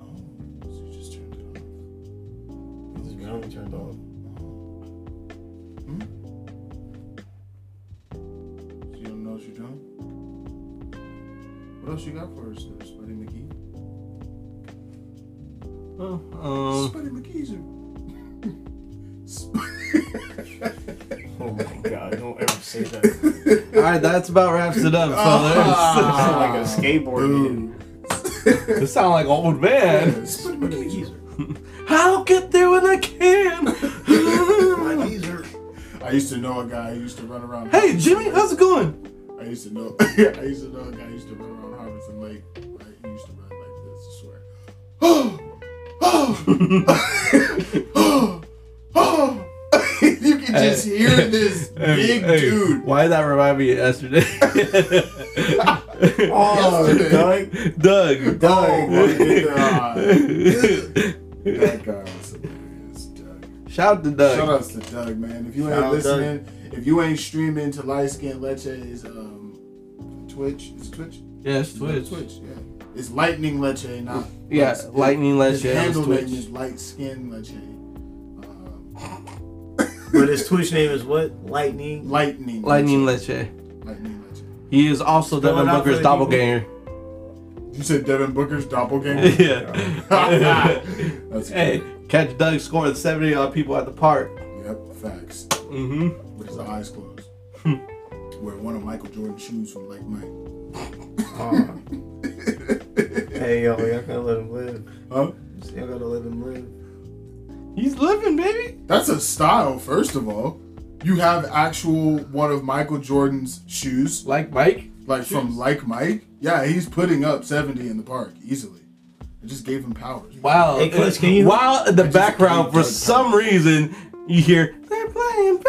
Oh, so you just turned it off. This ground turned off. Hmm? So you don't know what you're doing? What else you got for us, there, Spuddy McGee? Oh, um, Spuddy McGee's Oh my god! Don't ever say that. All right, that's about wraps it up, fellas. like a skateboard. you sound like old man. Spuddy McGee's How I'll get there when I can. My knees hurt. I used to know a guy who used to run around. hey, Jimmy, how's it going? I used to know. I used to know a guy who used to run around Harbison Lake. Right? He used to run like this. I swear. Oh, oh, oh, oh. you can just Hey. hear this big Hey, dude. Why did that remind me of yesterday? Oh, Yesterday. Doug. Doug. Oh my god. that guy was hilarious, Doug. Shout out to Doug. Shout out to Doug, man. If you Shout ain't out listening, if you ain't streaming to Light Skin Leche's um, Twitch, it's Twitch. Yeah, it's Twitch. Twitch, yeah. It's Lightning Leche, not Yeah, Lightning His Leche on handle Twitch. name is Light Skin Leche. But his Twitch name is what? Lightning. Lightning. Lightning Leche. Leche. Lightning Leche. He is also Spell Devin Booker's the doppelganger. You said Devin Booker's doppelganger. yeah. That's hey, catch Doug scoring 70 on people at the park. Yep, facts. Mm-hmm. With his eyes closed. Wear one of Michael Jordan's shoes from Like Mike. Aw. hey yo, y'all gotta let him live. Huh? Y'all gotta let him live. He's living, baby. That's a style, first of all. You have actual one of Michael Jordan's shoes, Like Mike. like from Like Mike. Yeah, he's putting up 70 in the park easily. It just gave him powers. Wow. Hey, Clutch, can you- While in the just background, for Doug some reason, you hear they're playing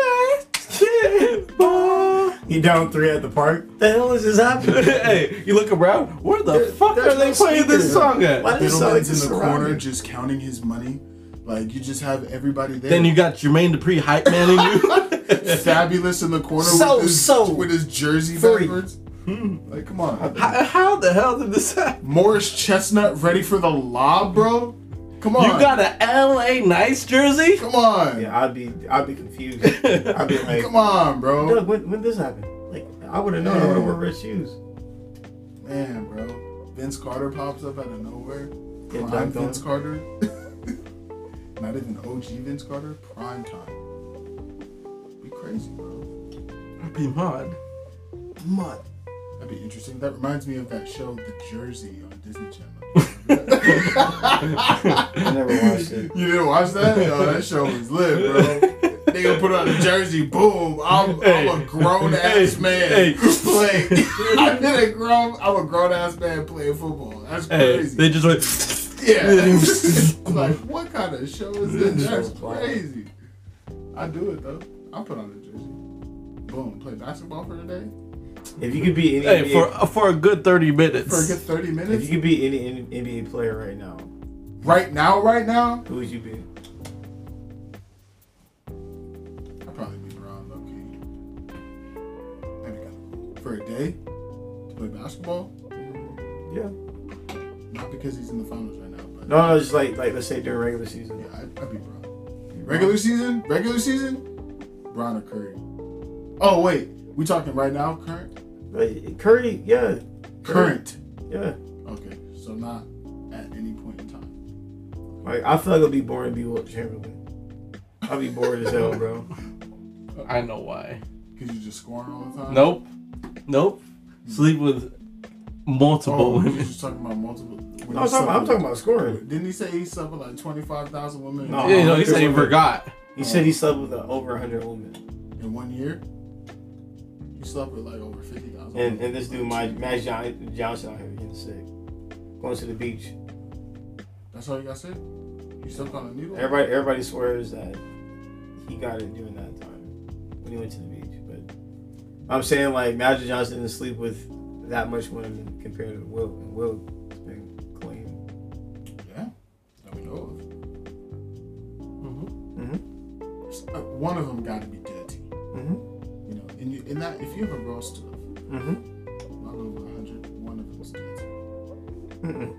basketball. You down three at the park? The hell is this happening? hey, you look around. Where the There- fuck are they playing this song at? Why does it sound like Fiddleman's it's in the corner just counting his money. Like you just have everybody there. Then you got Jermaine Dupri hype manning you. Fabolous in the corner So, with his so. with his jersey Three. backwards. Hmm. Like, come on. how, how the hell did this happen? Morris Chestnut ready for the lob, bro. Come on. You got a LA Knights jersey? Come on. Yeah, I'd be, I'd be confused. I'd be like, Come on, bro. Doug, when, when this happened? Like, I would have known. I would have worn red shoes. Man, bro. Vince Carter pops up out of nowhere. Get Prime dunked. Vince Carter. Not even OG Vince Carter. Prime time. Be crazy, bro. Be mod. Mud. That'd be interesting. That reminds me of that show, The Jersey, on Disney Channel. I never watched it. You didn't watch that? Oh, that show was lit, bro. They gonna put on a jersey, boom. I'm, I'm a grown ass Hey, man hey. playing. I'm a grown. I'm a grown ass man playing football. That's Hey, crazy. they just went. Yeah. Like, what kind of show is this? This That's crazy. I do it though. I put on a jersey. Boom. Play basketball for the day If you could be any Hey, NBA, for for a good thirty minutes. for a good 30 minutes. if you could be any, any NBA player right now, Right now, right now, who would you be? I'd probably be Bron, low key. That'd be kind of cool. For a day to play basketball, Yeah. not because he's in the finals right now, but No, no, just like like let's say during regular season. yeah, I'd, I'd be Bron. Regular season, regular season, Bron or Curry. Oh wait, we talking right now, current? Like, Curry, yeah, Current. yeah. Okay, so not at any point in time. Like I feel like it'll be boring to be Wilt Chamberlain. I'll be bored as hell, bro. I know why. Cause you just scoring all the time. Nope. Nope. Sleep with multiple Oh, women. you just talking about multiple. When No, I'm talking, about, I'm talking about scoring. Didn't he say he slept with like twenty five thousand women? No. Yeah, no, he said he forgot. He said he slept with uh, over 100 women. in one year. He slept with like over fifty thousand. And and this dude, my Magic John- Johnson, out here getting sick, going to the beach. That's all you got to say. You slept on a needle. Everybody, everybody swears that he got it during that time when he went to the beach. But I'm saying like Magic Johnson didn't sleep with that much women compared to Will. And Will that we know of. Mhm. Mm-hmm. Uh, One of them got to be dirty. Mm-hmm. You know, in, you, in that if you have a roster of Mm-hmm. well over hundred, one of them's dirty. Mm-mm.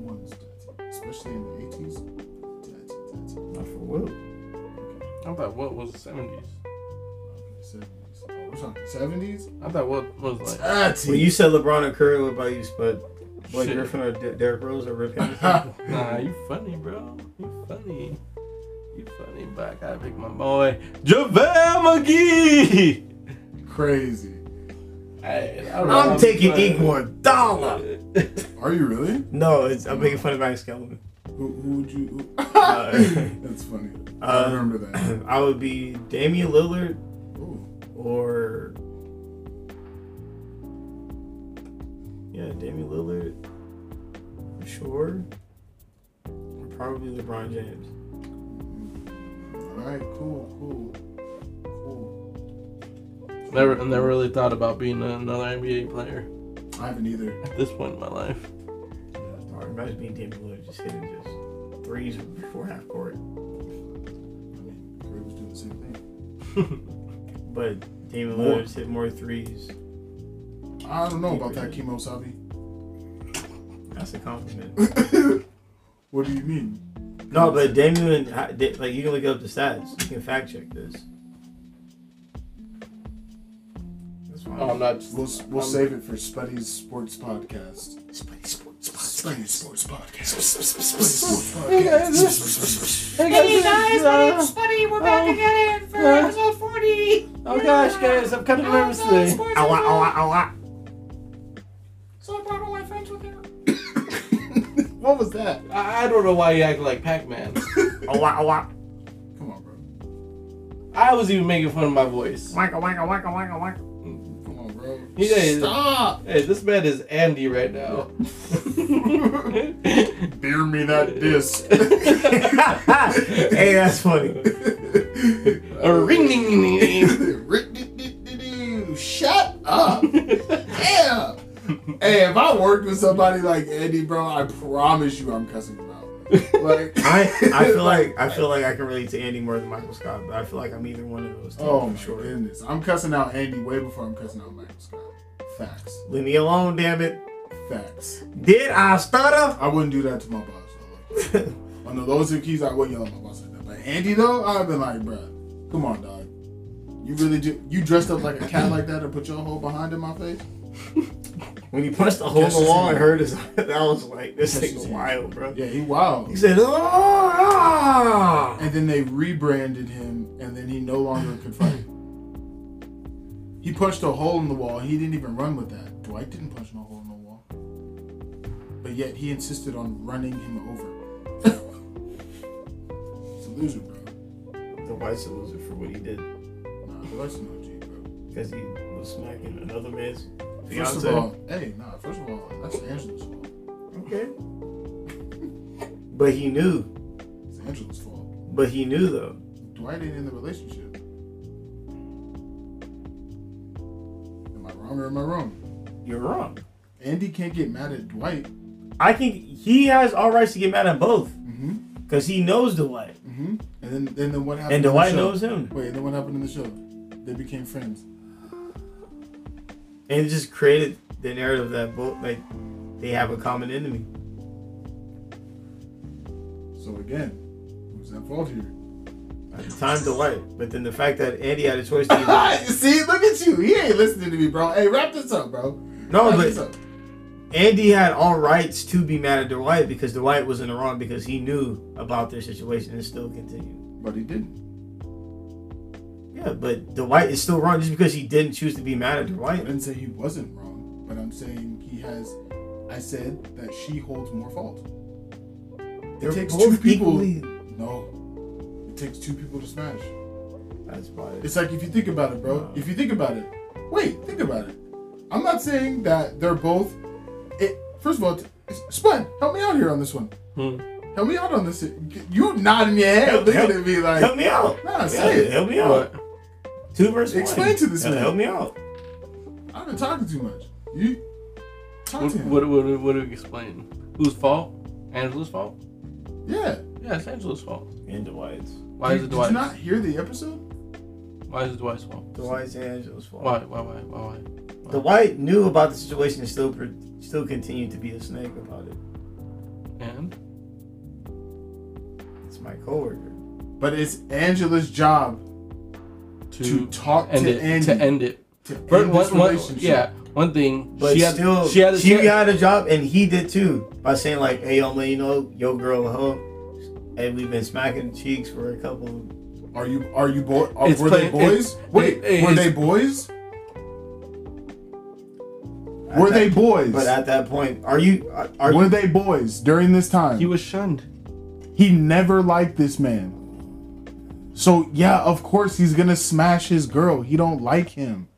One is dirty, especially in the eighties. Dirty, dirty. Not for Will. Okay, I thought what was the seventies. okay, seventies. Oh, we're talking seventies. I thought what was like. Dirty. When you said LeBron and Curry, what about you, Spud? Blake Shit. Griffin or D- Derrick Rose or Rip Hamilton? Nah, you funny, bro. You funny. You funny, but I gotta pick my boy JaVale McGee. Crazy. Hey, I don't know, I'm taking funny. Iguodala. Are you really? No, it's, I'm making fun of Max Kellerman. Who, who would you? Who? Uh, That's funny. I Uh, remember that. I would be Damian Lillard Ooh. or yeah, Damian Lillard for sure. Or probably LeBron James. All right, cool, cool, cool. Never, I never really thought about being another NBA player I haven't either. at this point in my life. Yeah, Or imagine being Damian Lillard just hitting just threes before half court. I mean, Curry was doing the same thing. But Damian More. Lillard just hit more threes. I don't know about that, Kimo Sabi. That's a compliment. what do you mean? No, but Damian, like you can look up the stats. You can fact check this. That's fine. Oh, I'm not. We'll we'll I'm- save it for Spuddy's Sports Podcast. Spuddy Sports Spuddy's Sports Podcast. Spuddy's Sports Podcast. Hey Podcast. guys, hey guys, uh, Buddy, we're back oh, again for uh, episode 40. oh gosh, guys, I'm kind of nervous today. Awa, awa, awa. So What was that? I, I don't know why you act like Pac-Man. Awa, awa. Come on, bro. I was even making fun of my voice. Wacka, wacka, wacka, wacka, wacka. Come on, bro. Yeah. Stop. Hey, this man is Andy right now. Beer me that disc. hey, that's funny. A ring ding ding ding. hey, if I worked with somebody like Andy, bro, I promise you, I'm cussing him out. Like, I I feel like I feel like I can relate to Andy more than Michael Scott, but I feel like I'm either one of those two oh I'm sure. goodness, I'm cussing out Andy way before I'm cussing out Michael Scott. Facts, Leave me alone, damn it. facts. Did I stutter? I wouldn't do that to my boss. Though. Like, under those two keys, I wouldn't yell at my boss like that. But Andy, though, I've been like, bruh, come on, dog. You really do? You dressed up like a cat like that and put your whole behind in my face? When he punched the hole in the wall and hurt his, that was like this thing's wild, bro. Yeah, he wild. He said, "Oh, ah." And then they rebranded him, and then he no longer could fight. He punched a hole in the wall. He didn't even run with that. Dwight didn't punch no hole in the wall. But yet he insisted on running him over. it's a loser, bro. the Dwight's a loser for what he did Nah, Dwight's no G, bro. because he was smacking another man's First of all, hey, nah. First of all, that's Angela's fault. okay. But he knew. It's Angela's fault. But he knew though. Dwight ain't in the relationship. Am I wrong or am I wrong? You're wrong. Andy can't get mad at Dwight. I think he has all rights to get mad at both Mm-hmm. because he knows Dwight Mm-hmm. And then, then, then what happened? and in the Dwight show? knows him, Wait, and then what happened in the show? They became friends. And it just created the narrative that both like they have a common enemy. So again, who's at fault here? At the time, Dwight. But then the fact that Andy had a choice to either See, look at you. He ain't listening to me, bro. Hey, wrap this up, bro. no, Wrap but. Andy had all rights to be mad at Dwight because Dwight was in the wrong because he knew about their situation and still continued. But he didn't. Yeah, but Dwight is still wrong just because he didn't choose to be mad at Dwight. I didn't say he wasn't wrong, but I'm saying he has. I said that she holds more fault. They're it takes both two people. equally- No, it takes two people to smash. That's biased. It's like if you think about it, bro. No. If you think about it, wait, think about it. I'm not saying that they're both. It first of all, t- Spud, help me out here on this one. Hmm. Help me out on this. You nodding your head, Help- looking help- at me like. Help me out. Nah, Yeah, say it. Help me out. What? Two versus Explain one. to this Yeah, man. Help me out. I've been talking too much. You talk What, to him. what, what, what do we explain? Whose fault? Angela's fault? yeah. Yeah, it's Angela's fault. And Dwight's. Why did, is it Did Dwight's? you not hear the episode? Why is it Dwight's fault? Dwight's and Angela's fault. Why? Why? Why? Why? Why? Dwight knew about the situation and still per- still continued to be a snake about it. And It's my coworker. But it's Angela's job to, to, talk end to it. Andy To end it. to But end one, one, yeah, one thing. But she had, still, she had, a, she she had- had a job, and he did too by saying like, "Hey, I'm letting you know, your girl a hoe, and we've been smacking cheeks for a couple." Are you are you boy? Uh, are, were plain- they boys? it- Wait, it- were they boys? At Were that- they boys? But at that point, are you? Are, are were you? they boys during this time? he was shunned. he never liked this man. So yeah, of course he's gonna smash his girl. He don't like him.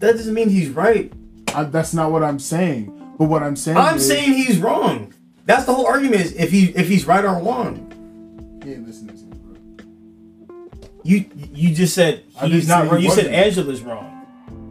That doesn't mean he's right. I, that's not what I'm saying. But what I'm saying, I'm is, saying he's wrong. That's the whole argument. Is if he if he's right or wrong. he ain't listening to me, bro. You you just said he's not he You said. Angela's wrong.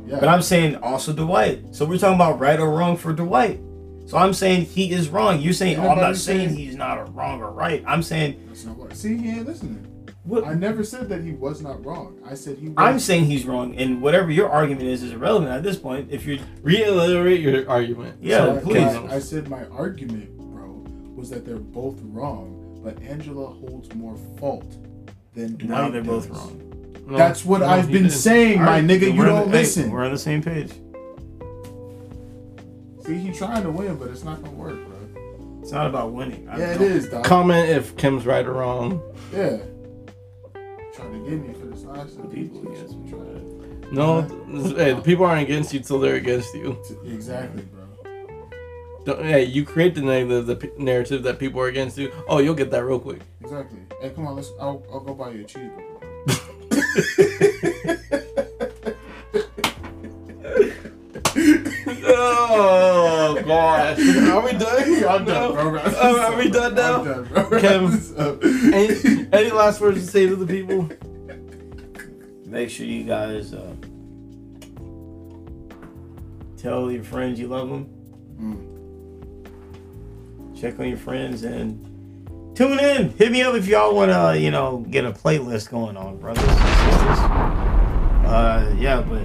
Yeah, But I'm saying also Dwight. So we're talking about right or wrong for Dwight. So I'm saying he is wrong. You're saying, oh, I'm not saying saying- he's not a wrong or right. I'm saying, that's not what. See, he ain't listening. What, I never said that he was not wrong. I said he. Was. I'm saying he's wrong, and whatever your argument is is irrelevant at this point. If you're, Reiterate your argument. Yeah, So I- please. I, I said my argument, bro, was that they're both wrong, but Angela holds more fault than Dwight. now they're both wrong. No, That's what no, I've been didn't. saying, my Alright, nigga. You don't the- hey, listen. we're on the same page. See, he's trying to win, but it's not gonna work, bro. It's not about winning. I Yeah, it don't- is, dog. Comment if Kem's right or wrong. Yeah. Trying to get me for this last The people against me. No, th- hey, the people aren't against you till they're against you. Exactly, bro. Don't, hey, you create the narrative, the p- narrative that people are against you. Oh, you'll get that real quick. Exactly. Hey, come on, let's. I'll, I'll go buy you a cheese. oh gosh, are we done? I'm No? done, bro. Wrap Oh, are we done now? I'm done, bro. Wrap Kevin. Any, any last words to say to the people? Make sure you guys uh, tell your friends you love them. Check on your friends and tune in. Hit me up if y'all want to, you know, get a playlist going on, brothers and sisters. Uh, yeah, but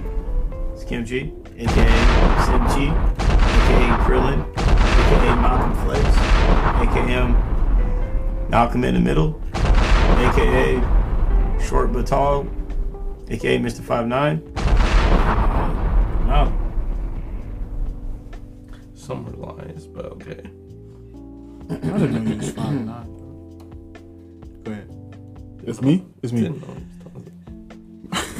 it's Kimchi, aka Simchi, aka Krillin, aka Malcolm Flex, aka Malcolm in the Middle, aka Short but Tall, aka Mr. 59. No. Some were lies, but okay. I didn't know you was five. Go ahead. It's me. It's me. Didn't know he was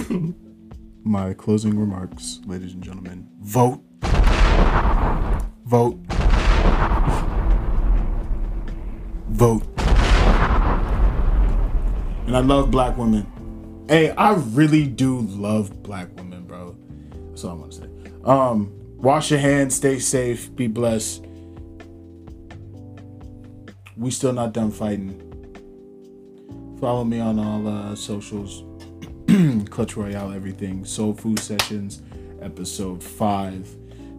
telling My closing remarks, ladies and gentlemen. Vote. Vote. Vote. And I love black women. Hey, I really do love black women, bro. That's all I'm gonna say. Um, wash your hands, stay safe, be blessed. We still not done fighting. Follow me on all uh, socials. Clutch Royale, everything. Soul Food Sessions, episode five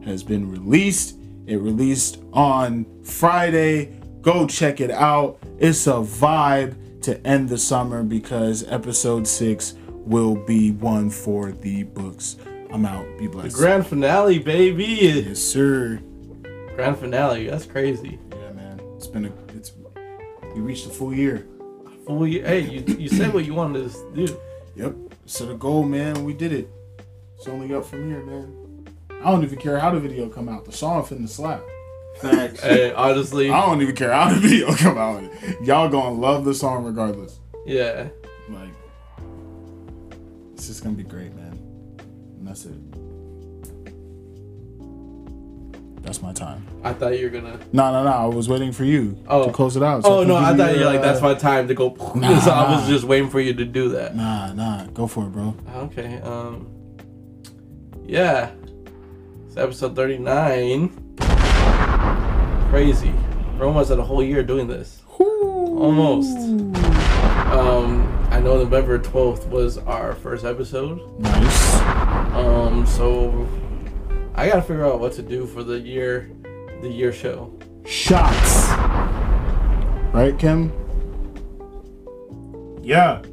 has been released. It released on Friday. Go check it out. It's a vibe to end the summer because episode six will be one for the books. I'm out. Be blessed. Grand finale, baby. yes, sir. Grand finale. That's crazy. Yeah, man. It's been a. It's. We reached a full year. Full year. Hey, you you said what you wanted to do. Yep. Set a goal, man. We did it. It's only up from here, man. I don't even care how the video come out. The song finna slap. Facts. Hey, honestly, I don't even care how the video come out. Y'all gonna love the song regardless. yeah. Like, it's just gonna be great, man. And that's it. That's my time. I thought you were gonna. No, no, no. I was waiting for you Oh. to close it out. so Oh no, I thought you you're like that's my time to go. Nah, so I was just waiting for you to do that. Nah, nah. Go for it, bro. Okay. Um. Yeah. It's episode thirty nine. Crazy. We're almost at a whole year doing this. Almost. Um. I know November twelfth was our first episode. Nice. Um. So I gotta figure out what to do for the year, the year show. Shots. Right, Kem? Yeah.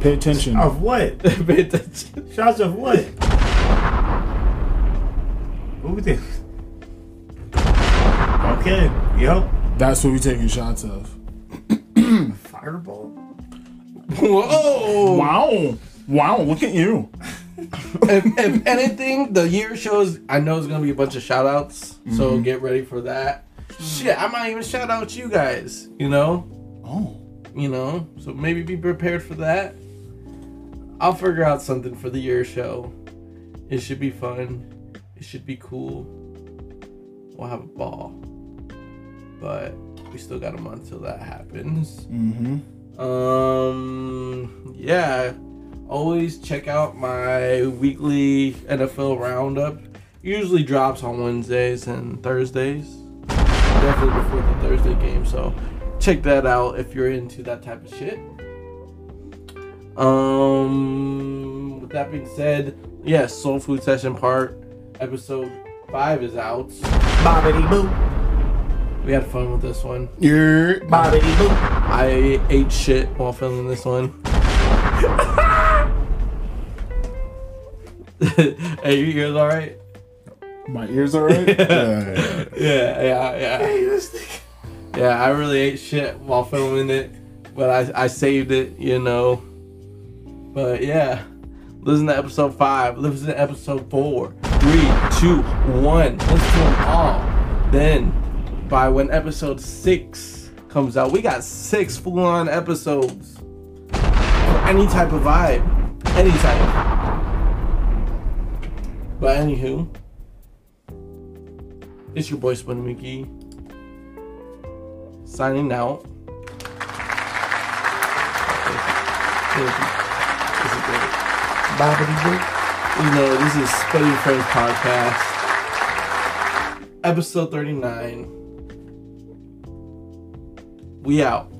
Pay attention. Of what? Pay attention. Shots of what? What we? Okay. Yep. That's what we're taking shots of. Fireball. Whoa! Wow. Wow, look at you. if, if anything, the year shows I know it's gonna be a bunch of shout outs, so Mm-hmm. get ready for that. Shit, I might even shout out you guys, you know? Oh. You know? So maybe be prepared for that. I'll figure out something for the year show. It should be fun. It should be cool. We'll have a ball. But we still got a month till that happens. Mm-hmm. Um, yeah. Always check out my weekly NFL roundup. Usually drops on Wednesdays and Thursdays. Definitely before the Thursday game. So check that out if you're into that type of shit. Um, with that being said, yes, Soul Food Session Part episode five is out. Bobbity boo. We had fun with this one. You're Bobbity boo. I ate shit while filming this one. hey, your ears all right? my ears are right? yeah. Yeah, yeah, yeah. Hey, this thing. Yeah, I really ate shit while filming it, but I, I saved it, you know. But yeah, listen to episode five. Listen to episode four. Three, two, one. Listen to them all. Then, by when episode six comes out, we got six full-on episodes for any type of vibe, any type. But anywho, it's your boy Spinny McGee signing out. Thank you. You know, this is Spuddy Friends Podcast, episode 39. We out.